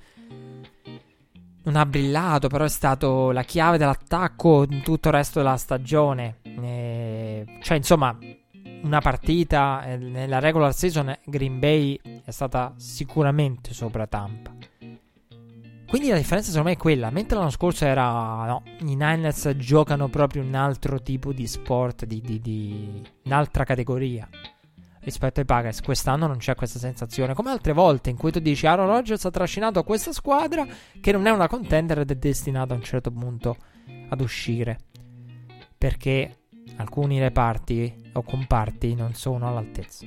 non ha brillato, però è stato la chiave dell'attacco in tutto il resto della stagione. E, cioè, insomma, una partita eh, nella regular season Green Bay è stata sicuramente sopra Tampa. Quindi la differenza secondo me è quella. Mentre l'anno scorso era. No, i Niners giocano proprio un altro tipo di sport, di, di, di un'altra categoria rispetto ai Packers. Quest'anno non c'è questa sensazione. Come altre volte in cui tu dici Aaron Rodgers ha trascinato questa squadra che non è una contender ed è destinata a un certo punto ad uscire. Perché alcuni reparti o comparti non sono all'altezza.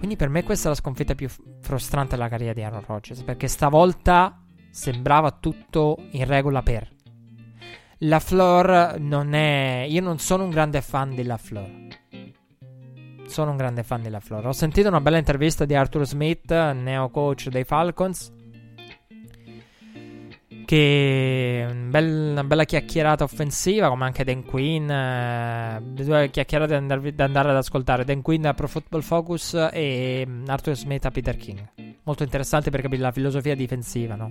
Quindi per me questa è la sconfitta più frustrante della carriera di Aaron Rodgers, perché stavolta sembrava tutto in regola per. La Flor non è... Io non sono un grande fan della Flor. Sono un grande fan della Flor. Ho sentito una bella intervista di Arthur Smith, neo coach dei Falcons, che una bella chiacchierata offensiva, come anche Dan Quinn. Eh, due chiacchierate da, andar, da, andare ad ascoltare: Dan Quinn a Pro Football Focus e mm, Arthur Smith a Peter King. Molto interessante per capire la filosofia difensiva, no?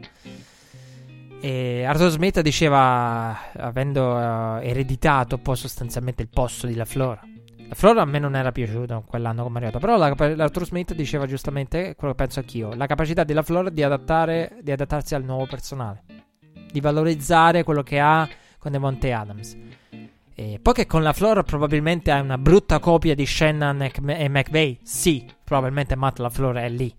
E Arthur Smith diceva, avendo uh, ereditato poi sostanzialmente il posto di La Flora. La Flora a me non era piaciuto quell'anno come arrivato, però la, l'Arthur Smith diceva giustamente quello che penso anch'io, la capacità della Flora di, adattare, di adattarsi al nuovo personale di valorizzare quello che ha con Devontae Adams. E poi che con la Flora probabilmente ha una brutta copia di Shannon e McVeigh. Sì, probabilmente Matt LaFleur è lì.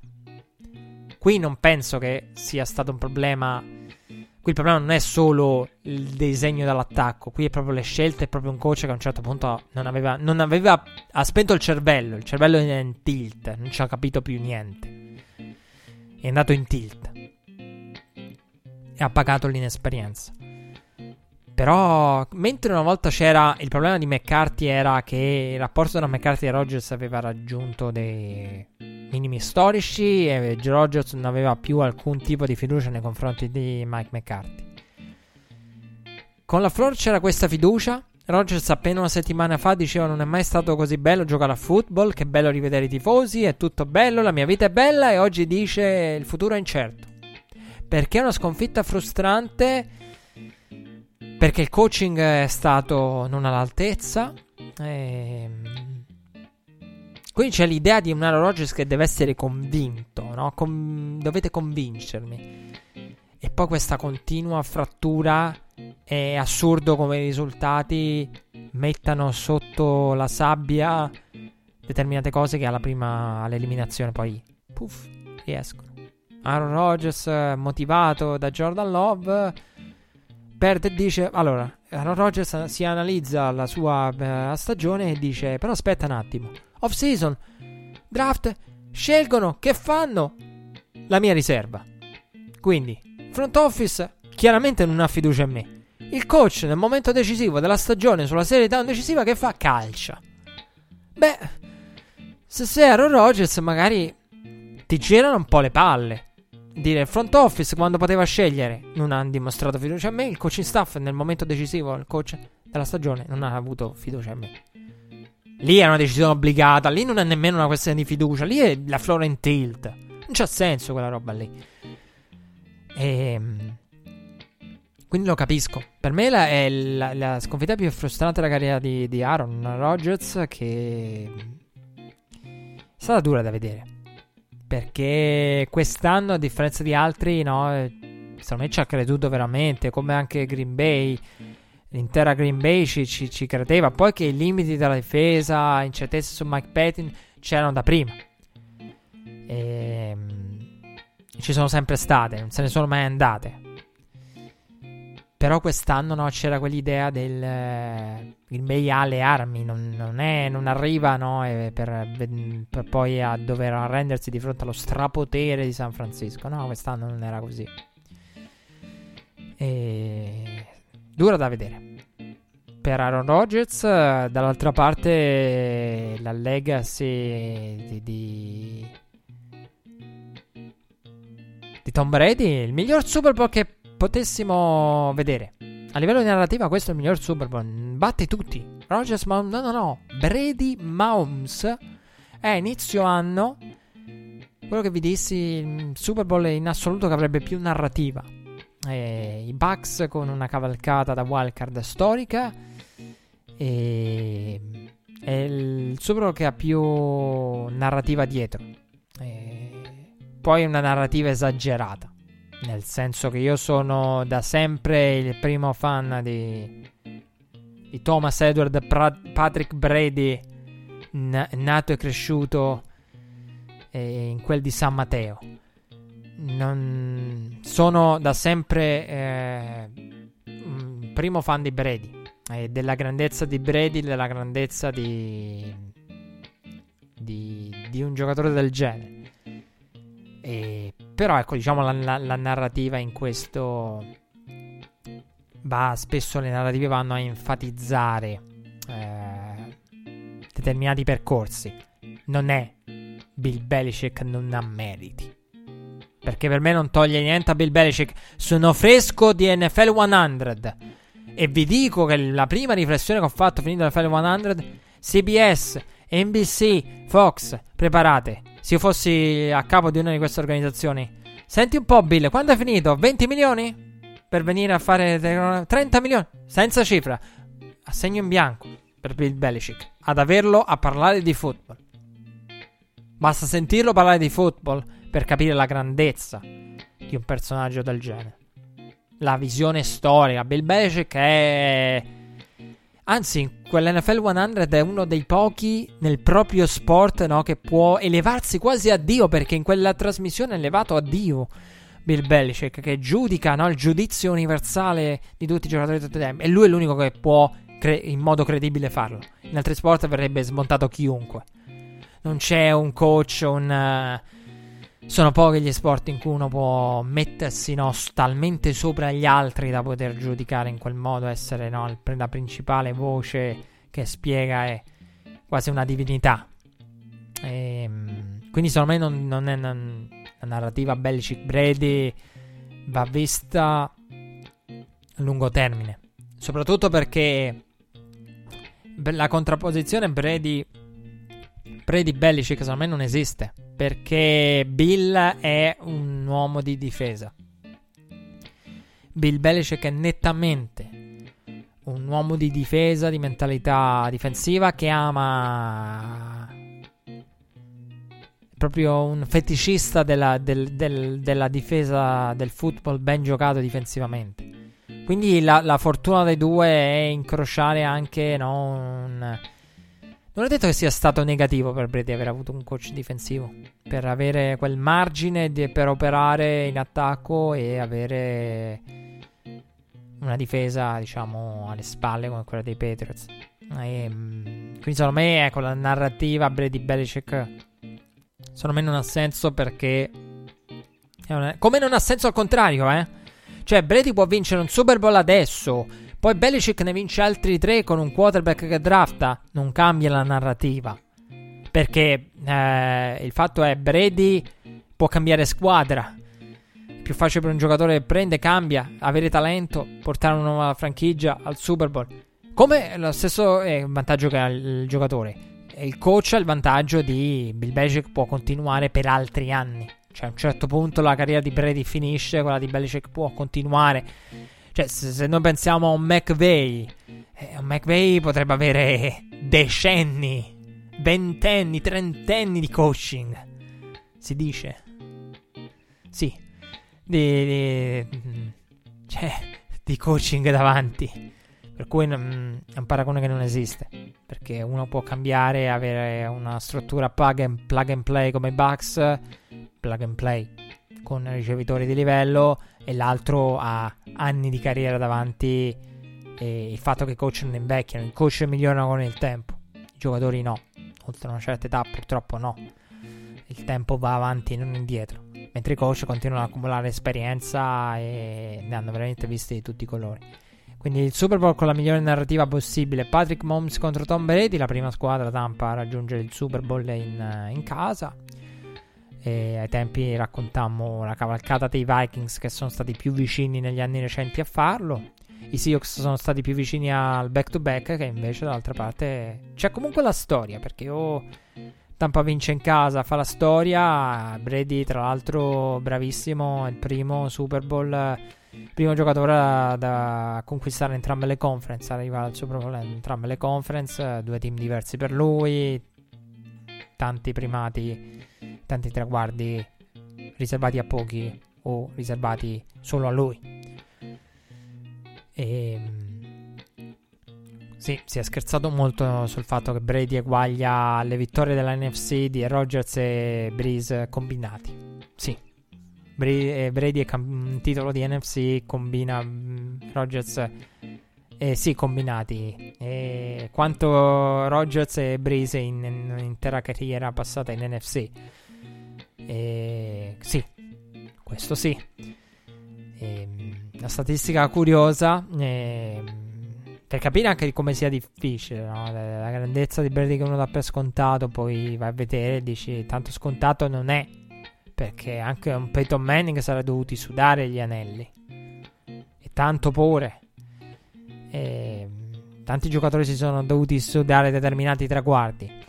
Qui non penso che sia stato un problema. Qui il problema non è solo il disegno dell'attacco, qui è proprio le scelte, è proprio un coach che a un certo punto non aveva, non aveva ha spento il cervello, il cervello è in tilt, non ci ha capito più niente. È andato in tilt e ha pagato l'inesperienza. Però, mentre una volta c'era il problema di McCarthy era che il rapporto tra McCarthy e Rogers aveva raggiunto dei minimi storici e Rogers non aveva più alcun tipo di fiducia nei confronti di Mike McCarthy. Con la Flor c'era questa fiducia. Rogers appena una settimana fa diceva non è mai stato così bello giocare a football, che bello rivedere i tifosi, è tutto bello, la mia vita è bella e oggi dice il futuro è incerto. Perché è una sconfitta frustrante? Perché il coaching è stato non all'altezza. E... Ehm, quindi c'è l'idea di un Aaron Rodgers che deve essere convinto, no? Com- dovete convincermi. E poi questa continua frattura è assurdo come i risultati mettano sotto la sabbia determinate cose che alla prima all'eliminazione poi puff, riescono. Aaron Rodgers, motivato da Jordan Love, perde e dice: Allora, Aaron Rodgers si analizza la sua uh, stagione e dice: Però aspetta un attimo, off season, draft, scelgono che fanno la mia riserva. Quindi, front office chiaramente non ha fiducia in me. Il coach nel momento decisivo della stagione sulla serie down decisiva che fa calcia. Beh, se sei Aaron Rodgers magari ti girano un po' le palle. Dire il front office quando poteva scegliere non ha dimostrato fiducia in me. Il coaching staff nel momento decisivo, il coach della stagione, non ha avuto fiducia in me. Lì è una decisione obbligata. Lì non è nemmeno una questione di fiducia. Lì è la floor and tilt. Non c'ha senso quella roba lì. E. Ehm, quindi lo capisco. Per me la, è la, la, sconfitta più frustrante della carriera di, di Aaron Rodgers che. È stata dura da vedere. Perché quest'anno, a differenza di altri, no, eh, secondo me ci ha creduto veramente. Come anche Green Bay. L'intera Green Bay ci, ci, ci credeva. Poi che i limiti della difesa, incertezze su Mike Patton c'erano da prima. E, ehm, ci sono sempre state, non se ne sono mai andate. Però quest'anno no, c'era quell'idea del eh, Green Bay ha armi, non, non, è, non arriva no, per, per, poi a dover arrendersi di fronte allo strapotere di San Francisco. No, quest'anno non era così. E... Dura da vedere. Per Aaron Rodgers, dall'altra parte la legacy di, di, di Tom Brady, il miglior Super Bowl che potessimo vedere. A livello di narrativa, questo è il miglior Super Bowl. Batte tutti. Rogers, ma no, no, no. Brady Mahomes è inizio anno. Quello che vi dissi, il Super Bowl in assoluto che avrebbe più narrativa. E I Bucks con una cavalcata da wildcard storica. E è il Super Bowl che ha più narrativa dietro. E poi una narrativa esagerata. Nel senso che io sono da sempre il primo fan di, di Thomas Edward pra- Patrick Brady, n- nato e cresciuto eh, in quel di San Matteo. Non, sono da sempre eh, primo fan di Brady e della grandezza di Brady, della grandezza di, di, di un giocatore del genere. E, però ecco, diciamo la, la, la, narrativa in questo va spesso le narrative vanno a enfatizzare eh, determinati percorsi. Non è Bill Belichick non ha meriti. Perché per me non toglie niente a Bill Belichick. Sono fresco di NFL 100. E vi dico che la prima riflessione che ho fatto finito NFL 100, CBS, NBC, Fox, preparate. Se io fossi a capo di una di queste organizzazioni. Senti un po', Bill, quando è finito? 20 milioni? Per venire a fare 30 milioni? Senza cifra. Assegno in bianco per Bill Belichick. Ad averlo a parlare di football. Basta sentirlo parlare di football per capire la grandezza di un personaggio del genere. La visione storica. Bill Belichick è Anzi, quell'NFL 100 è uno dei pochi nel proprio sport no, che può elevarsi quasi a Dio, perché in quella trasmissione è elevato a Dio. Bill Belichick, che giudica no, il giudizio universale di tutti i giocatori di tutti i tempi. E lui è l'unico che può cre- in modo credibile farlo. In altri sport verrebbe smontato chiunque. Non c'è un coach, un. Uh, sono pochi gli sport in cui uno può mettersi no, talmente sopra gli altri da poter giudicare in quel modo, essere no, la principale voce che spiega è quasi una divinità. E, ehm, quindi secondo me non, non è una, narrativa Belichick Brady va vista a lungo termine. Soprattutto perché la contrapposizione Brady Brady Belichick secondo me non esiste perché Bill è un uomo di difesa. Bill Belichick è nettamente un uomo di difesa, di mentalità difensiva che ama proprio un feticista della, del, del, della difesa del football ben giocato difensivamente. Quindi la, la fortuna dei due è incrociare anche no, un non è detto che sia stato negativo per Brady aver avuto un coach difensivo. Per avere quel margine di, per operare in attacco e avere una difesa, diciamo, alle spalle come quella dei Patriots. E, mm, quindi secondo me, ecco, la narrativa Brady Belichick secondo me non ha senso perché... Come non ha senso al contrario, eh? Cioè, Brady può vincere un Super Bowl adesso poi Belichick ne vince altri tre con un quarterback che drafta. Non cambia la narrativa. Perché eh, il fatto è Brady può cambiare squadra. È più facile per un giocatore che prende, cambia, avere talento, portare una nuova franchigia al Super Bowl. Come lo stesso un vantaggio che ha il giocatore. Il coach ha il vantaggio di Bill Belichick può continuare per altri anni. Cioè a un certo punto la carriera di Brady finisce, quella di Belichick può continuare. Cioè, se, se noi pensiamo a un McVeigh, eh, un McVeigh potrebbe avere decenni, ventenni, trentenni di coaching. Si dice. Sì. Di, di, cioè, di coaching davanti. Per cui non, è un paragone che non esiste. Perché uno può cambiare, avere una struttura plug and, plug and play come i Bucks, plug and play con ricevitori di livello e l'altro ha anni di carriera davanti e il fatto che i coach non invecchiano, i coach migliorano con il tempo, i giocatori no, oltre una certa età purtroppo no, il tempo va avanti non indietro, mentre i coach continuano ad accumulare esperienza e ne hanno veramente visti di tutti i colori. Quindi il Super Bowl con la migliore narrativa possibile. Patrick Mahomes contro Tom Brady, la prima squadra Tampa a raggiungere il Super Bowl in, in casa. E ai tempi raccontammo la cavalcata dei Vikings che sono stati più vicini negli anni recenti a farlo. I Seahawks sono stati più vicini al back to back, che invece dall'altra parte c'è comunque la storia. Perché o Tampa vince in casa, fa la storia. Brady, tra l'altro, bravissimo, è il primo Super Bowl. Primo giocatore da conquistare entrambe le conference. Arriva al Super Bowl entrambe le conference. Due team diversi per lui. Tanti primati tanti traguardi riservati a pochi o riservati solo a lui. E, ehm, sì, si è scherzato molto sul fatto che Brady eguaglia le vittorie della NFC di Rogers e Breeze combinati. Sì, eh, Brady è un titolo di NFC, combina mm, Rogers eh, sì, combinati. E quanto Rogers e Breeze in, in un'intera carriera passata in NFC. E, sì, questo sì. E, la statistica curiosa e, per capire anche come sia difficile, no? la, la, grandezza di Brady che uno dà per scontato, poi vai a vedere e dici tanto scontato non è, perché anche un Peyton Manning sarebbe dovuto sudare gli anelli. E tanto pure. E, tanti giocatori si sono dovuti sudare determinati traguardi.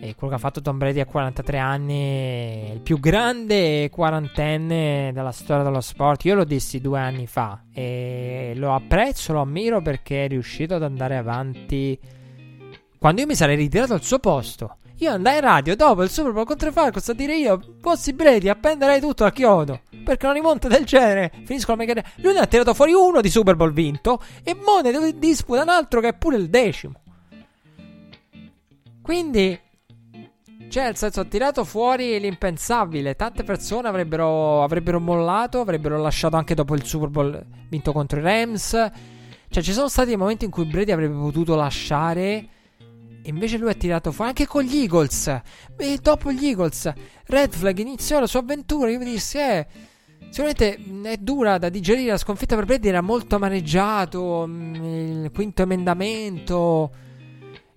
E quello che ha fatto Tom Brady a 43 anni, il più grande quarantenne della storia dello sport. Io lo dissi due anni fa e lo apprezzo, lo ammiro perché è riuscito ad andare avanti. Quando io mi sarei ritirato al suo posto, io andai in radio dopo il Super Bowl contro i Falcons a dire io, fossi Brady, appenderei tutto a chiodo. Perché una rimonta del genere finisco la mia carriera. Lui ne ha tirato fuori uno di Super Bowl vinto e mo ne disputa un altro che è pure il decimo. Quindi cioè, nel senso, ha tirato fuori l'impensabile. Tante persone avrebbero, avrebbero mollato, avrebbero lasciato anche dopo il Super Bowl vinto contro i Rams. Cioè, ci sono stati dei momenti in cui Brady avrebbe potuto lasciare. E invece lui ha tirato fuori anche con gli Eagles. E dopo gli Eagles, Red Flag iniziò la sua avventura. Io mi dissi, eh. Sicuramente è dura da digerire. La sconfitta per Brady era molto amareggiato. Mm, il quinto emendamento.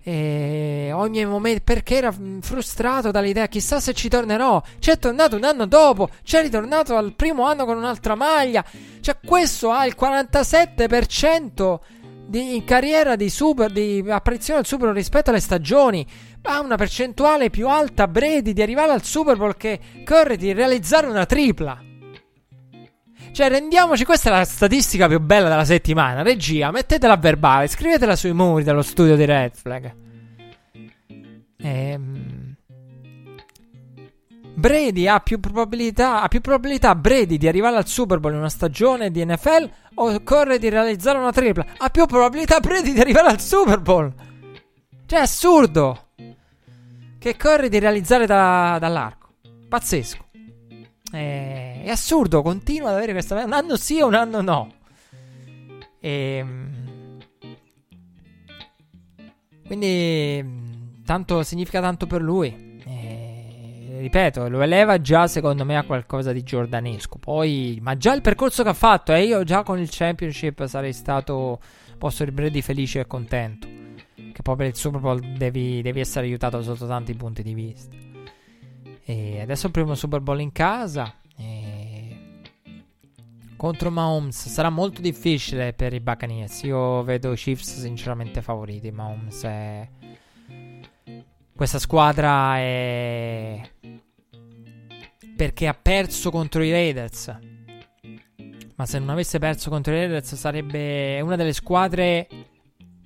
E ho i miei momenti perché era frustrato dall'idea, chissà se ci tornerò. C'è tornato un anno dopo, c'è ritornato al primo anno con un'altra maglia. Cioè, questo ha il 47% di, in carriera di, super, di apparizione al Super Bowl rispetto alle stagioni. Ha una percentuale più alta Brady di arrivare al Super Bowl che corre di realizzare una tripla. Cioè, rendiamoci, questa è la statistica più bella della settimana. Regia, mettetela a verbale, scrivetela sui muri dello studio di Red Flag. Ehm... Brady ha più probabilità, ha più probabilità Brady di arrivare al Super Bowl in una stagione di NFL o corre di realizzare una tripla? Ha più probabilità Brady di arrivare al Super Bowl. Cioè, è assurdo! Che corre di realizzare da, dall'arco. Pazzesco. È, è, assurdo, continua ad avere questa. Un anno sì e un anno no. E, ehm, quindi, tanto significa tanto per lui. E, ripeto, lo eleva già secondo me a qualcosa di giordanesco. Poi, ma già il percorso che ha fatto, e eh, io già con il Championship sarei stato posso ribredi felice e contento. Che poi per il Super Bowl devi, devi essere aiutato sotto tanti punti di vista. E adesso il primo Super Bowl in casa. Contro Mahomes sarà molto difficile per i Buccaneers. Io vedo i Chiefs sinceramente favoriti. Mahomes è. Questa squadra è. Perché ha perso contro i Raiders. Ma se non avesse perso contro i Raiders sarebbe una delle squadre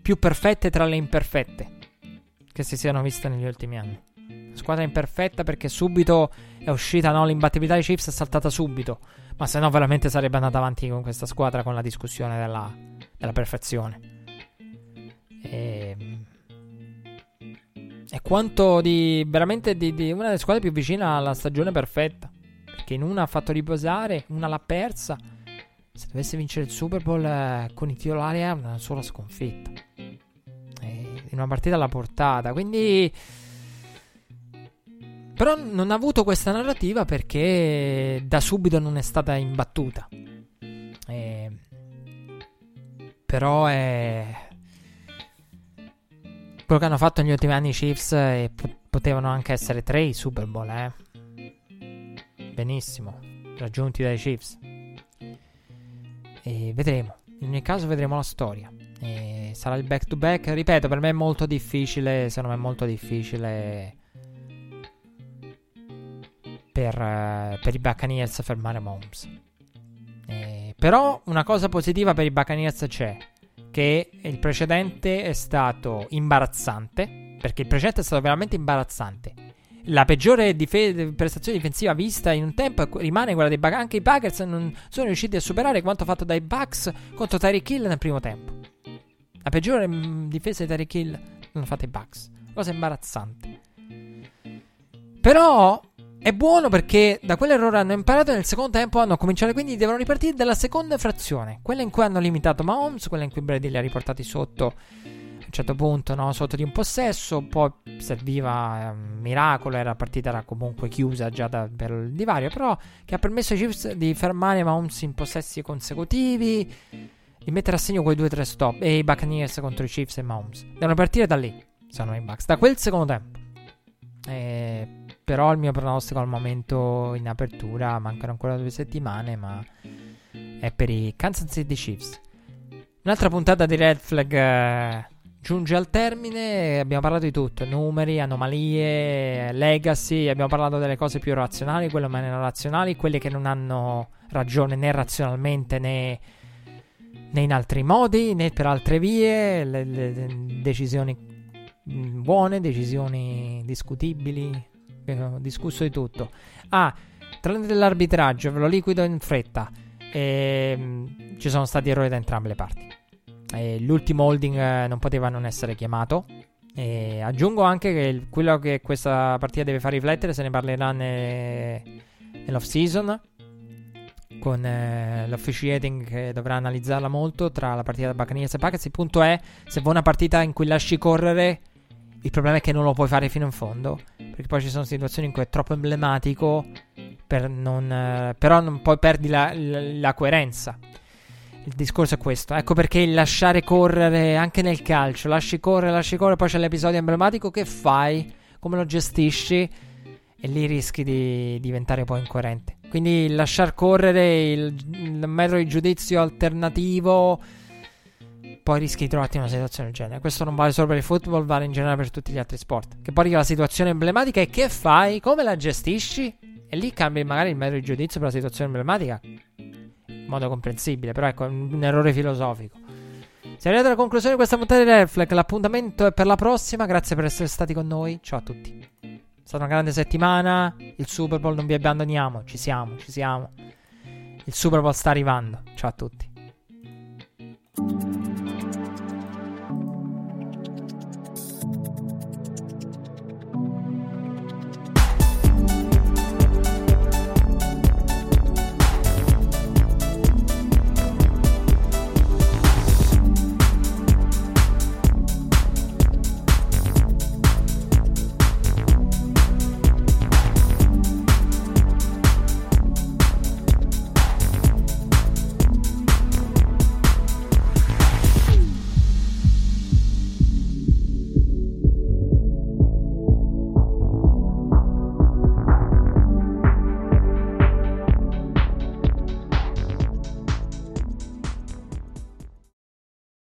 più perfette tra le imperfette che si siano viste negli ultimi anni. Squadra imperfetta perché subito è uscita, no? L'imbattibilità dei Chiefs è saltata subito. Ma se no, veramente sarebbe andata avanti con questa squadra con la discussione della, della perfezione. E, e quanto di veramente di, di una delle squadre più vicine alla stagione perfetta. Perché in una ha fatto riposare, una l'ha persa. Se dovesse vincere il Super Bowl eh, con i titolari è una sola sconfitta. E in una partita alla portata. Quindi. Però non ha avuto questa narrativa perché da subito non è stata imbattuta. E... Però è. Quello che hanno fatto negli ultimi anni i Chiefs e potevano anche essere tre i Super Bowl, eh. Benissimo. Raggiunti dai Chiefs. E vedremo. In ogni caso vedremo la storia. E sarà il back to back. Ripeto, per me è molto difficile. Secondo me è molto difficile. Per, uh, per i Buccaneers fermare Mahomes. E, però una cosa positiva per i Buccaneers c'è. Che il precedente è stato imbarazzante. Perché il precedente è stato veramente imbarazzante la peggiore dife- prestazione difensiva vista in un tempo rimane quella dei Bucks. Anche i Packers non sono riusciti a superare quanto fatto dai Bucks contro Tyreek Hill nel primo tempo. La peggiore mh, mm, difesa di Tyreek Hill l'hanno fatta i Bucks. Cosa imbarazzante. Però è buono perché da quell'errore hanno imparato e nel secondo tempo hanno cominciato, quindi devono ripartire dalla seconda frazione. Quella in cui hanno limitato Mahomes, quella in cui Brady li ha riportati sotto un certo punto no, sotto di un possesso, poi serviva ehm, miracolo, era partita era comunque chiusa già da, per il divario, però che ha permesso ai Chiefs di fermare Mahomes in possessi consecutivi, di mettere a segno quei due o tre stop e i Buccaneers contro i Chiefs e Mahomes. Devono partire da lì, sono i Bucks, da quel secondo tempo. Eh, però il mio pronostico al momento in apertura, mancano ancora due settimane, ma è per i Kansas City Chiefs. Un'altra puntata di Red Flag eh, giunge al termine. Abbiamo parlato di tutto: numeri, anomalie, legacy. Abbiamo parlato delle cose più razionali, quelle meno razionali, quelle che non hanno ragione né razionalmente né, né in altri modi né per altre vie. Le, le, decisioni buone, decisioni discutibili. Abbiamo discusso di tutto. Ah, tranne dell'arbitraggio, ve lo liquido in fretta. E, ehm, ci sono stati errori da entrambe le parti. E l'ultimo holding eh, non poteva non essere chiamato. E aggiungo anche che quello che questa partita deve far riflettere se ne parlerà ne, nell'off season con eh, l'officiating che dovrà analizzarla molto tra la partita da Buccaneers e Packers. Il punto è se vuoi una partita in cui lasci correre, il problema è che non lo puoi fare fino in fondo. Perché poi ci sono situazioni in cui è troppo emblematico, per non, eh, però non, poi perdi la, la, la coerenza. Il discorso è questo. Ecco perché il lasciare correre anche nel calcio. Lasci correre, lasci correre, poi c'è l'episodio emblematico. Che fai? Come lo gestisci? E lì rischi di diventare poi incoerente. Quindi lasciar correre il, il di giudizio alternativo. Poi rischi di trovarti in una situazione del genere. Questo non vale solo per il football, vale in generale per tutti gli altri sport. Che poi la situazione emblematica e che fai? Come la gestisci? E lì cambi magari il metro di giudizio per la situazione emblematica in modo comprensibile, però ecco, un, errore filosofico. Siamo arrivati alla conclusione di questa puntata di Reflex. L'appuntamento è per la prossima. Grazie per essere stati con noi. Ciao a tutti. È stata una grande settimana. Il Super Bowl non vi abbandoniamo. Ci siamo, ci siamo. Il Super Bowl sta arrivando. Ciao a tutti.